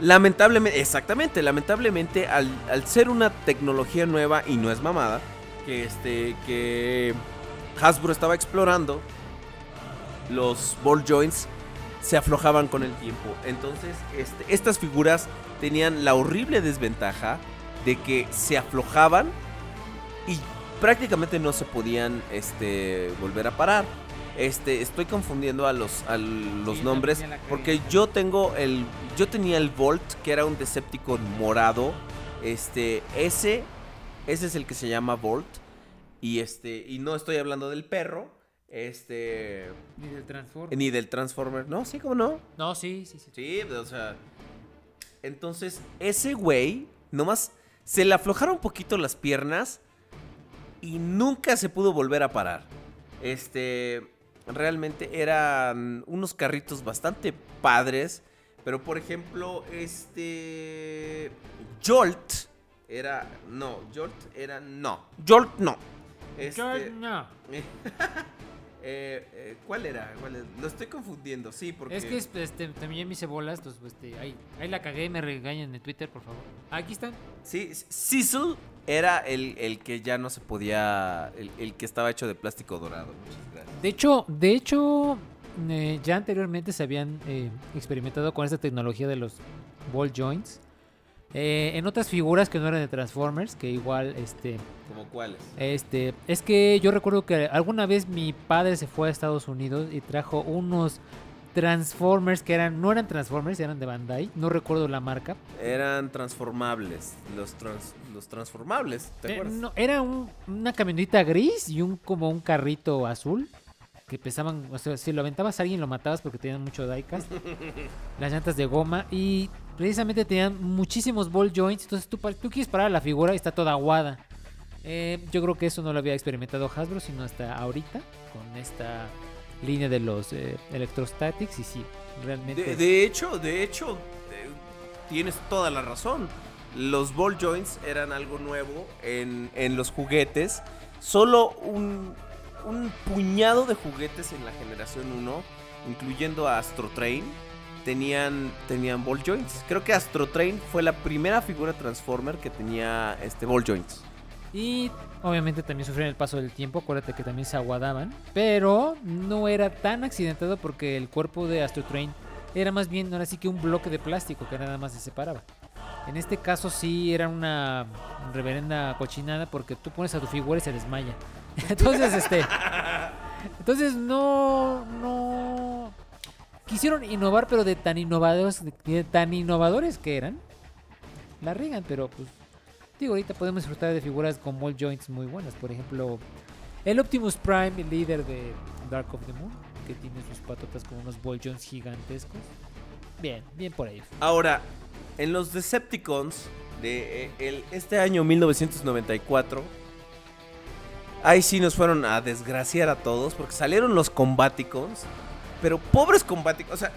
lamentablemente, exactamente, lamentablemente al, al ser una tecnología nueva y no es mamada, que este que Hasbro estaba explorando, los ball joints se aflojaban con el tiempo. Entonces, este, estas figuras tenían la horrible desventaja de que se aflojaban y prácticamente no se podían este, volver a parar. Este, estoy confundiendo a los, a los Sí, nombres porque yo tengo el, yo tenía el Volt que era un Decepticon morado. Este, ese, ese es el que se llama Volt y este, y no estoy hablando del perro, este, Ni del Transform. ni del Transformer, no, sí, como no. No, sí, sí, sí. Sí, o sea. Entonces, ese güey, nomás se le aflojaron un poquito las piernas y nunca se pudo volver a parar. Este. Realmente eran unos carritos bastante padres. Pero, por ejemplo, este. Jolt era. No, Jolt era. No. Jolt no. Este, George, no. eh, eh, ¿Cuál era? ¿Cuál? Lo estoy confundiendo, sí, porque. Es que es- este, también me hice bolas, entonces pues, este, ahí, ahí la cagué, me regañan en Twitter, por favor. Aquí están. Sí, Cecil era el, el que ya no se podía. El, el que estaba hecho de plástico dorado. Muchas gracias. De hecho, de hecho, eh, ya anteriormente se habían eh, experimentado con esta tecnología de los ball joints. eh, en otras figuras que no eran de Transformers, que igual, este, ¿Como cuáles? este, es que yo recuerdo que alguna vez mi padre se fue a Estados Unidos y trajo unos Transformers que eran, no eran Transformers, eran de Bandai, no recuerdo la marca. Eran transformables. Los, trans- los transformables, ¿te Eh, acuerdas? no, era un- una camioneta gris y un como un carrito azul que pesaban, o sea, si lo aventabas a alguien lo matabas porque tenían mucho diecast. las llantas de goma y precisamente tenían muchísimos ball joints, entonces tú, quieres parar la figura y está toda aguada. Eh, yo creo que eso no lo había experimentado Hasbro, sino hasta ahorita con esta línea de los eh, Electrostatics y sí, realmente De, de hecho, de hecho, eh, tienes toda la razón. Los ball joints eran algo nuevo en, en los juguetes. Solo un, un puñado de juguetes en la generación 1, incluyendo a Astro Train, tenían, tenían ball joints. Creo que Astro Train fue la primera figura Transformer que tenía este ball joints. Y obviamente también sufrieron el paso del tiempo, acuérdate que también se aguadaban, pero no era tan accidentado porque el cuerpo de Astro Train era más bien ahora sí que un bloque de plástico que nada más se separaba. En este caso sí era una reverenda cochinada porque tú pones a tu figura y se desmaya. Entonces, este entonces no no quisieron innovar, pero de tan innovados de tan innovadores que eran la riegan, pero pues digo, ahorita podemos disfrutar de figuras con ball joints muy buenas. Por ejemplo, el Optimus Prime, el líder de Dark of the Moon, que tiene sus patotas con unos ball joints gigantescos. Bien, bien por ahí. Ahora, en los Decepticons de eh, el- este año 1994, ahí sí nos fueron a desgraciar a todos porque salieron los Combaticons, pero pobres Combaticons, o sea,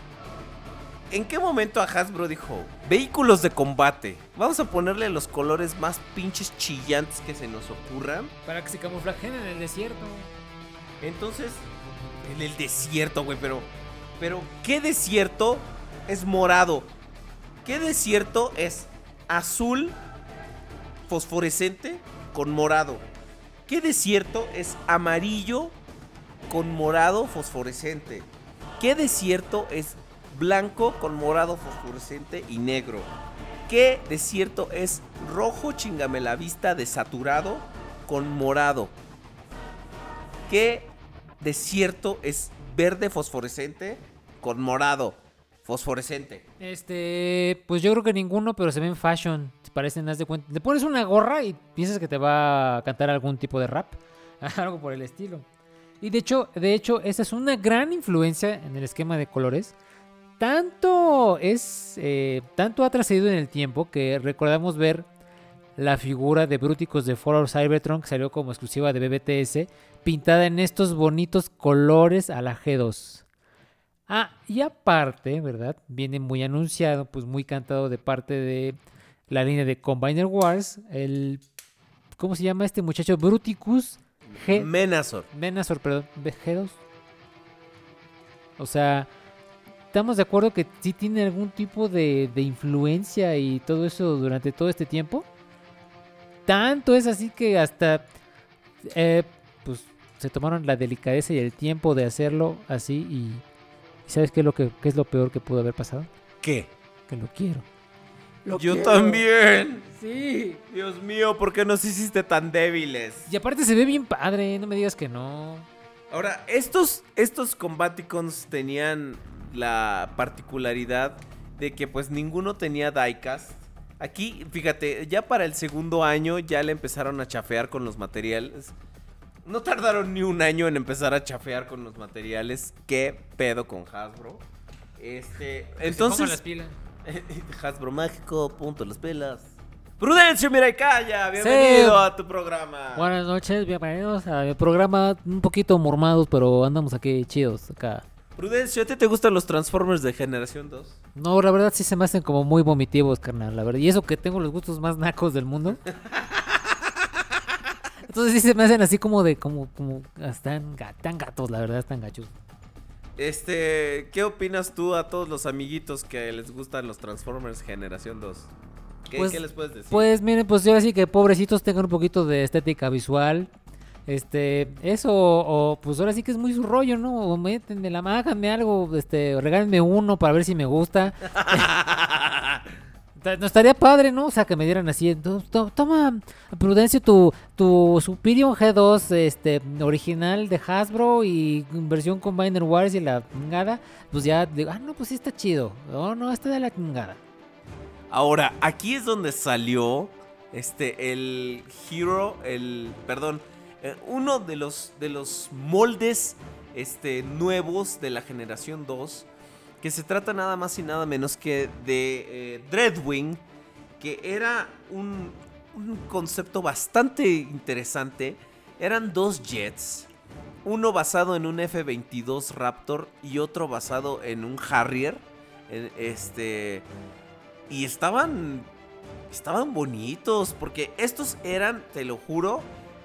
¿en qué momento a Hasbro dijo, vehículos de combate, vamos a ponerle los colores más pinches chillantes que se nos ocurran? Para que se camuflajen en el desierto. Entonces, en el desierto, güey, pero. Pero, ¿qué desierto es morado? ¿Qué desierto es azul fosforescente con morado? ¿Qué desierto es amarillo con morado fosforescente? ¿Qué desierto es blanco con morado fosforescente y negro? ¿Qué desierto es rojo chingame la vista desaturado con morado? ¿Qué desierto es verde fosforescente con morado fosforescente? Este, pues yo creo que ninguno, pero se ven fashion. Parecen, haz de cuenta. Te pones una gorra y piensas que te va a cantar algún tipo de rap. Algo por el estilo. Y de hecho, de hecho, esa es una gran influencia en el esquema de colores. Tanto es, eh, tanto ha trascendido en el tiempo que recordamos ver la figura de Bruticus de All Cybertron que salió como exclusiva de BBTS, pintada en estos bonitos colores a la G2. Ah, y aparte, ¿verdad? Viene muy anunciado, pues muy cantado de parte de la línea de Combiner Wars, el... ¿Cómo se llama este muchacho? Bruticus G... Menazor. Menazor, perdón, G2. O sea, estamos de acuerdo que sí tiene algún tipo de, de influencia y todo eso durante todo este tiempo. Tanto es así que hasta, eh, pues, se tomaron la delicadeza y el tiempo de hacerlo así y, y ¿sabes qué es lo que qué es lo peor que pudo haber pasado? ¿Qué? Que lo quiero. Yo también. Sí. Dios mío, ¿por qué nos hiciste tan débiles? Y aparte se ve bien padre, no me digas que no. Ahora, estos, estos Combaticons tenían la particularidad de que pues ninguno tenía diecast. Aquí, fíjate, ya para el segundo año ya le empezaron a chafear con los materiales. No tardaron ni un año en empezar a chafear con los materiales. ¿Qué pedo con Hasbro? Este, entonces... pilas. Hasbro mágico, punto, las pelas. Prudencio Miracaya, bienvenido a tu programa. Buenas noches, bienvenidos a mi programa un poquito mormados, pero andamos aquí chidos acá. Prudencio, ¿a ti te gustan los Transformers de generación 2? No, la verdad sí se me hacen como muy vomitivos, carnal, la verdad. Y eso que tengo los gustos más nacos del mundo. Entonces sí se me hacen así como de, como, como, están, tan gatos, la verdad, están gachos. Este, ¿qué opinas tú a todos los amiguitos que les gustan los Transformers generación 2? ¿Qué, Pues- qué les puedes decir? Pues miren, pues yo así que pobrecitos tengan un poquito de estética visual. Este, eso, o pues ahora sí que es muy su rollo, ¿no? O métenme la háganme algo, este, regálenme uno para ver si me gusta. No estaría padre, ¿no? O sea, que me dieran así, "To- to- toma, Prudencio, tu, tu Superior G2 este, original de Hasbro y versión Combiner Wars y la chingada, pues ya digo, ah, no, pues sí está chido. Oh, no, está de la chingada. Ahora, aquí es donde salió este el Hero, el perdón, eh, uno de los de los moldes este nuevos de la generación 2 que se trata nada más y nada menos que de eh, Dreadwing, que era un, un concepto bastante interesante. Eran dos jets, uno basado en un F-22 Raptor y otro basado en un Harrier. en- Este y estaban estaban bonitos porque estos eran, te lo juro,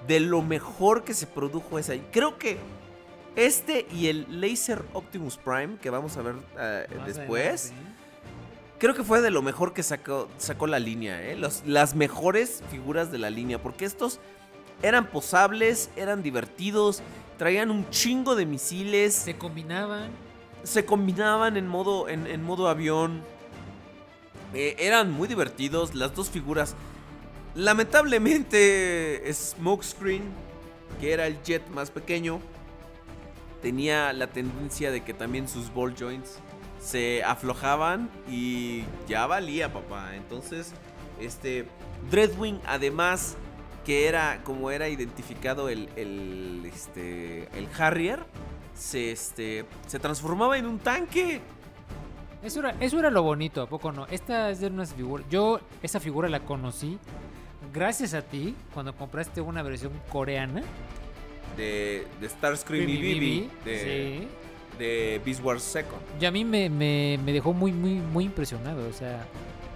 de lo mejor que se produjo esa. Creo que este y el Laser Optimus Prime que vamos a ver eh, después, creo que fue de lo mejor que sacó, sacó la línea, ¿eh? Los- las mejores figuras de la línea porque estos eran posables, eran divertidos, traían un chingo de misiles, Se combinaban. se combinaban en modo, en, en modo avión. Eh, eran muy divertidos las dos figuras. Lamentablemente, Smokescreen, que era el jet más pequeño, tenía la tendencia de que también sus ball joints se aflojaban y ya valía, papá. Entonces, Este, Dreadwing, además, que era como era identificado el, el, este, el Harrier, se, este, se transformaba en un tanque. Eso era, eso era lo bonito, ¿a poco no? Esta es de unas figuras. Yo esa figura la conocí gracias a ti cuando compraste una versión coreana. De, de Starscream y Vivi, de, Sí. de Beast Wars Second. Y a mí me, me- me dejó muy, muy, muy impresionado. O sea,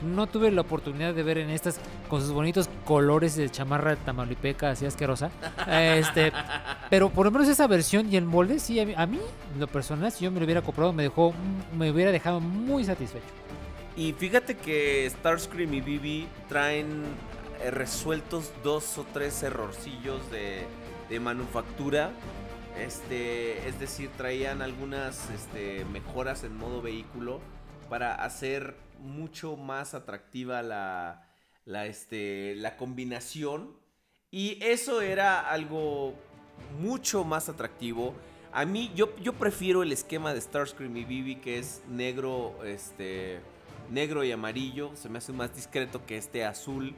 no tuve la oportunidad de ver en estas con sus bonitos colores de chamarra tamaulipeca así asquerosa. Este, pero por lo menos esa versión y el molde, sí, a mí, a mí, en lo personal, si yo me lo hubiera comprado, me dejó, me hubiera dejado muy satisfecho. Y fíjate que Starscream y Vivi traen resueltos dos o tres errorcillos de, de manufactura. Este, es decir, traían algunas este, mejoras en modo vehículo para hacer mucho más atractiva la, la, este, la combinación. Y eso era algo mucho más atractivo. A mí, yo, yo prefiero el esquema de Starscream y Vivi, que es negro, este, negro y amarillo. Se me hace más discreto que este azul.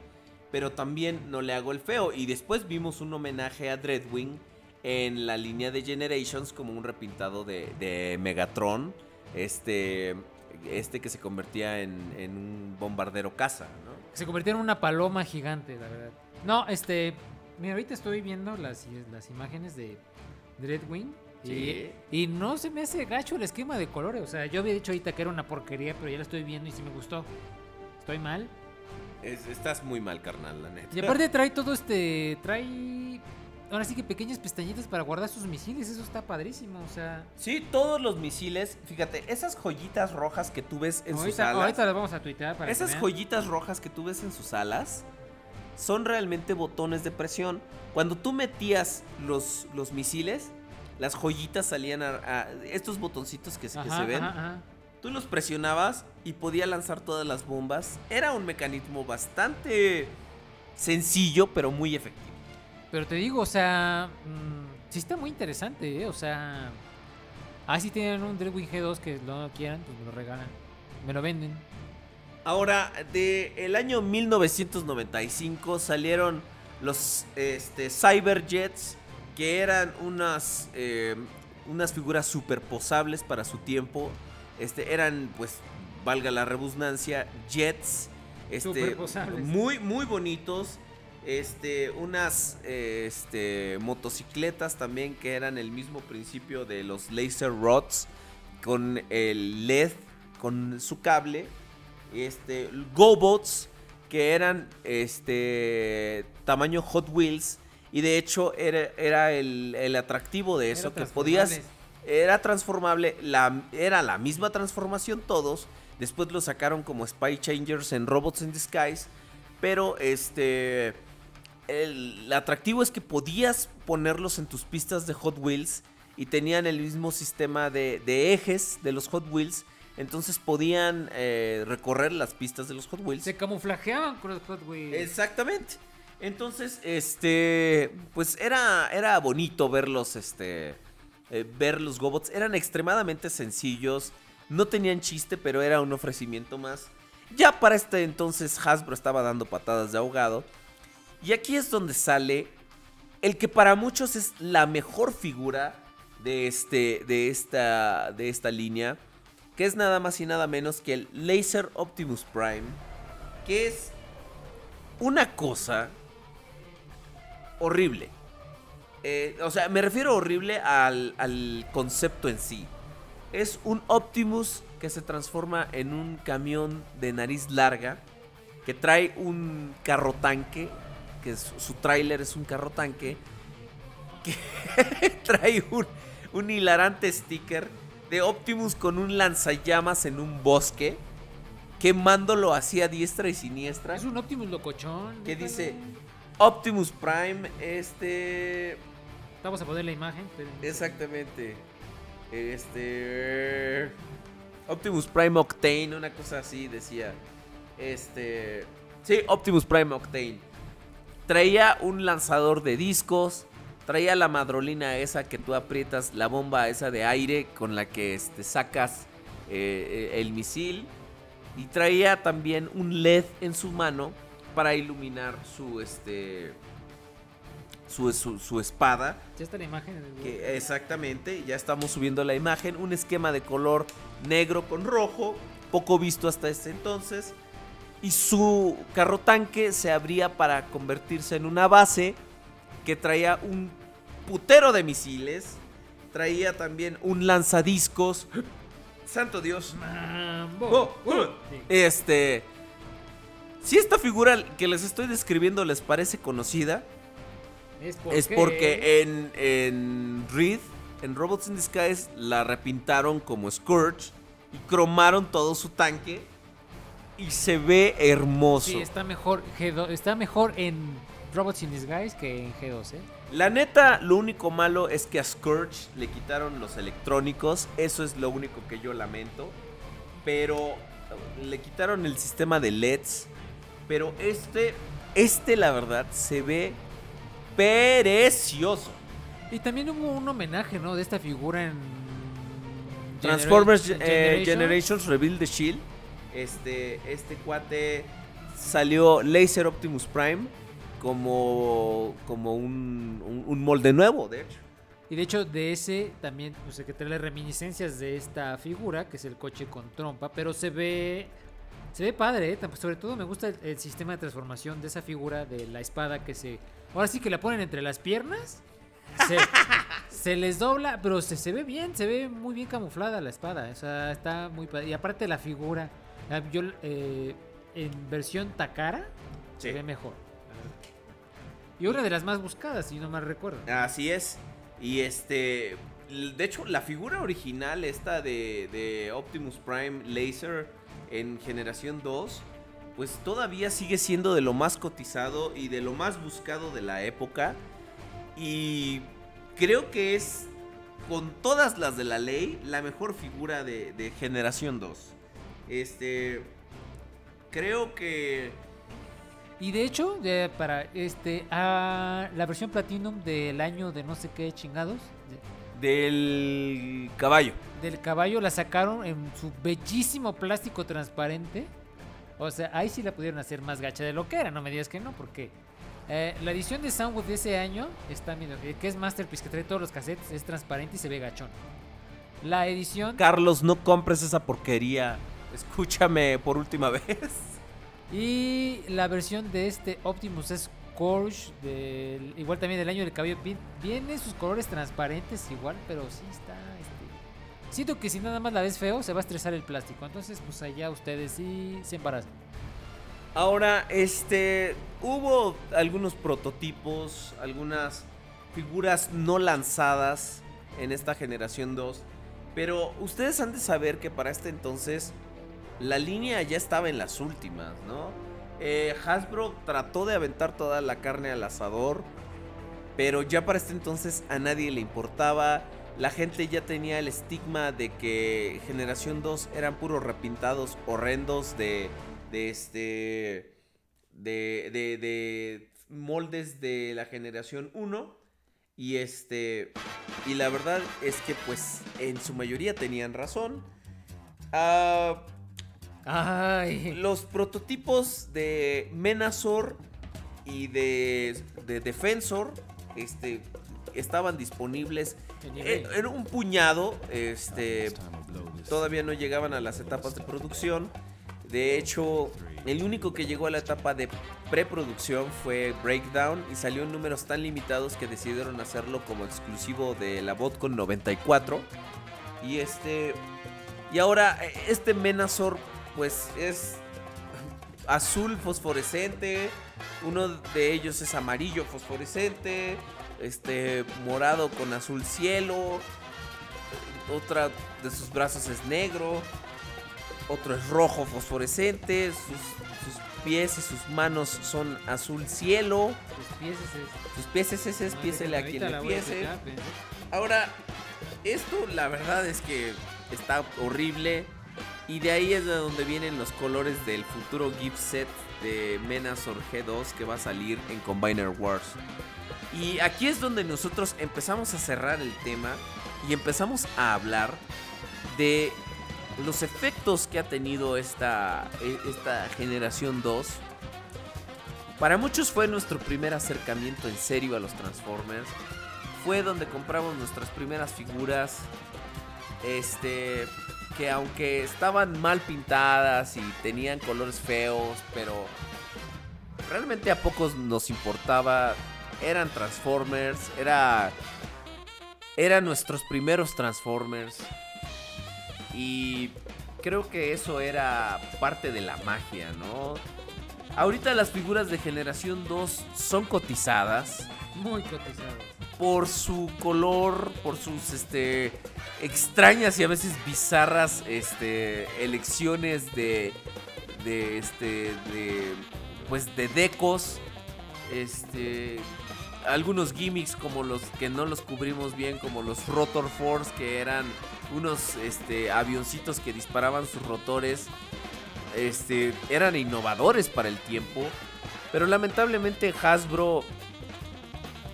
Pero también no le hago el feo. Y después vimos un homenaje a Dreadwing en la línea de Generations como un repintado de, de Megatron. Este, este que se convertía en, en un bombardero caza, ¿no? Se convirtió en una paloma gigante, la verdad. No, este. Mira, ahorita estoy viendo las, las imágenes de Dreadwing. y- Sí. Y, no se me hace gacho el esquema de colores. O sea, yo había dicho ahorita que era una porquería, pero ya la estoy viendo y sí me gustó. Estoy mal. Es- estás muy mal, carnal, la neta. Y aparte trae todo este. Trae. Ahora sí que pequeñas pestañitas para guardar sus misiles. Eso está padrísimo. O sea. Sí, todos los misiles, fíjate, esas joyitas rojas que tú ves en sus alas. ahorita las vamos a tuitear para Esas joyitas rojas que tú ves en sus alas son realmente botones de presión. Cuando tú metías los, los misiles, las joyitas salían a, a- estos botoncitos que, se- que se ven. ajá, ajá. Tú los presionabas y podía lanzar todas las bombas. Era un mecanismo bastante sencillo, pero muy efectivo. Pero te digo, o sea, mm, sí está muy interesante, ¿eh? O sea, ah, si tienen un Dreadwing G2 que no quieran, pues me lo regalan, me lo venden. Ahora, de el año 1995 salieron los este, Cyberjets, que eran unas, eh, unas figuras superposables para su tiempo. Este, eran, pues, valga la redundancia, jets. Este, muy, muy bonitos. Este, unas eh, este, motocicletas también que eran el mismo principio de los laser rods con el LED, con su cable este, GoBots que eran este tamaño Hot Wheels y de hecho era, era el, el atractivo de eso Era que podías. Era transformable la, era la misma transformación todos después lo sacaron como Spy Changers en Robots in Disguise pero este el atractivo es que podías ponerlos en tus pistas de Hot Wheels y tenían el mismo sistema de, de ejes de los Hot Wheels. Entonces podían eh, recorrer las pistas de los Hot Wheels. Se camuflajeaban con los Hot Wheels. Exactamente. Entonces, este, pues era, era bonito verlos, este, eh, ver los Gobots. Eran extremadamente sencillos, no tenían chiste, pero era un ofrecimiento más. Ya para este entonces Hasbro estaba dando patadas de ahogado. Y aquí es donde sale el que para muchos es la mejor figura de, este, de, esta, de esta línea, que es nada más y nada menos que el Laser Optimus Prime, que es una cosa horrible. Eh, o sea, me refiero horrible al, al concepto en sí. Es un Optimus que se transforma en un camión de nariz larga que trae un carro tanque, que es- su tráiler es un carro tanque, que trae un, un hilarante sticker de Optimus con un lanzallamas en un bosque, quemándolo así a diestra y siniestra. Es un Optimus locochón. que dice Optimus Prime, este... Vamos a poner la imagen. Exactamente. Este. Optimus Prime Octane, una cosa así decía. Este. Sí, Optimus Prime Octane. Traía un lanzador de discos. Traía la madrolina esa que tú aprietas, la bomba esa de aire con la que este, sacas eh, el misil. Y traía también un LED en su mano para iluminar su este su, su, su espada. Ya está la imagen. en el- Que exactamente, ya estamos subiendo la imagen. Un esquema de color negro con rojo, poco visto hasta este entonces. Y su carro tanque se abría para convertirse en una base que traía un putero de misiles. Traía también un lanzadiscos. Santo Dios. Mambo. Oh, oh. Este. Si esta figura que les estoy describiendo les parece conocida, Es, es porque en, en Reed, en Robots in Disguise, la repintaron como Scourge y cromaron todo su tanque y se ve hermoso. Sí, está mejor, G2, está mejor en Robots in Disguise que en G2, ¿eh? La neta, lo único malo es que a Scourge le quitaron los electrónicos. Eso es lo único que yo lamento. Pero le quitaron el sistema de LEDs. Pero este, este la verdad, se ve precioso. Y también hubo un homenaje, ¿no? De esta figura en... Transformers Genera- eh, Generation. Generations Reveal the Shield. Este, este cuate salió Laser Optimus Prime como, como un, un- un molde nuevo, de hecho. Y de hecho, de ese también, o sea, que trae reminiscencias de esta figura, que es el coche con trompa, pero se ve. Se ve padre, ¿eh? Sobre todo me gusta el, el sistema de transformación de esa figura de la espada que se. Ahora sí que la ponen entre las piernas. Se, se les dobla, pero se, se ve bien, se ve muy bien camuflada la espada. O sea, está muy padre. Y aparte la figura, ah, yo eh, en versión Takara, se ve mejor. Y una de las más buscadas, si no mal recuerdo. Así es. Y este. De hecho, la figura original, esta de, de Optimus Prime Laser en generación 2, pues todavía sigue siendo de lo más cotizado y de lo más buscado de la época. Y creo que es, con todas las de la ley, la mejor figura de, de generación 2. Este. Creo que. Y de hecho, ya para este a la versión Platinum del año de no sé qué chingados de- Del caballo. del caballo la sacaron en su bellísimo plástico transparente. O sea, ahí sí la pudieron hacer más gacha de lo que era, no me digas que no, porque eh, la edición de Soundwood de ese año está mira, eh, que es Masterpiece que trae todos los cassettes, es transparente y se ve gachón. La edición Carlos, no compres esa porquería. Escúchame por última vez. Y la versión de este Optimus del, igual también del año del cabello, vi- viene sus colores transparentes igual, pero sí está... siento que si nada más la ves feo, se va a estresar el plástico. Entonces, pues allá ustedes sí se embarazan. Ahora, este, hubo algunos prototipos, algunas figuras no lanzadas en esta generación 2, pero ustedes han de saber que para este entonces la línea ya estaba en las últimas, ¿no? Eh, Hasbro trató de aventar toda la carne al asador, pero ya para este entonces a nadie le importaba. La gente ya tenía el estigma de que Generación 2 eran puros repintados horrendos de, de este. De, de, de moldes de la Generación 1. Y este. Y la verdad es que, pues, en su mayoría tenían razón. Ah. Ay, Los prototipos de Menazor y de, de Defensor este, estaban disponibles EBay. en un puñado. Este, todavía no llegaban a las etapas de producción. De hecho, el único que llegó a la etapa de preproducción fue Breakdown y salió en números tan limitados que decidieron hacerlo como exclusivo de la Botcon 94. Y este. Y ahora, eh, este Menazor, pues es azul fosforescente. Uno de ellos es amarillo fosforescente. Este, morado con azul cielo. Otra de sus brazos es negro. Otro es rojo fosforescente. Sus, sus pies y sus manos son azul cielo. tus pies es Sus pies es ese, es piésele a quien le piese. pero- Ahora, esto la verdad es que está horrible. Y de ahí es de donde vienen los colores del futuro gift set de Menazor G2 que va a salir en Combiner Wars. Y aquí es donde nosotros empezamos a cerrar el tema y empezamos a hablar de los efectos que ha tenido esta, e- esta generación 2. Para muchos fue nuestro primer acercamiento en serio a los Transformers. Fue donde compramos nuestras primeras figuras. Este, que aunque estaban mal pintadas y tenían colores feos, pero realmente a pocos nos importaba. Eran Transformers, era eran nuestros primeros Transformers. Y creo que eso era parte de la magia, ¿no? Ahorita las figuras de generación 2 son cotizadas Muy cotizado. por su color, por sus este extrañas y a veces bizarras este elecciones de de este de pues de decos, este algunos gimmicks como los que no los cubrimos bien como los Rotor Force que eran unos este avioncitos que disparaban sus rotores este eran innovadores para el tiempo, pero lamentablemente Hasbro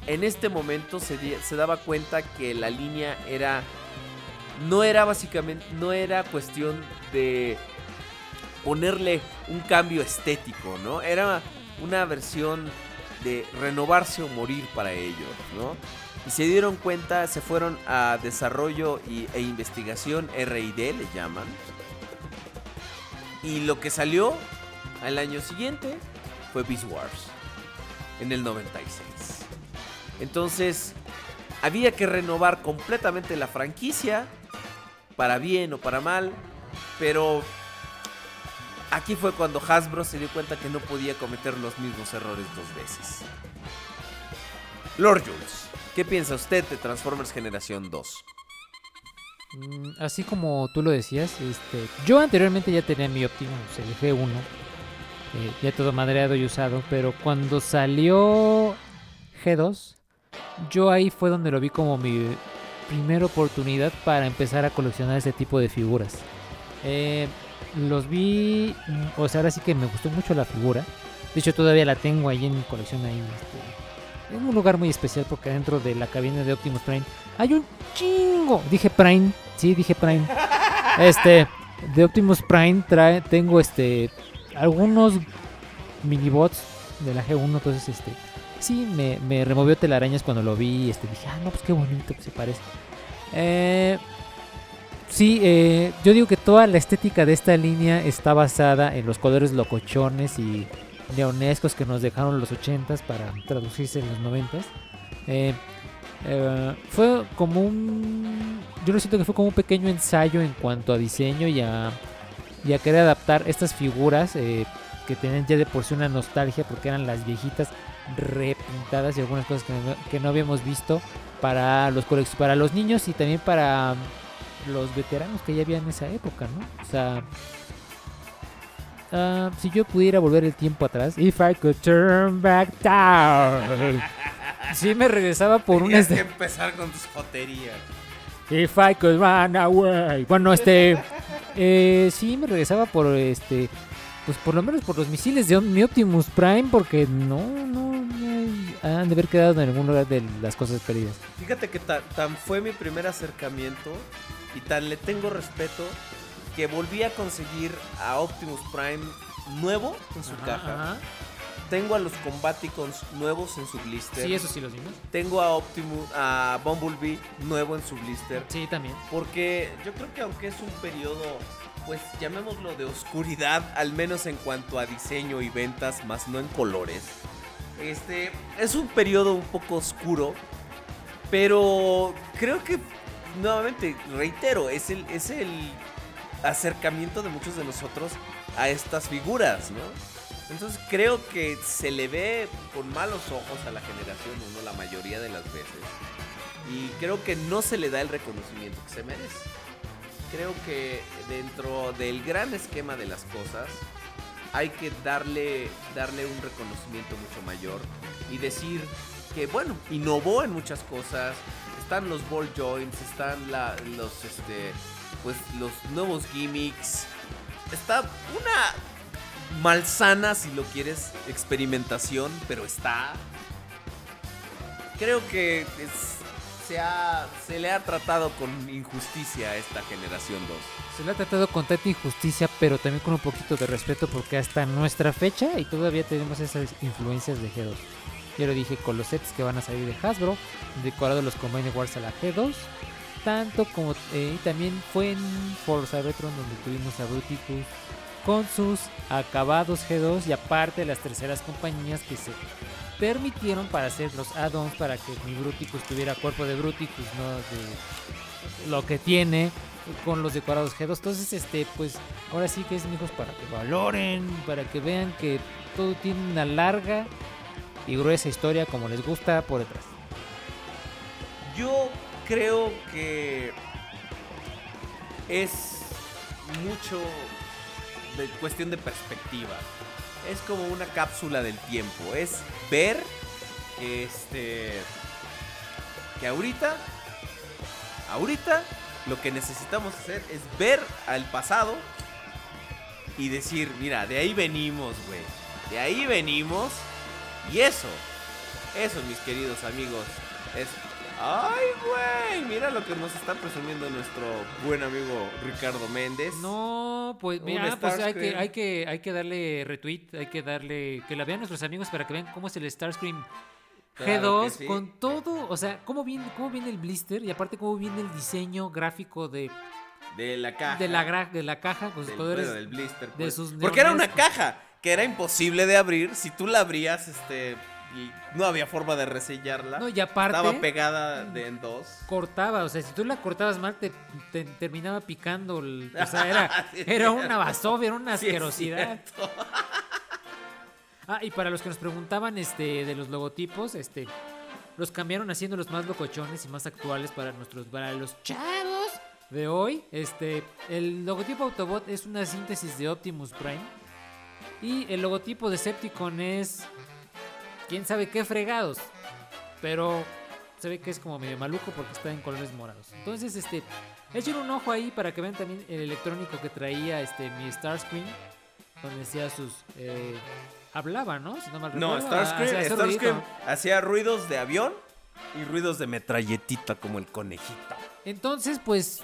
en este momento se, se daba cuenta que la línea era no era básicamente no era cuestión de ponerle un cambio estético, ¿no? Era una versión de renovarse o morir para ellos, ¿no? Y se dieron cuenta, se fueron a desarrollo y- e investigación R&D le llaman. Y lo que salió al año siguiente fue Beast Wars en el 96. Entonces, había que renovar completamente la franquicia, para bien o para mal, pero aquí fue cuando Hasbro se dio cuenta que no podía cometer los mismos errores dos veces. Lord Jules, ¿qué piensa usted de Transformers Generación 2? Mm, Así como tú lo decías, este, yo anteriormente ya tenía mi Optimus, el G1, eh, ya todo madreado y usado, pero cuando salió G2, yo ahí fue donde lo vi como mi primera oportunidad para empezar a coleccionar ese tipo de figuras. Eh, los vi, o sea, ahora sí que me gustó mucho la figura. De hecho, todavía la tengo ahí en mi colección, ahí este, en un lugar muy especial porque dentro de la cabina de Optimus Prime hay un chingo. Dije Prime, sí, dije Prime. Este, de Optimus Prime trae, tengo este, algunos minibots de la G1, entonces este, sí, me, me removió telarañas cuando lo vi. Este, dije, ah, no, pues qué bonito que se parece. Eh, sí, eh, yo digo que toda la estética de esta línea está basada en los colores locochones y neonescos que nos dejaron los 80s para traducirse en los 90s. Eh, eh, fue como un. Yo lo siento que fue como un pequeño ensayo en cuanto a diseño y a, y a querer adaptar estas figuras eh, que tenían ya de por sí una nostalgia porque eran las viejitas repintadas y algunas cosas que no, que no habíamos visto para los para los niños y también para los veteranos que ya había en esa época, ¿no? O sea, ah, si yo pudiera volver el tiempo atrás, if I could turn back sí me regresaba por un este, empezar con tus joterías. if I could run away. Bueno, este, eh, sí me regresaba por este, pues por lo menos por los misiles de mi Optimus Prime, porque no, no, han de haber quedado en algún lugar de las cosas perdidas. Fíjate que ta- tan, fue mi primer acercamiento y tan le tengo respeto que volví a conseguir a Optimus Prime nuevo en su caja. Ajá. Tengo a los Combaticons nuevos en su blister. Sí, eso sí los vimos. Tengo a Optimus, a Bumblebee nuevo en su blister. Sí, también. Porque yo creo que aunque es un periodo, pues llamémoslo de oscuridad, al menos en cuanto a diseño y ventas, más no en colores. Este es un periodo un poco oscuro, pero creo que nuevamente reitero, es el es el acercamiento de muchos de nosotros a estas figuras, ¿no? Entonces creo que se le ve con malos ojos a la generación 1 la mayoría de las veces. Y creo que no se le da el reconocimiento que se merece. Creo que dentro del gran esquema de las cosas hay que darle, darle un reconocimiento mucho mayor y decir que, bueno, innovó en muchas cosas. Están los ball joints, están la- los, este, pues, los nuevos gimmicks. Está una malsana, si lo quieres, experimentación, pero está. Creo que se, ha, se le ha tratado con injusticia a esta generación 2. Se le ha tratado con tanta injusticia, pero también con un poquito de respeto porque hasta nuestra fecha y todavía tenemos esas influencias de G2. Ya lo dije con los sets que van a salir de Hasbro, decorado los Combine Wars a la G2, tanto como eh, también fue en Forza Retro donde tuvimos a Bruticus con sus acabados G2 y aparte las terceras compañías que se permitieron para hacer los add-ons para que mi Bruticus tuviera cuerpo de Bruticus, no de lo que tiene con los decorados G2. Entonces, este, pues ahora sí que es, mijos, para que valoren, para que vean que todo tiene una larga y gruesa historia como les gusta por detrás. Yo creo que es mucho de cuestión de perspectiva. Es como una cápsula del tiempo. Es ver que este. Que ahorita. Ahorita lo que necesitamos hacer es ver al pasado y decir, mira, de ahí venimos, güey. De ahí venimos. Y eso, eso, mis queridos amigos, es. ¡Ay, güey! Mira lo que nos está presumiendo nuestro buen amigo Ricardo Méndez. No, pues mira, pues hay que, hay que, hay que darle retweet, hay que darle, que la vean nuestros amigos para que vean cómo es el Starscream Claro G2 que sí. con todo, o sea, cómo viene, cómo viene el blister y aparte cómo viene el diseño gráfico de, De la caja. de la gra- de la caja con sus bueno, del blister. de pues. sus Porque era una neonescos. caja que era imposible de abrir. Si tú la abrías, este. y no había forma de resellarla. No, y aparte Estaba pegada de en dos. cortaba, o sea, si tú la cortabas mal te, te terminaba picando, el- o sea, era, Sí, era una basofia, era una asquerosidad. Ah, y para los que nos preguntaban este de los logotipos, este los cambiaron haciéndolos más locochones y más actuales para nuestros para los chavos de hoy. Este, el logotipo Autobot es una síntesis de Optimus Prime y el logotipo de Decepticon es quién sabe qué fregados, pero se ve que es como medio maluco porque está en colores morados. Entonces, este, echen un ojo ahí para que vean también el electrónico que traía este mi Starscream, donde decía sus eh, hablaba, ¿no? Si no mal No, recuerdo, ah, Starscream, hacía Starscream ruidito. hacía ruidos de avión y ruidos de metralletita como el conejito. Entonces, pues,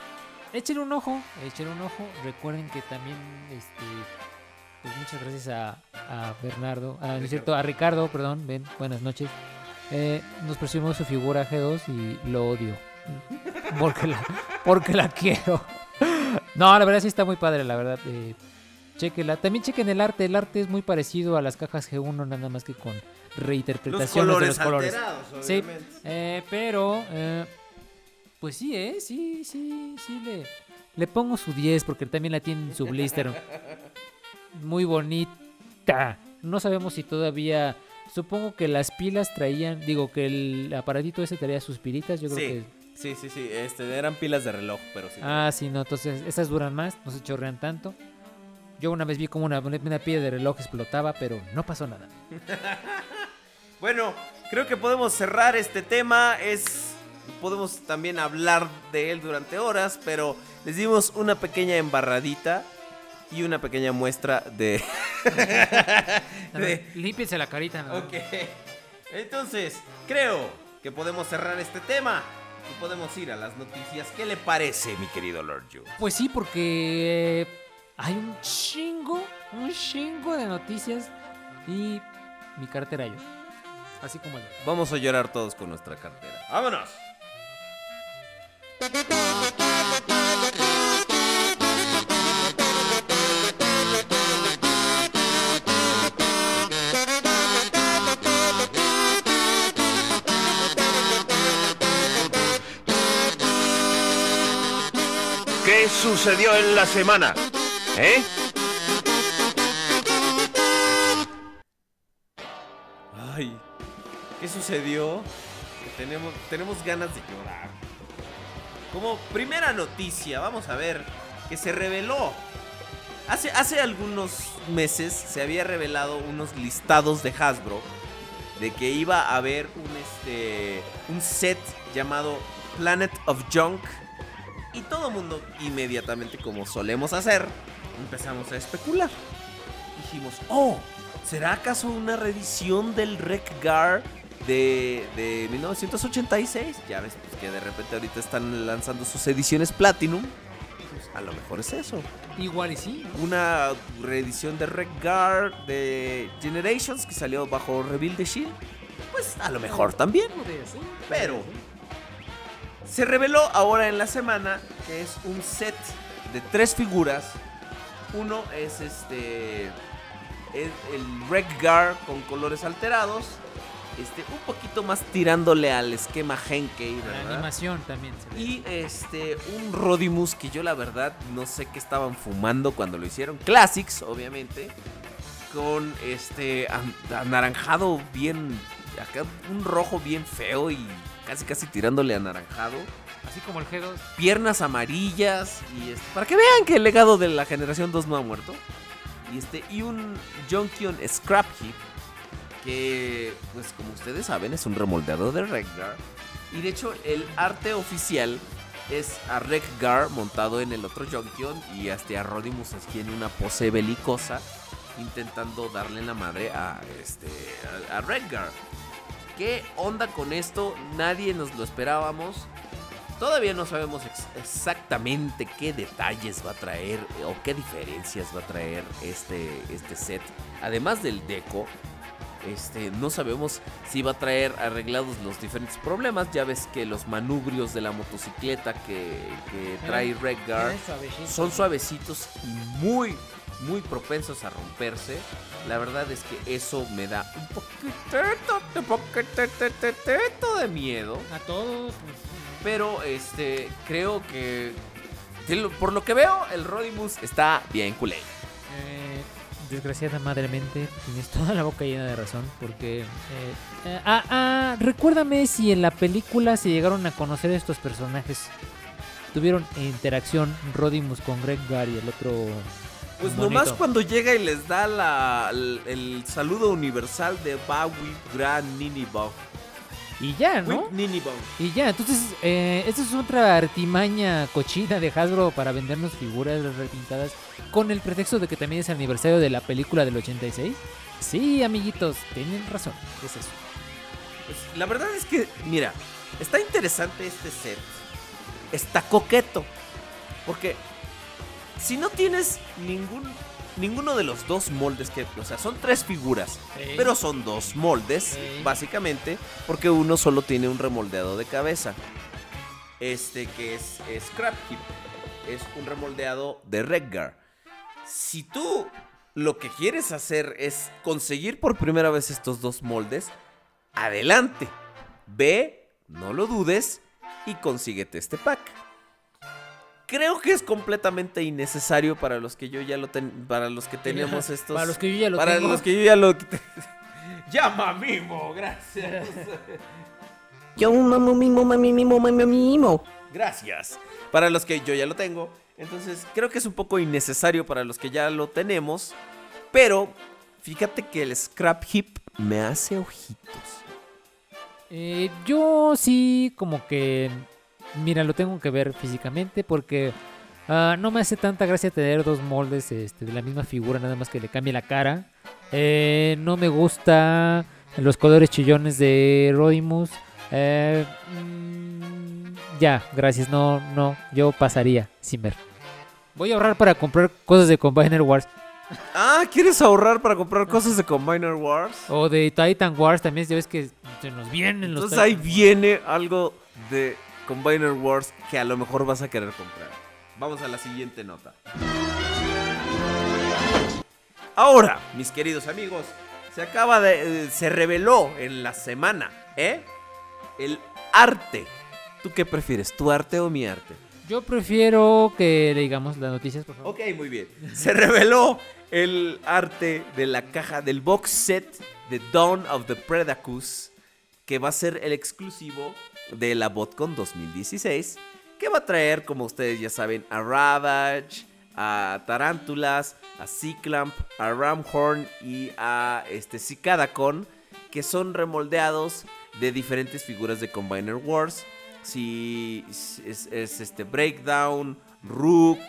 echen un ojo, echen un ojo. Recuerden que también, este, pues muchas gracias a, a Bernardo, a, no es cierto, a Ricardo, perdón, ven, buenas noches. Eh, nos presumió su figura G2 y lo odio. Porque la, porque la quiero. No, la verdad sí está muy padre, la verdad. Eh, chéquela. También chequen el arte. El arte es muy parecido a las cajas G1, nada más que con Los reinterpretaciones colores de los colores. Sí, eh, pero, eh, pues sí, ¿eh? Sí, sí, sí, le, le pongo su 10 porque también la tiene en su blister. Muy bonita. No sabemos si todavía... Supongo que las pilas traían, digo que el aparatito ese traía sus pilitas, yo creo Sí, que... sí, sí, sí. Este, eran pilas de reloj, pero sí. Ah, sí, no, entonces esas duran más, no se chorrean tanto. Yo una vez vi como una, una pila de reloj explotaba, pero no pasó nada. Bueno, creo que podemos cerrar este tema. Es. Podemos también hablar de él durante horas, pero les dimos una pequeña embarradita y una pequeña muestra de. A ver, límpiense la carita, ¿no? ok. Entonces, creo que podemos cerrar este tema y podemos ir a las noticias. ¿Qué le parece, mi querido Lord Yu? Pues sí, porque eh, hay un chingo, un chingo de noticias y mi cartera yo. Así como el... Vamos a llorar todos con nuestra cartera. ¡Vámonos! Sucedió en la semana? ¿Eh? Ay, ¿qué sucedió? Tenemos, tenemos ganas de llorar. Como primera noticia, vamos a ver que se reveló. Hace, hace algunos meses se había revelado unos listados de Hasbro de que iba a haber un, este, un set llamado Planet of Junk. Y todo mundo inmediatamente, como solemos hacer, empezamos a especular. Dijimos, oh, ¿será acaso una reedición del Rec Gar de, de 1986. Ya ves pues, que de repente ahorita están lanzando sus ediciones Platinum. Pues, a lo mejor es eso. Igual y sí. ¿no? Una reedición de Red Guard de Generations que salió bajo Reveal de Shield. Pues a lo mejor también. Pero se reveló ahora en la semana que es un set de tres figuras. Uno es este. Es el Red Guard con colores alterados. Este, un poquito más tirándole al esquema Henkei, La ¿verdad? animación también se ve. Y este, un Rodimus que yo la verdad no sé qué estaban fumando cuando lo hicieron. Classics, obviamente. Con este an- anaranjado bien. Acá un rojo bien feo y casi casi tirándole anaranjado. Así como el G2. Piernas amarillas. Y este, para que vean que el legado de la generación 2 no ha muerto. Y este. Y un Junkion Scrap Heap. Que, pues como ustedes saben, es un remoldeado de Reggar. Y de hecho, el arte oficial es a Reggar montado en el otro Junkion. Y hasta a Rodimus aquí en una pose belicosa. Intentando darle la madre a este. a, a Reggar. ¿Qué onda con esto? Nadie nos lo esperábamos. Todavía no sabemos ex- exactamente qué detalles va a traer eh, o qué diferencias va a traer este, este set. Además del deco, este, no sabemos si va a traer arreglados los diferentes problemas. Ya ves que los manubrios de la motocicleta que, que trae Redguard son suavecitos y muy, muy propensos a romperse. La verdad es que eso me da un poquitito, de miedo. A todos. pues, Pero este creo que por lo que veo el Rodimus está bien culé. Eh, desgraciada madremente, tienes toda la boca llena de razón, porque... eh, eh, ah, ah, recuérdame si en la película se llegaron a conocer estos personajes. Tuvieron interacción Rodimus con Greg Gar y el otro... Pues monito. nomás cuando llega y les da la, el, el saludo universal de Bawi Gran Ninibog. Y ya, ¿no? Y ya, entonces, eh, esta es otra artimaña cochina de Hasbro para vendernos figuras repintadas con el pretexto de que también es aniversario de la película del 86. Sí, amiguitos, tienen razón, es eso. Pues, la verdad es que, mira, está interesante este set. Está coqueto. Porque si no tienes ningún ninguno de los dos moldes que, o sea, son tres figuras, pero son dos moldes, Sí. básicamente, porque uno solo tiene un remoldeado de cabeza. Este que es, es Scrap es un remoldeado de Redgar. Si tú lo que quieres hacer es conseguir por primera vez estos dos moldes, adelante. Ve, no lo dudes y consíguete este pack. Creo que es completamente innecesario para los que yo ya lo ten- para los que tenemos estos Para los que yo ya lo para tengo. los que yo ya lo llama mimo, gracias. Yo mamo mimo, mami mimo, mami mimo. Gracias. Para los que yo ya lo tengo. Entonces, creo que es un poco innecesario para los que ya lo tenemos. Pero, fíjate que el Scrap Hip me hace ojitos. Eh, yo sí, como que. Mira, lo tengo que ver físicamente porque ah, no me hace tanta gracia tener dos moldes este, de la misma figura, nada más que le cambie la cara. Eh, no me gusta los colores chillones de Rodimus. Eh, mm, ya, gracias. No, no, yo pasaría sin ver. Voy a ahorrar para comprar cosas de Combiner Wars Ah, ¿quieres ahorrar para comprar cosas de Combiner Wars? o de Titan Wars también. Ya ves que se nos vienen los. Entonces ahí viene algo de Combiner Wars que a lo mejor vas a querer comprar. Vamos a la siguiente nota. Ahora, mis queridos amigos, se acaba de. eh, se reveló en la semana, ¿eh? El arte. ¿Tú qué prefieres, tu arte o mi arte? Yo prefiero que le digamos las noticias, por favor. Ok, muy bien. Se reveló el arte de la caja del box set de Dawn of the Predacus, que va a ser el exclusivo de la BotCon 2016, que va a traer, como ustedes ya saben, a Ravage, a Tarántulas, a Cyclamp, a Ramhorn y a este Cicadacon, que son remoldeados de diferentes figuras de Combiner Wars. Si es, es este Breakdown, Rook,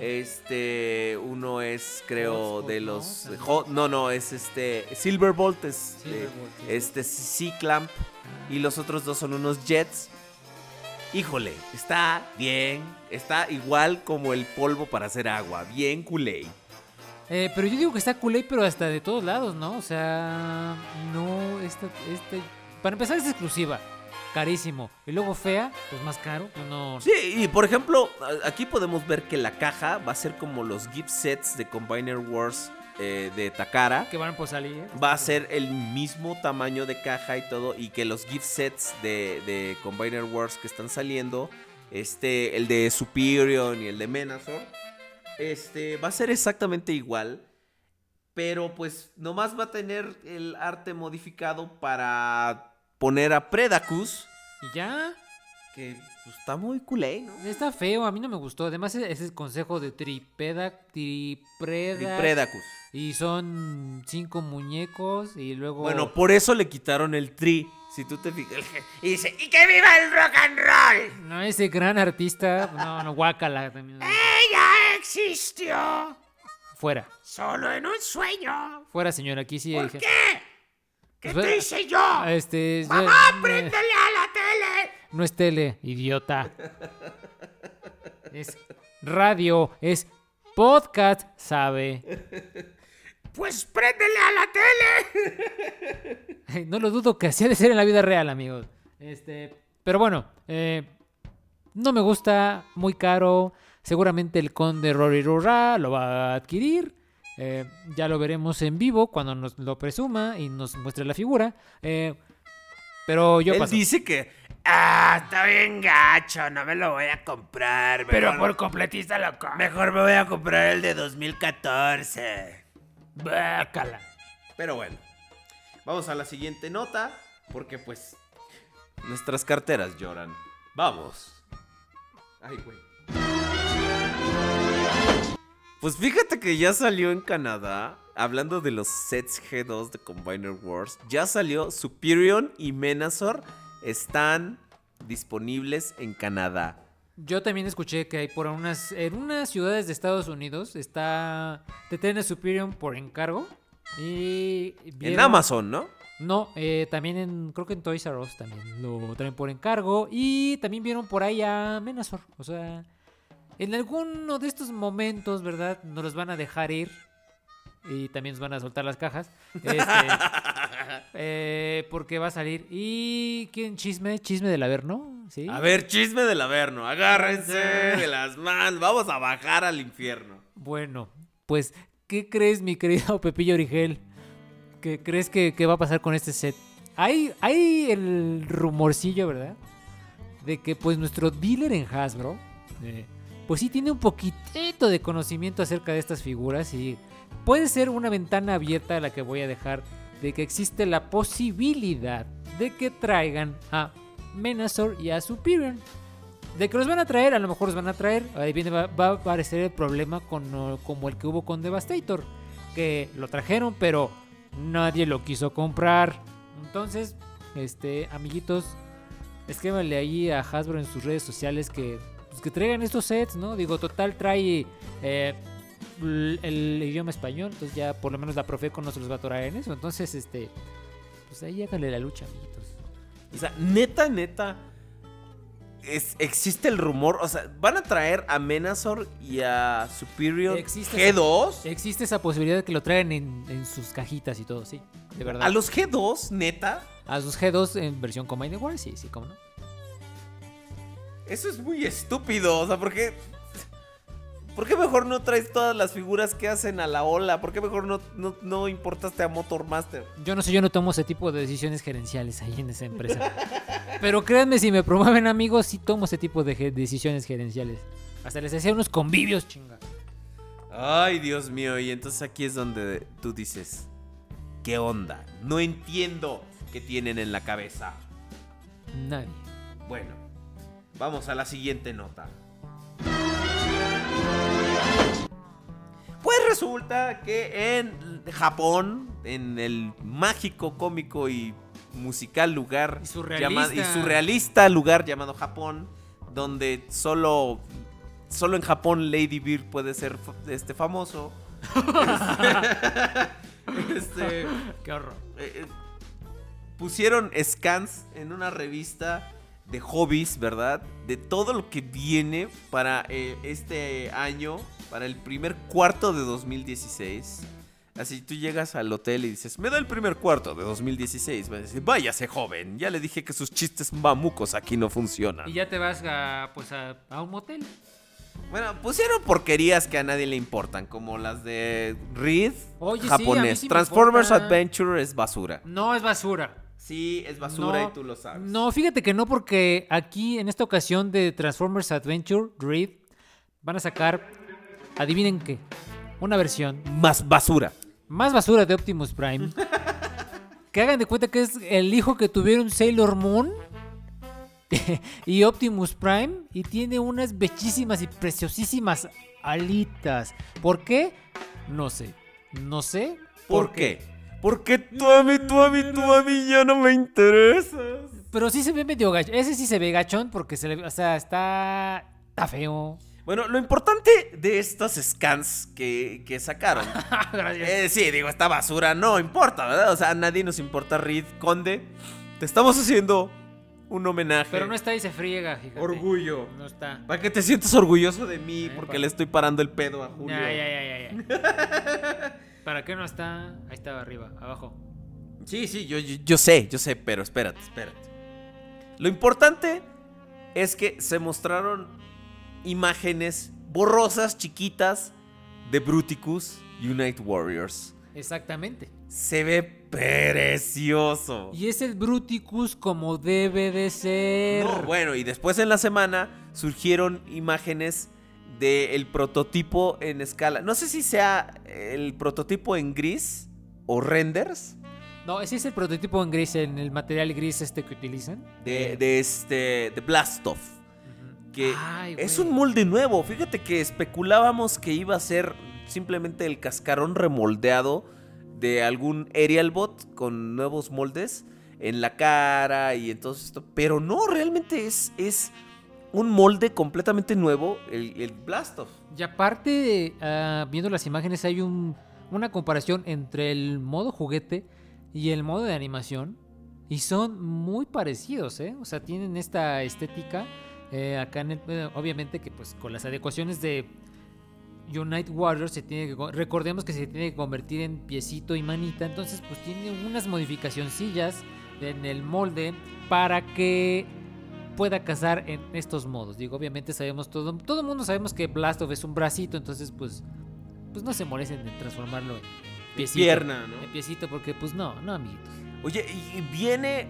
Este, uno es, creo, de los. No, no, es este. Silverbolt es. sí. este, C-Clamp. Y los otros dos son unos Jets. Híjole, está bien. Está igual como el polvo para hacer agua. Bien culé. Eh, pero yo digo que está culé, pero hasta de todos lados, ¿no? O sea, no, esta, este, para empezar es exclusiva, carísimo. Y luego fea, pues más caro, pues no. Sí, y por ejemplo, aquí podemos ver que la caja va a ser como los gift sets de Combiner Wars eh, de Takara. Que van por salir. Va a ser el mismo tamaño de caja y todo. Y que los gift sets de, de Combiner Wars que están saliendo, este, el de Superior y el de Menazor, este, va a ser exactamente igual. Pero pues nomás va a tener el arte modificado para poner a Predacus. Y ya, Que pues, está muy culé, ¿no? está feo, a mí no me gustó. Además, ese es el consejo de Tripeda, Tripreda. Y son cinco muñecos y luego... Bueno, por eso le quitaron el tri. Si tú te fijas. Y dice, ¡y que viva el rock and roll! No, ese gran artista, no, no, guácala también. ¡Ella existió! Fuera, Solo en un sueño. fuera señora, aquí sí ¿Por dije- qué? ¿Qué Pues, te eh, hice yo? Este, yo- ¡Mamá, eh, préndele a la tele! No es tele, idiota. Es radio, es podcast, sabe. Pues préndele a la tele. No lo dudo que así ha de ser en la vida real, amigos. Este, pero bueno, eh, no me gusta, muy caro. Seguramente el conde Rory Rura lo va a adquirir. Eh, ya lo veremos en vivo cuando nos lo presuma y nos muestre la figura. Eh, pero yo Él paso. dice que. Ah, está bien gacho, no me lo voy a comprar. Pero por completista lo compro. Mejor me voy a comprar el de 2014. Bácala. Pero bueno. Vamos a la siguiente nota. Porque pues. Nuestras carteras lloran. Vamos. Ay, güey. Pues fíjate que ya salió en Canadá. Hablando de los sets G2 de Combiner Wars. Ya salió Superior y Menazor. Están disponibles en Canadá. Yo también escuché que hay por unas en unas ciudades de Estados Unidos está te traen el Superior por encargo y En Amazon, ¿no? No, eh, también en creo que en Toys R Us también lo traen por encargo y también vieron por ahí a Menazor, o sea, en alguno de estos momentos, ¿verdad? Nos los van a dejar ir y también nos van a soltar las cajas. Este, eh, porque va a salir y quién chisme, chisme del Averno, ¿sí? A ver, chisme del Averno. Agárrense de las manos. Vamos a bajar al infierno. Bueno, pues, ¿qué crees, mi querido Pepillo Origel? ¿Qué crees que, que va a pasar con este set? Hay, hay el rumorcillo, ¿verdad? De que pues nuestro dealer en Hasbro, eh, pues sí tiene un poquitito de conocimiento acerca de estas figuras y puede ser una ventana abierta a la que voy a dejar de que existe la posibilidad de que traigan a Menazor y a Superior. De que los van a traer, a lo mejor los van a traer. Ahí viene, va, a aparecer el problema con, como el que hubo con Devastator. Que lo trajeron, pero nadie lo quiso comprar. Entonces, este, amiguitos, escríbanle ahí a Hasbro en sus redes sociales que, pues, que traigan estos sets, ¿no? Digo, total trae eh, el idioma español, entonces ya por lo menos la Profeco no se los va a atorar en eso. Entonces, este, pues ahí háganle la lucha, amiguitos. O sea, neta, neta. es- existe el rumor. O sea, van a traer a Menazor y a Superior Existe G2. Existe esa posibilidad de que lo traigan en, en sus cajitas y todo, sí, de verdad. A los G2, neta. A sus G2 en versión Combined Wars, sí, sí, cómo no. Eso es muy estúpido. O sea, ¿por qué? ¿Por qué mejor no traes todas las figuras que hacen a la ola? ¿Por qué mejor no, no, no importaste a Motormaster? Yo no sé, yo no tomo ese tipo de decisiones gerenciales ahí en esa empresa. Pero créanme, si me promueven amigos, sí tomo ese tipo de ge- decisiones gerenciales. Hasta les hacía unos convivios, chinga. Ay, Dios mío. Y entonces aquí es donde tú dices: ¿Qué onda? No entiendo qué tienen en la cabeza. Nadie. Bueno, vamos a la siguiente nota. Pues resulta que en Japón, en el mágico, cómico y musical lugar Y surrealista. llama- y surrealista lugar llamado Japón, donde solo solo en Japón Lady Bird puede ser este famoso. Este, este, Qué horror. eh, eh, pusieron scans en una revista de hobbies, ¿verdad? De todo lo que viene para eh, este año, para el primer cuarto de 2016. Así tú llegas al hotel y dices, me da el primer cuarto de 2016. Va a decir, váyase joven, ya le dije que sus chistes mamucos aquí no funcionan. Y ya te vas a, pues a, a un motel. Bueno, pusieron porquerías que a nadie le importan, como las de Reed, Oye, japonés. sí Transformers importa. Adventure es basura. No es basura. Sí, es basura No, y tú lo sabes. No, fíjate que no, porque aquí en esta ocasión de Transformers Adventure, Reed, van a sacar, adivinen qué, una versión Más basura. más basura de Optimus Prime. que hagan de cuenta que es el hijo que tuvieron Sailor Moon y Optimus Prime y tiene unas bellísimas y preciosísimas alitas. ¿Por qué? No sé. No sé. ¿Por qué? Porque tú a mí, tú a mí, tú a mí ya no me interesas. Pero sí se ve medio gacho. Ese sí se ve gachón porque se le, o sea, está, está feo. Bueno, lo importante de estos scans que, que sacaron. Gracias. eh, sí, digo, esta basura no importa, ¿verdad? O sea, a nadie nos importa, Reed, Conde. Te estamos haciendo un homenaje. Pero no está y se friega, fíjate. Orgullo. No está. Para que te sientas orgulloso de mí, Eh, porque le estoy parando el pedo a Julio. Ya, ya, ya, ya, ya. ¿Para qué no está? Ahí estaba arriba, abajo. Sí, sí, yo, yo, yo sé, yo sé, pero espérate, espérate. Lo importante es que se mostraron imágenes borrosas, chiquitas, de Bruticus Unite Warriors. Exactamente. Se ve precioso. Y es el Bruticus como debe de ser. No, bueno, y después en la semana surgieron imágenes del prototipo en escala. No sé si sea el prototipo en gris o renders No, ese es el prototipo en gris, en el material gris este que utilizan. de, de este de Blastoff. Que Ay, es un molde nuevo. Fíjate que especulábamos que iba a ser simplemente el cascarón remoldeado de algún Aerial Bot con nuevos moldes en la cara y entonces esto. Pero no, realmente es, es un molde completamente nuevo, el, el Blastoff. Y aparte, ah, viendo las imágenes, hay un, una comparación entre el modo juguete y el modo de animación. Y son muy parecidos, ¿eh? O sea, tienen esta estética. Eh, acá, en el- eh, obviamente, que pues con las adecuaciones de Unite Warriors, se tiene que, co- recordemos que se tiene que convertir en piecito y manita. Entonces, pues tiene unas modificacioncillas en el molde para que pueda cazar en estos modos. Digo, obviamente sabemos todo, todo el mundo sabemos que Blastoff es un bracito, entonces pues, pues no se molesten en transformarlo en piecito. pierna, ¿no? En piecito, porque pues no, no, amiguitos. Oye, y viene.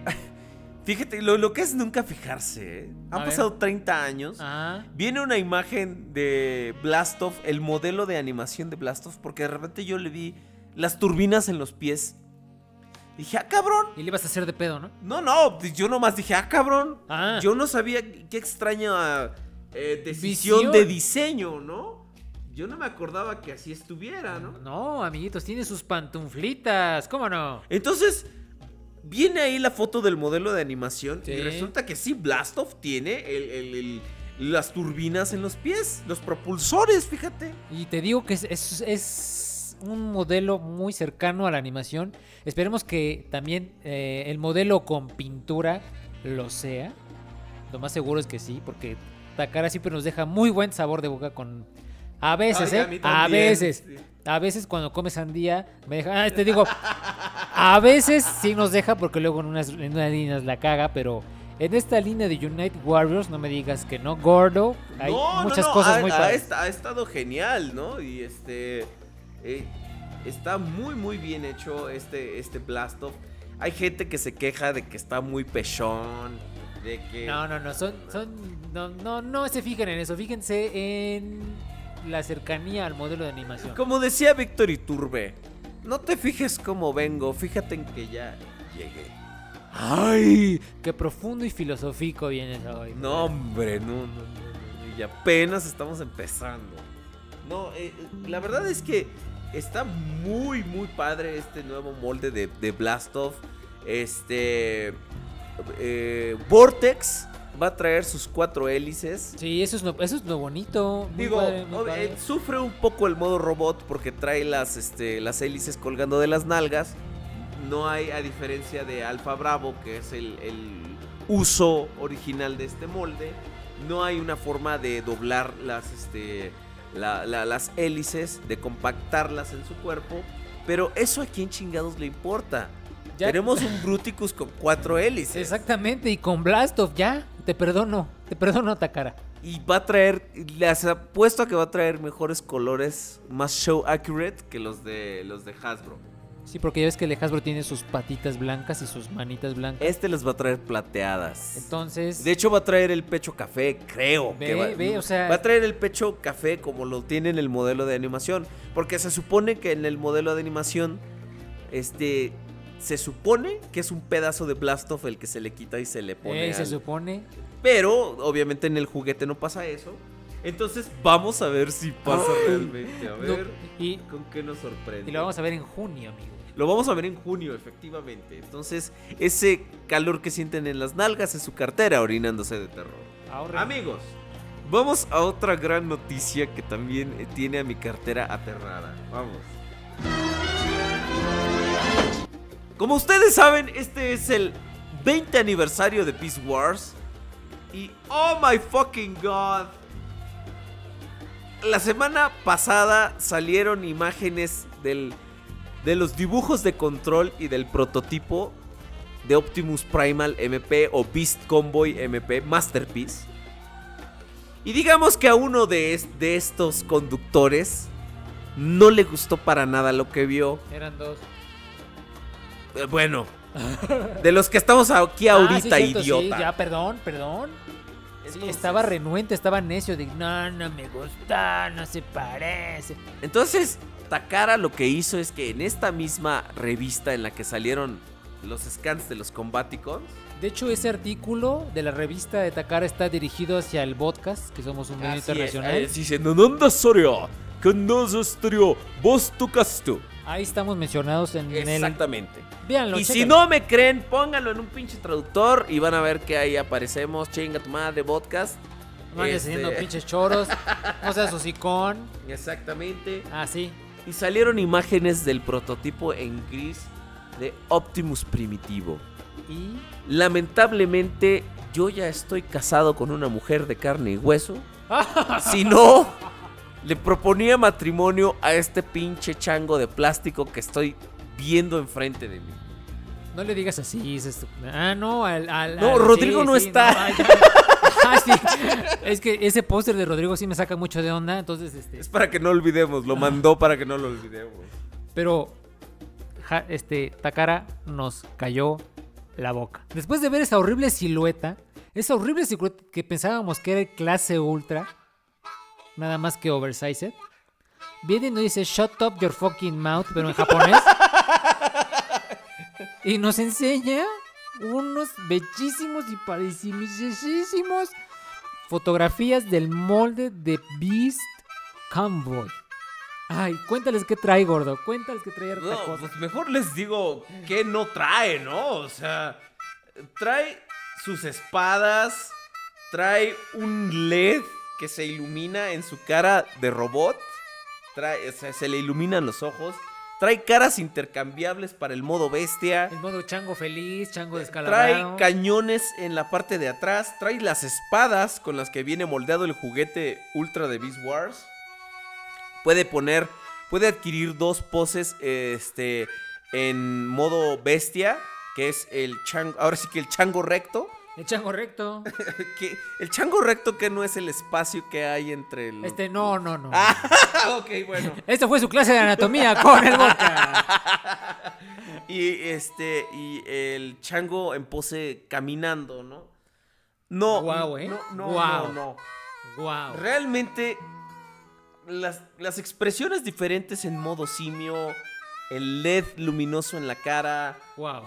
Fíjate, lo, lo que es nunca fijarse. ¿eh? Han A ver. pasado 30 años. Ah, Viene una imagen de Blastoff, el modelo de animación de Blastoff, porque de repente yo le vi las turbinas en los pies. Dije, ah, cabrón. y le ibas a hacer de pedo, ¿no? No, no, yo nomás dije, ah, cabrón. Ah. Yo no sabía qué extraña eh, decisión Visión. de diseño, ¿no? Yo no me acordaba que así estuviera, ¿no? No, amiguitos, tiene sus pantuflitas, ¿cómo no? Entonces, viene ahí la foto del modelo de animación y resulta que sí, Blastoff tiene el- el- el- las turbinas en los pies, los propulsores, fíjate. Y te digo que es, es- es un modelo muy cercano a la animación. Esperemos que también eh, el modelo con pintura lo sea. Lo más seguro es que sí, porque Takara siempre nos deja muy buen sabor de boca con... A veces, Ay, ¿eh? A, veces. sí. A veces cuando come sandía, me deja... Ah, te digo, a veces sí nos deja porque luego en unas, en unas líneas la caga, pero... En esta línea de Unite Warriors, no me digas que no, gordo. Hay No, no, muchas no, cosas ha, muy padres. ha estado genial, ¿no? Y este. eh, está muy, muy bien hecho este, este Blastoff. Hay gente que se queja de que está muy pechón. De que. No, no, no, son, son, no, no, no se fijen en eso, fíjense en la cercanía al modelo de animación. Como decía Víctor Iturbe, no te fijes cómo vengo, fíjate en que ya llegué. ¡Ay! Qué profundo y filosófico vienes hoy. No, hombre, no, no, no, no, Y apenas estamos empezando. No, eh, eh, la verdad es que está muy, muy padre este nuevo molde de, de Blastoff. Este. eh, Vortex va a traer sus cuatro hélices. Sí, eso es lo, eso es lo bonito. muy Digo, padre, muy ob- padre. eh, sufre un poco el modo robot porque trae las, este, las hélices colgando de las nalgas. No hay, a diferencia de Alfa Bravo, que es el, el uso original de este molde, no hay una forma de doblar las, este, la- la- las hélices, de compactarlas en su cuerpo. Pero eso a quién chingados le importa. Ya- Tenemos un Bruticus con cuatro hélices. Exactamente, y con Blastoff ya, te perdono, te perdono Takara. Y va a traer, les apuesto a que va a traer mejores colores, más show accurate que los de los de Hasbro. Sí, porque ya ves que el Hasbro tiene sus patitas blancas y sus manitas blancas. Este les va a traer plateadas. Entonces, De hecho va a traer el pecho café, creo. Ve, que va, ve, o sea- va a traer el pecho café como lo tiene en el modelo de animación. Porque se supone que en el modelo de animación, este, se supone que es un pedazo de Blastoff el que se le quita y se le pone. eh, se al- supone. Pero obviamente en el juguete no pasa eso. Entonces vamos a ver si pasa Ay, realmente. A no, ver y, con qué nos sorprende. y lo vamos a ver en junio, amigo. Lo vamos a ver en junio, efectivamente. Entonces, ese calor que sienten en las nalgas es su cartera orinándose de terror. Amigos, vamos a otra gran noticia que también eh, tiene a mi cartera aterrada. Vamos. Como ustedes saben, este es el 20 aniversario de Beast Wars. Y oh my fucking god. La semana pasada salieron imágenes del, de los dibujos de control y del prototipo de Optimus Primal MP o Beast Convoy MP Masterpiece. Y digamos que a uno de, de estos conductores no le gustó para nada lo que vio. Eran dos. Eh, Bueno, de los que estamos aquí Ah, ahorita, sí, cierto, sí, idiota. ya, perdón, perdón. Sí, Entonces- estaba renuente, estaba necio de no, no me gusta, no se parece. Entonces, Takara lo que hizo es que en esta misma revista en la que salieron los scans de los Combaticons, De hecho, ese artículo de la revista de Takara está dirigido hacia el podcast, que somos un medio Así es, internacional. ahí dice, Ahí estamos mencionados en el. Exactamente. Véanlo, Y si no me creen, pónganlo en un pinche traductor y van a ver que ahí aparecemos. Chinga tu madre, podcast. No andes Este- haciendo pinches choros. No seas hocicón. Exactamente. Ah, sí. Y salieron imágenes del prototipo en gris de Optimus Primitivo. Y. Lamentablemente, yo ya estoy casado con una mujer de carne y hueso. si no, le proponía matrimonio a este pinche chango de plástico que estoy viendo enfrente de mí. No le digas así. es esto- Ah, no, al. al- No, al- Rodrigo no está. ay. Ah, sí. Es que ese póster de Rodrigo sí me saca mucho de onda. Entonces, este. Es para que no olvidemos, lo mandó para que no lo olvidemos. Pero ja- este Takara nos cayó la boca. Después de ver esa horrible silueta, esa horrible silueta que pensábamos que era clase ultra, nada más que oversized, viene y nos dice shut up your fucking mouth, pero en japonés. y nos enseña unos bellísimos y parecidísimos fotografías del molde de Beast Convoy. Ay, cuéntales qué trae, gordo. Cuéntales qué trae No, cosa. pues mejor les digo que no trae, ¿no? O sea, trae sus espadas, trae un LED que se ilumina en su cara de robot, trae, sea, se le iluminan los ojos, trae caras intercambiables para el modo bestia, El modo chango feliz, chango trae descalabrado. cañones en la parte de atrás, trae las espadas con las que viene moldeado el juguete Ultra de Beast Wars. Puede poner, puede adquirir dos poses este, en modo bestia, que es el chango, ahora sí que el chango recto. El chango recto. El chango recto que no es el espacio que hay entre el... Este, no, no, no. Ah, ok, bueno. Esta fue su clase de anatomía con el vodka. Y este, y el chango en pose caminando, ¿no? No, Guau, ¿eh? no, no, Guau. no, no. Wow. Realmente, las, las expresiones diferentes en modo simio, el LED luminoso en la cara, Wow.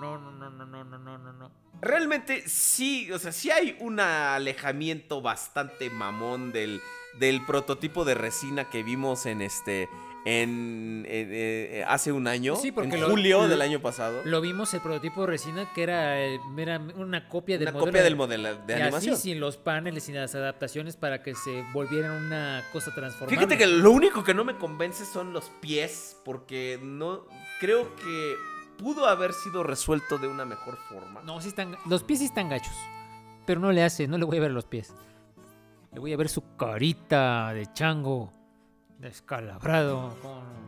No, no, no, no, no, no, no, no, no. realmente sí, o sea, sí hay un alejamiento bastante mamón del, del prototipo de resina que vimos en este, en, en, eh, hace un año, Sí, porque en lo- julio lo- del año pasado. Lo vimos el prototipo de resina que era, eh, era una copia del una modelo. copia del modelo de y animación. Así, sin los paneles, sin las adaptaciones para que se volvieran una cosa transformable. Fíjate que lo único que no me convence son los pies, porque no creo que pudo haber sido resuelto de una mejor forma. No, sí están, los pies sí están gachos. Pero no le hace, no le voy a ver los pies. Le voy a ver su carita de chango descalabrado. con-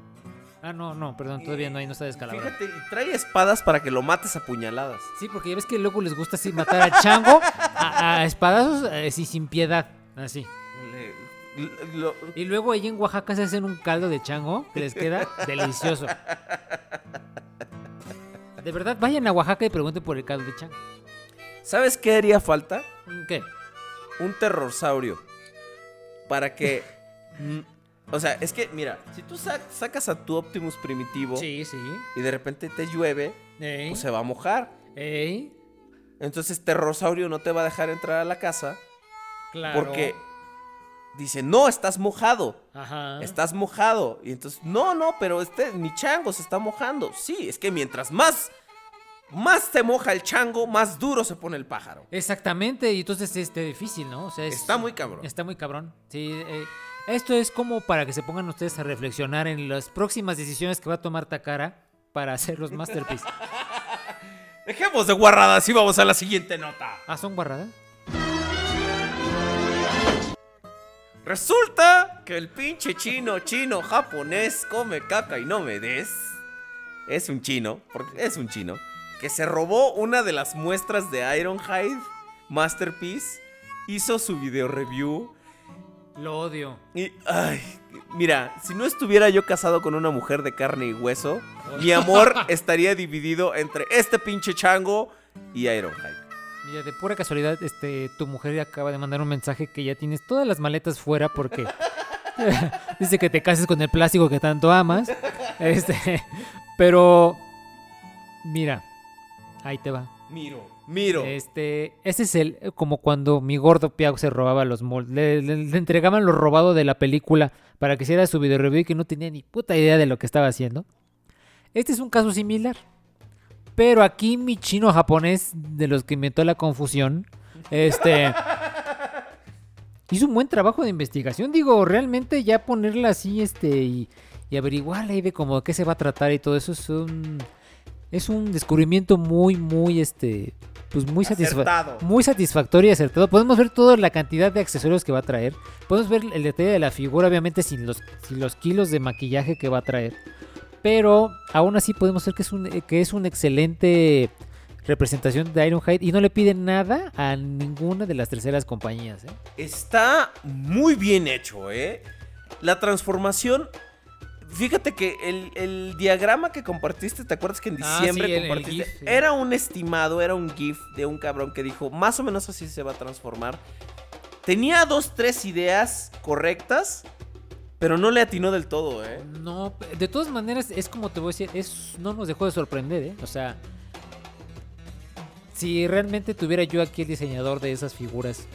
Ah, no, no, perdón, todavía no, ahí no está descalabrado. Fíjate, y trae espadas para que lo mates a puñaladas. Sí, porque ya ves que luego les gusta así matar a chango a, a espadazos eh, así sin piedad. Así. Le- l- lo- Y luego ahí en Oaxaca se hacen un caldo de chango que les queda delicioso. De verdad, vayan a Oaxaca y pregunten por el caldo de chango. ¿Sabes qué haría falta? ¿Qué? Un terrorsaurio. Para que... o sea, es que, mira, si tú sa- sacas a tu Optimus primitivo Sí, sí. y de repente te llueve, Ey, pues se va a mojar. ey, Entonces Terrosaurio no te va a dejar entrar a la casa claro. porque dice, no, estás mojado. Ajá. Estás mojado. Y entonces, no, no, pero este, mi chango se está mojando. Sí, es que mientras más, más se moja el chango, más duro se pone el pájaro. Exactamente, y entonces es este, difícil, ¿no? O sea, es- Está muy cabrón. Está muy cabrón. Sí, eh, esto es como para que se pongan ustedes a reflexionar en las próximas decisiones que va a tomar Takara para hacer los Masterpiece. Dejemos de guarradas y vamos a la siguiente nota. ah, son guarradas. Resulta que el pinche chino, chino, japonés, come caca y no me des. Es un chino, porque es un chino, que se robó una de las muestras de Ironhide Masterpiece, hizo su video review Lo odio. y, ay, mira, si no estuviera yo casado con una mujer de carne y hueso, mi amor estaría dividido entre este pinche chango y Ironhide. Mira, de pura casualidad, este, tu mujer acaba de mandar un mensaje que ya tienes todas las maletas fuera porque dice que te cases con el plástico que tanto amas. Este, pero mira, ahí te va. Miro, miro. Este, ese es el como cuando mi gordo Piau se robaba los moldes, le, le- le entregaban lo robado de la película para que hiciera su video review y que no tenía ni puta idea de lo que estaba haciendo. Este es un caso similar. Pero aquí mi chino japonés de los que inventó la confusión, este hizo un buen trabajo de investigación, digo, realmente ya ponerla así este y, y averiguarla y de como de qué se va a tratar y todo eso es un es un descubrimiento muy muy este pues muy satisfa- muy satisfactorio y acertado. Podemos ver toda la cantidad de accesorios que va a traer. Podemos ver el detalle de la figura, obviamente sin los, sin los kilos de maquillaje que va a traer. Pero aún así podemos ver que es un, que es una excelente representación de Ironhide y no le pide nada a ninguna de las terceras compañías. ¿eh? Está muy bien hecho, ¿eh? La transformación. Fíjate que el, el diagrama que compartiste, ¿te acuerdas que en Ah, diciembre sí, el- el compartiste? GIF, sí. Era un estimado, era un GIF de un cabrón que dijo, más o menos así se va a transformar. Tenía dos, tres ideas correctas, pero no le atinó del todo, ¿eh? No, de todas maneras, es como te voy a decir, es, no nos dejó de sorprender, ¿eh? O sea, si realmente tuviera yo aquí el diseñador de esas figuras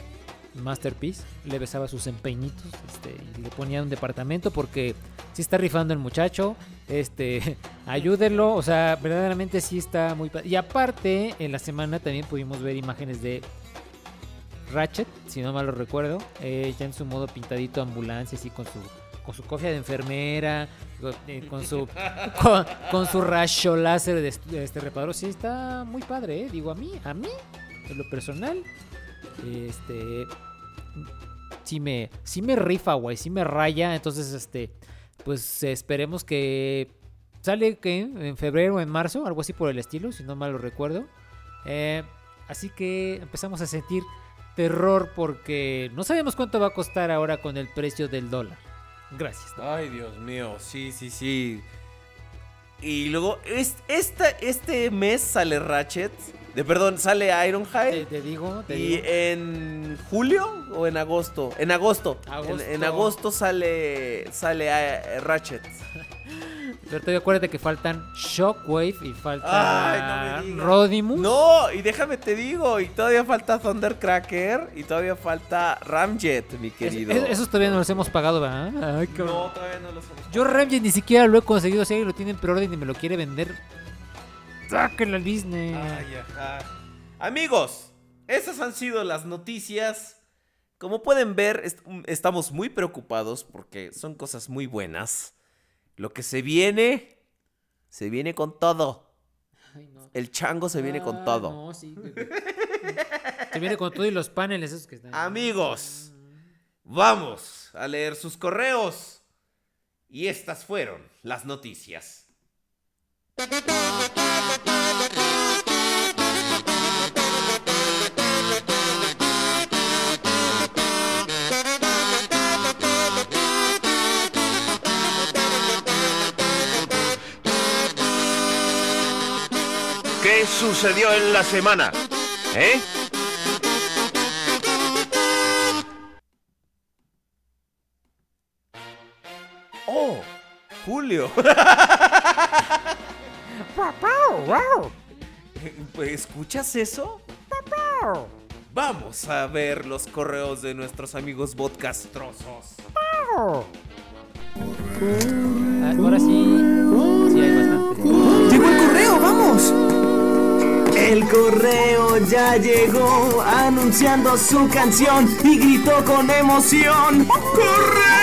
Masterpiece, le besaba sus empeñitos este, y le ponía un departamento porque sí está rifando el muchacho, este, ayúdenlo, o sea, verdaderamente sí está muy... Y aparte, en la semana también pudimos ver imágenes de Ratchet, si no mal lo recuerdo, eh, ya en su modo pintadito ambulancia, así con su con su cofia de enfermera, con, eh, su con, su rayo láser de, est- de este reparador. Sí, está muy padre, ¿eh? Digo, a mí, a mí, en lo personal, este, sí me, sí me rifa, güey, sí me raya. Entonces, este, pues esperemos que sale que en febrero o en marzo, algo así por el estilo, si no mal lo recuerdo. Eh, así que empezamos a sentir terror porque no sabemos cuánto va a costar ahora con el precio del dólar. Gracias. Ay, Dios mío, sí, sí, sí. Y luego, es- esta, este mes sale Ratchet. De, perdón, sale Te, Ironhide. te digo, te Y digo. en julio o en agosto? En agosto. En- En, Agosto. sale sale eh, Ratchet. Pero todavía acuérdate que faltan Shockwave y falta Ay, no me digas. Rodimus. No, y déjame te digo, y todavía falta Thundercracker y todavía falta Ramjet, mi querido. es- esos todavía no los hemos pagado, ¿verdad? Ay. No, todavía no los hemos Yo Ramjet ni siquiera lo he conseguido. Si alguien lo tiene en preorden y me lo quiere vender, sáquenlo al Disney. Ay, ajá. Amigos, esas han sido las noticias. Como pueden ver, est- mm, estamos muy preocupados porque son cosas muy buenas. Lo que se viene, se viene con todo. Ay, no. El chango se viene con Ah, todo. No, sí. Se viene con todo y los paneles esos que están. Amigos, vamos a leer sus correos. Y estas fueron las noticias. ¿Qué sucedió en la semana? ¿Eh? ¡Oh! Julio. Pues, ¿Escuchas eso? Vamos a ver los correos de nuestros amigos podcastrosos. Ah, Ahora sí. Sí, hay bastante. ¡Llegó el correo, vamos! El correo ya llegó anunciando su canción y gritó con emoción. ¡Correo!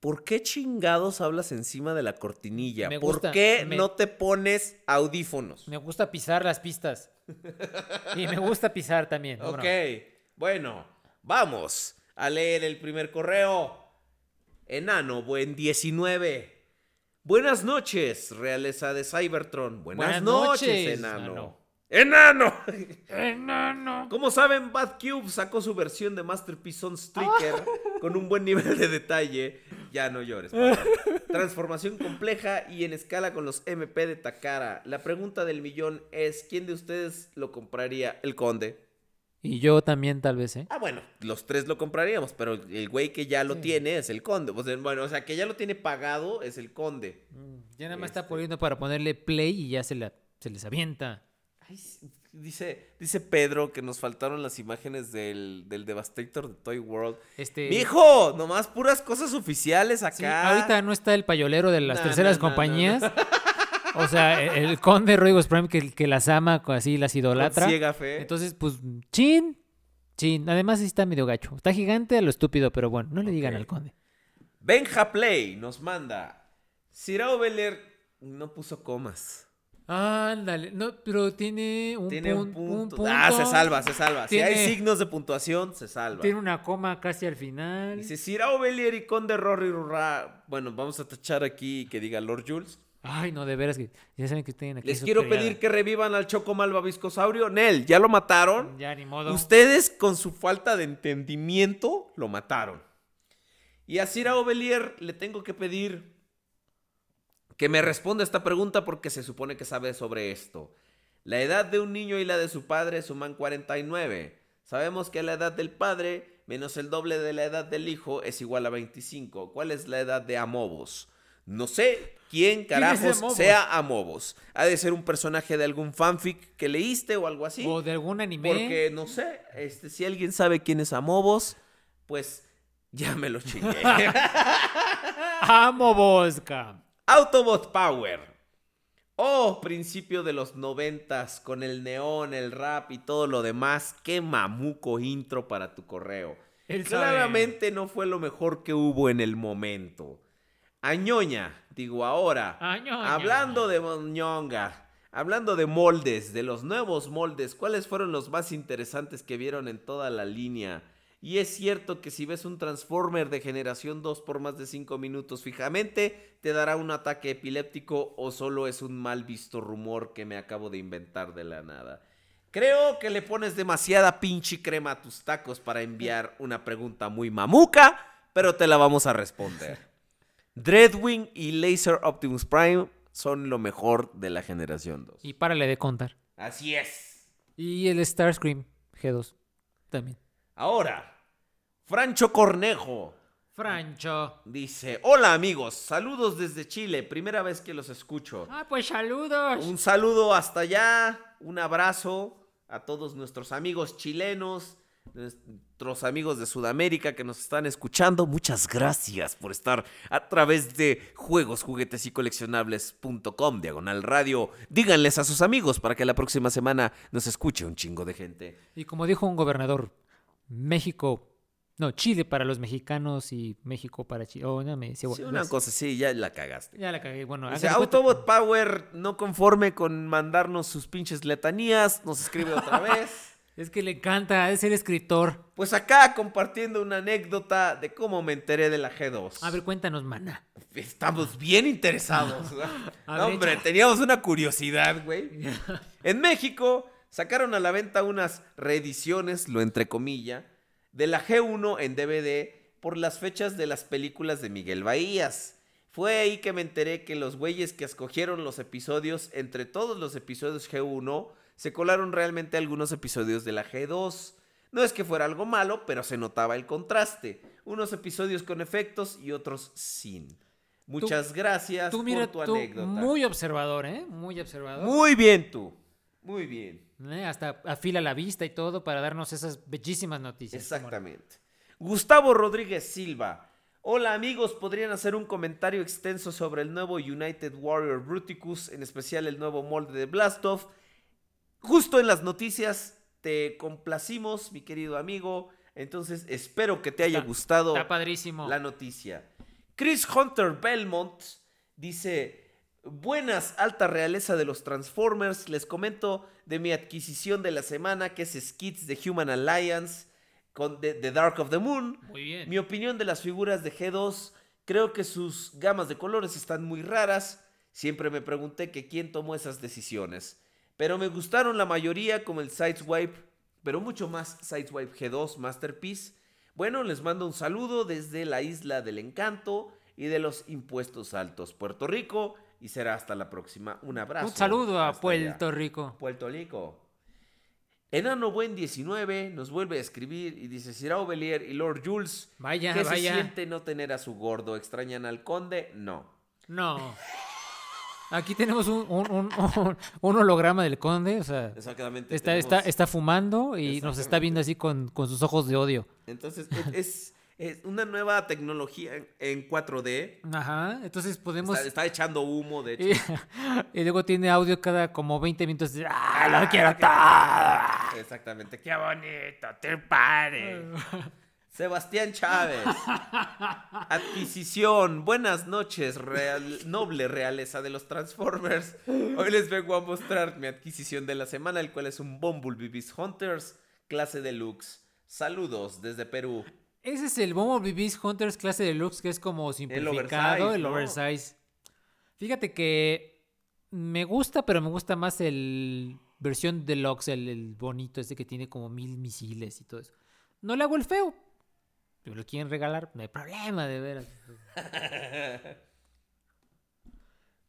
¿Por qué chingados hablas encima de la cortinilla? Me ¿Por gusta, qué me- no te pones audífonos? Me gusta pisar las pistas. Y me gusta pisar también. Ok, bueno, vamos a leer el primer correo. Enano, buen 19. Buenas noches, realeza de Cybertron. Buenas, Buenas noches, noches, enano. enano. ¡Enano! Como saben, Bad Cube sacó su versión de Masterpiece on Striker con un buen nivel de detalle. Ya no llores. papá. Transformación compleja y en escala con los MP de Takara. La pregunta del millón es: ¿quién de ustedes lo compraría? El conde. Y yo también, tal vez, ¿eh? Ah, bueno, los tres lo compraríamos, pero el güey que ya lo tiene es el conde. O sea, bueno, o sea, que ya lo tiene pagado es el conde. Ya nada más está Este. poniendo para ponerle play y ya se, la, se les avienta. Ay, sí, dice, dice Pedro que nos faltaron las imágenes del, del Devastator de Toy World. Este, Mijo, nomás puras cosas oficiales acá. sí, ahorita no está el payolero de las No, terceras no, no, no, compañías. O sea, el, el conde Roigos Prime que, que las ama, así las idolatra. Con ciega fe. Entonces, pues, chin, chin. Además, sí está medio gacho. Está gigante a lo estúpido, pero bueno, no le digan al conde. Benja Play nos manda. Ciro Beller no puso comas. Ándale, no, pero tiene un, Tiene un pun- punto. punto. Ah, se salva, se salva. Si hay signos de puntuación, se salva. Tiene una coma casi al final. Dice Ciro Bellier y Conde Rory Rurra. Bueno, vamos a tachar aquí que diga Lord Jules. Ay, no, de veras que ya saben que tienen aquí. Les quiero pedir que revivan al Choco Malvaviscosaurio. Nel, ¿ya lo mataron? Ya, ni modo. Ustedes, con su falta de entendimiento, lo mataron. Y a Cira Ovelier le tengo que pedir que me responda esta pregunta porque se supone que sabe sobre esto. La edad de un niño y la de su padre suman 49. Sabemos que la edad del padre menos el doble de la edad del hijo es igual a 25. ¿Cuál es la edad de Amobos? No sé quién carajos sea Amobos. Ha de ser un personaje de algún fanfic que leíste o algo así. O de algún anime. Porque no sé, este, si alguien sabe quién es Amobos, pues ya me lo chingué. Amo Bosca. Autobot Power. Oh, principio de los noventas, con el neón, el rap y todo lo demás. Qué mamuco intro para tu correo. Él sabe. Claramente no fue lo mejor que hubo en el momento. Añoña, digo ahora. Añoña. Hablando de moñonga, hablando de moldes, de los nuevos moldes, ¿cuáles fueron los más interesantes que vieron en toda la línea? Y es cierto que si ves un Transformer de generación 2 por más de 5 minutos fijamente, te dará un ataque epiléptico o solo es un mal visto rumor que me acabo de inventar de la nada. Creo que le pones demasiada pinche crema a tus tacos para enviar una pregunta muy mamuca, pero te la vamos a responder. Dreadwing y Laser Optimus Prime son lo mejor de la generación 2. Y párale de contar. Así es. Y el Starscream G2 también. Ahora, Francho Cornejo. Francho. Dice, hola amigos, saludos desde Chile, primera vez que los escucho. Ah, pues saludos. Un saludo hasta allá, un abrazo a todos nuestros amigos chilenos, nuestros amigos de Sudamérica que nos están escuchando. Muchas gracias por estar a través de juegos, juguetes y coleccionables.com, diagonal radio. Díganles a sus amigos para que la próxima semana nos escuche un chingo de gente. Y como dijo un gobernador, México, no, Chile para los mexicanos y México para Chile. Oh, no me decía, Sí, una cosa, sí, ya la cagaste. Ya la cagué. Bueno, hágase cuenta- Autobot Power, no conforme con mandarnos sus pinches letanías, nos escribe otra vez. Es que le encanta, es el escritor. Pues acá compartiendo una anécdota de cómo me enteré de la G2. A ver, cuéntanos, mana. Estamos bien interesados. A No, ver, hombre, teníamos una curiosidad, güey. En México sacaron a la venta unas reediciones, lo entre comillas, de la G1 en DVD por las fechas de las películas de Miguel Bahías. Fue ahí que me enteré que los güeyes que escogieron los episodios, entre todos los episodios G1, se colaron realmente algunos episodios de la G2. No es que fuera algo malo, pero se notaba el contraste. Unos episodios con efectos y otros sin. Muchas gracias Tú mira, por tu tú, anécdota. muy observador, ¿eh? Muy observador. Muy bien tú. Muy bien. ¿Eh? Hasta afila la vista y todo para darnos esas bellísimas noticias. Exactamente. Gustavo Rodríguez Silva. Hola amigos, ¿podrían hacer un comentario extenso sobre el nuevo United Warrior Bruticus, en especial el nuevo molde de Blastoff? Justo en las noticias te complacimos, mi querido amigo. Entonces espero que te haya Está- gustado Está padrísimo. la noticia. Chris Hunter Belmont dice, buenas alta realeza de los Transformers, les comento de mi adquisición de la semana que es Skits de Human Alliance con The, The Dark of the Moon. Muy bien. Mi opinión de las figuras de G2, creo que sus gamas de colores están muy raras. Siempre me pregunté que quién tomó esas decisiones. Pero me gustaron la mayoría como el Sideswipe, pero mucho más Sideswipe G2 Masterpiece. Bueno, les mando un saludo desde la isla del encanto y de los impuestos altos, Puerto Rico. Y será hasta la próxima. Un abrazo. Un saludo a Puerto allá. Rico. Puerto Rico. Enano Buen 19 nos vuelve a escribir y dice: Sirao Belier y Lord Jules. Vaya, ¿Qué vaya. se siente no tener a su gordo? ¿Extrañan al conde? No. No. Aquí tenemos un, un- un- un- un holograma del conde, o sea, Exactamente. está, tenemos- está, está fumando y nos está viendo así con, con sus ojos de odio. Entonces, es, es- una nueva tecnología en, en 4D. Ajá, entonces podemos... Está, está echando humo, de hecho. Y, y luego tiene audio cada como 20 minutos de... ¡Ah, lo quiero todo! Exactamente. Qué bonito, te pare. Sebastián Chávez. Adquisición. Buenas noches, real- noble realeza de los Transformers. Hoy les vengo a mostrar mi adquisición de la semana, el cual es un Bumblebee Beast Hunters clase deluxe. Saludos desde Perú. Ese es el Bumblebee Beast Hunters clase deluxe que es como simplificado, el oversize, oversize. ¿no? Fíjate que me gusta, pero me gusta más el versión deluxe, el, el bonito, ese que tiene como mil misiles y todo eso. No le hago el feo. Si me lo quieren regalar, no hay problema, de veras.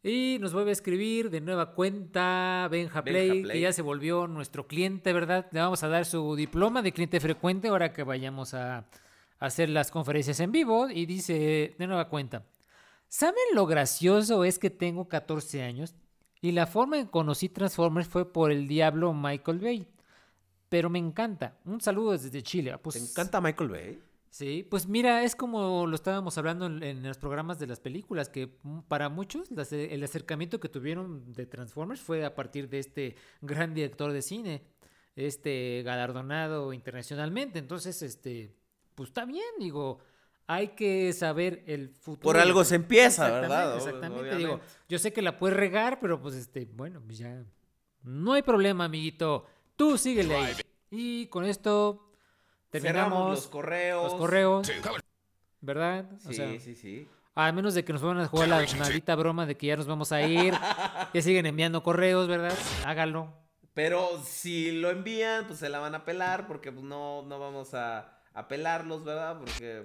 Y nos vuelve a escribir de nueva cuenta Benja Play, Benja Play. que ya se volvió nuestro cliente, ¿verdad? Le vamos a dar su diploma de cliente frecuente ahora que vayamos a hacer las conferencias en vivo. Y dice de nueva cuenta, ¿saben lo gracioso es que tengo 14 años? Y la forma en que conocí Transformers fue por el diablo Michael Bay. Pero me encanta. Un saludo desde Chile. Pues, ¿Te encanta Michael Bay? Sí, pues mira, es como lo estábamos hablando en, en los programas de las películas, que para muchos las- el acercamiento que tuvieron de Transformers fue a partir de este gran director de cine, este galardonado internacionalmente. Entonces, este, pues está bien, digo, hay que saber el futuro. Por algo se empieza, ¿verdad? Exactamente, Obviamente. digo, yo sé que la puedes regar, pero pues este, bueno, pues ya, no hay problema, amiguito, tú síguele ahí. Y con esto terminamos Cerramos los correos. los correos, ¿verdad? O Sí, sea, sí, sí. a menos de que nos vayan a jugar la maldita broma de que ya nos vamos a ir, ya siguen enviando correos, ¿verdad? Hágalo. Pero si lo envían, pues se la van a pelar porque pues, no, no vamos a, a pelarlos, ¿verdad? Porque,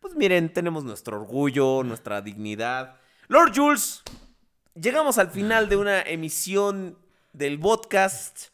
pues miren, tenemos nuestro orgullo, nuestra dignidad. Lord Jules, llegamos al final de una emisión del podcast.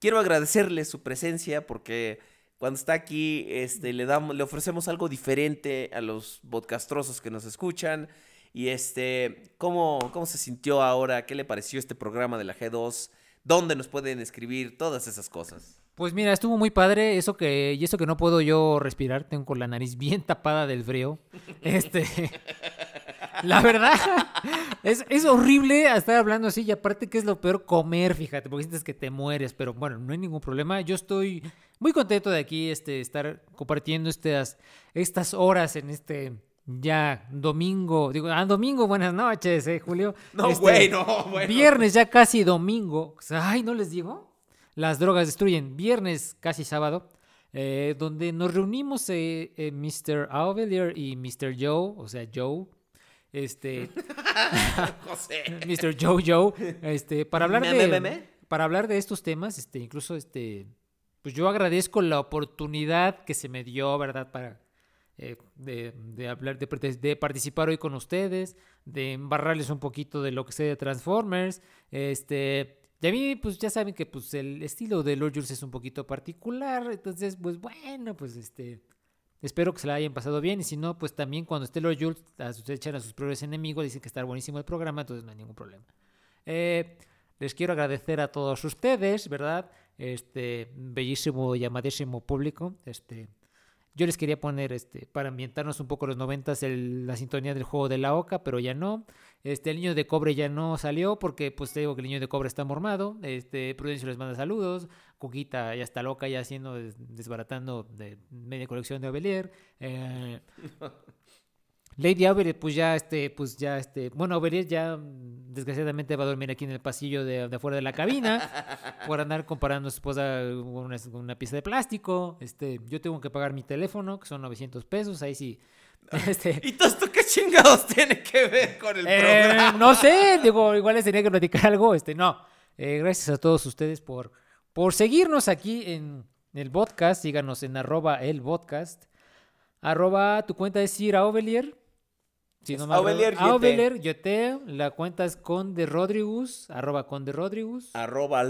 Quiero agradecerle su presencia porque Cuando está aquí, este, le damos, le ofrecemos algo diferente a los podcastrosos que nos escuchan. Y este, ¿cómo, ¿cómo se sintió ahora? ¿Qué le pareció este programa de la G2? ¿Dónde nos pueden escribir? Todas esas cosas. Pues mira, estuvo muy padre eso que y eso que no puedo yo respirar, tengo con la nariz bien tapada del frío. Este, la verdad es, es horrible estar hablando así y aparte que es lo peor comer, fíjate, porque sientes que te mueres, pero bueno, no hay ningún problema. Yo estoy muy contento de aquí este estar compartiendo estas estas horas en este ya domingo, digo, ah, domingo, buenas noches, eh, Julio. No, Este, güey, no, bueno. Viernes ya casi domingo. Ay, no les digo. Las drogas destruyen. Viernes casi sábado. eh, donde nos reunimos eh, eh, Mr. Auvelier y Mr. Joe, o sea, Joe. Este. José. Mr. Joe Joe. Este, para hablar de. me, me, me. Para hablar de estos temas, este, incluso este. Pues yo agradezco la oportunidad que se me dio, ¿verdad? Para. eh, de, de hablar, de, de participar hoy con ustedes, de embarrarles un poquito de lo que sé de Transformers. Este, y a mí, pues ya saben que pues, el estilo de Jules es un poquito particular. Entonces, pues bueno, pues este. Espero que se la hayan pasado bien. Y si no, pues también cuando esté sus- echan a sus propios enemigos, dicen que está buenísimo el programa, entonces no hay ningún problema. Eh, les quiero agradecer a todos ustedes, ¿verdad? Este bellísimo y amadísimo público. Este, yo les quería poner, este, para ambientarnos un poco los noventas, la sintonía del juego de la Oca, pero ya no. Este, el niño de cobre ya no salió porque, pues, te digo que el niño de cobre está mormado. Este, Prudencio les manda saludos. Cuquita ya está loca, ya haciendo, des- desbaratando de media colección de Ovelier. Eh, Lady Aubert, pues ya, este, pues ya, este, bueno, Aubert ya mm, desgraciadamente va a dormir aquí en el pasillo de, de afuera de la cabina por andar comparando a su esposa con una, pieza de plástico. Este, yo tengo que pagar mi teléfono, que son 900 pesos, ahí sí. Este, ¿Y todo esto qué chingados tiene que ver con el eh, programa? no sé, digo, igual les tenía que platicar algo, este, no. Eh, gracias a todos ustedes por, por seguirnos aquí en el podcast, síganos en arroba el podcast, arroba tu cuenta es Sir Auvelier. Si Es no mal Auvelier recuerdo. Yote. Auvelier Yote, la cuenta es Conde Rodrigus, arroba Conde Rodrigus. Arroba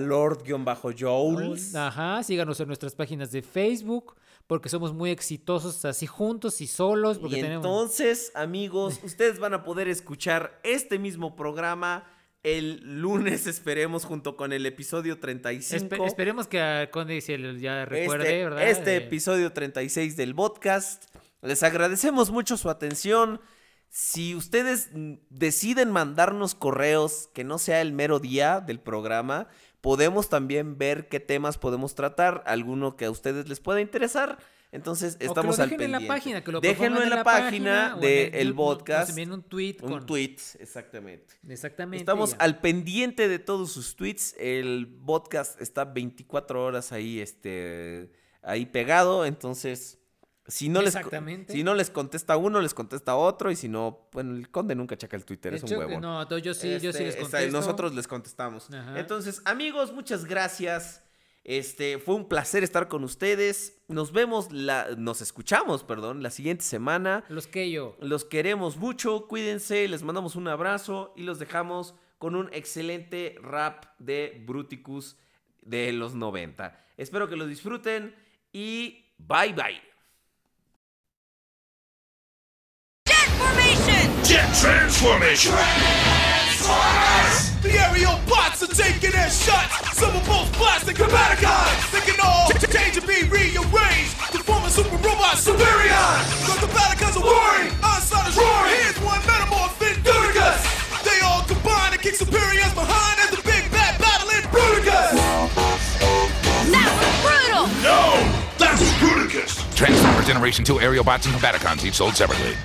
Lord-Joules. Ajá, síganos en nuestras páginas de Facebook, porque somos muy exitosos así juntos y solos, porque Y tenemos... entonces, amigos, ustedes van a poder escuchar este mismo programa el lunes, esperemos, junto con el episodio 35. Espe- esperemos que a Conde se ya recuerde, este, ¿verdad? este Eh, episodio 36 del podcast. Les agradecemos mucho su atención. Si ustedes deciden mandarnos correos que no sea el mero día del programa, podemos también ver qué temas podemos tratar, alguno que a ustedes les pueda interesar. Entonces, O que lo estamos al dejen en la pendiente. página, que lo Déjenlo en la página del el- nos- nos podcast. envíen un tweet Un con- tweet, exactamente. Exactamente. Estamos ya. al pendiente de todos sus tweets. El podcast está 24 horas ahí, este, ahí pegado. Entonces, si no, les, si no les contesta uno, les contesta otro. Y si no, bueno, el conde nunca checa el Twitter, es un huevo. No, yo sí, yo sí les Este, está- contesto. nosotros les contestamos. Ajá. Entonces, amigos, muchas gracias. Este, fue un placer estar con ustedes. Nos vemos, la, nos escuchamos, perdón, la siguiente semana. Los que yo. Los queremos mucho, cuídense, les mandamos un abrazo y los dejamos con un excelente rap de Bruticus de los 90. Espero que lo disfruten y bye bye. Jet transformation. The aerial bots are taking their shots. Some are both plastic combaticons. They can all change and be rearranged to form a super robot Superion. The combaticons are warring. Onslaught is roaring. Here's one metamorph in Bruticus. They all combine to kick Superions behind as the big bad battle in Bruticus. That was brutal! No, that's Bruticus. Transformers Generation 2 Aerial Bots and Combaticons, each sold separately.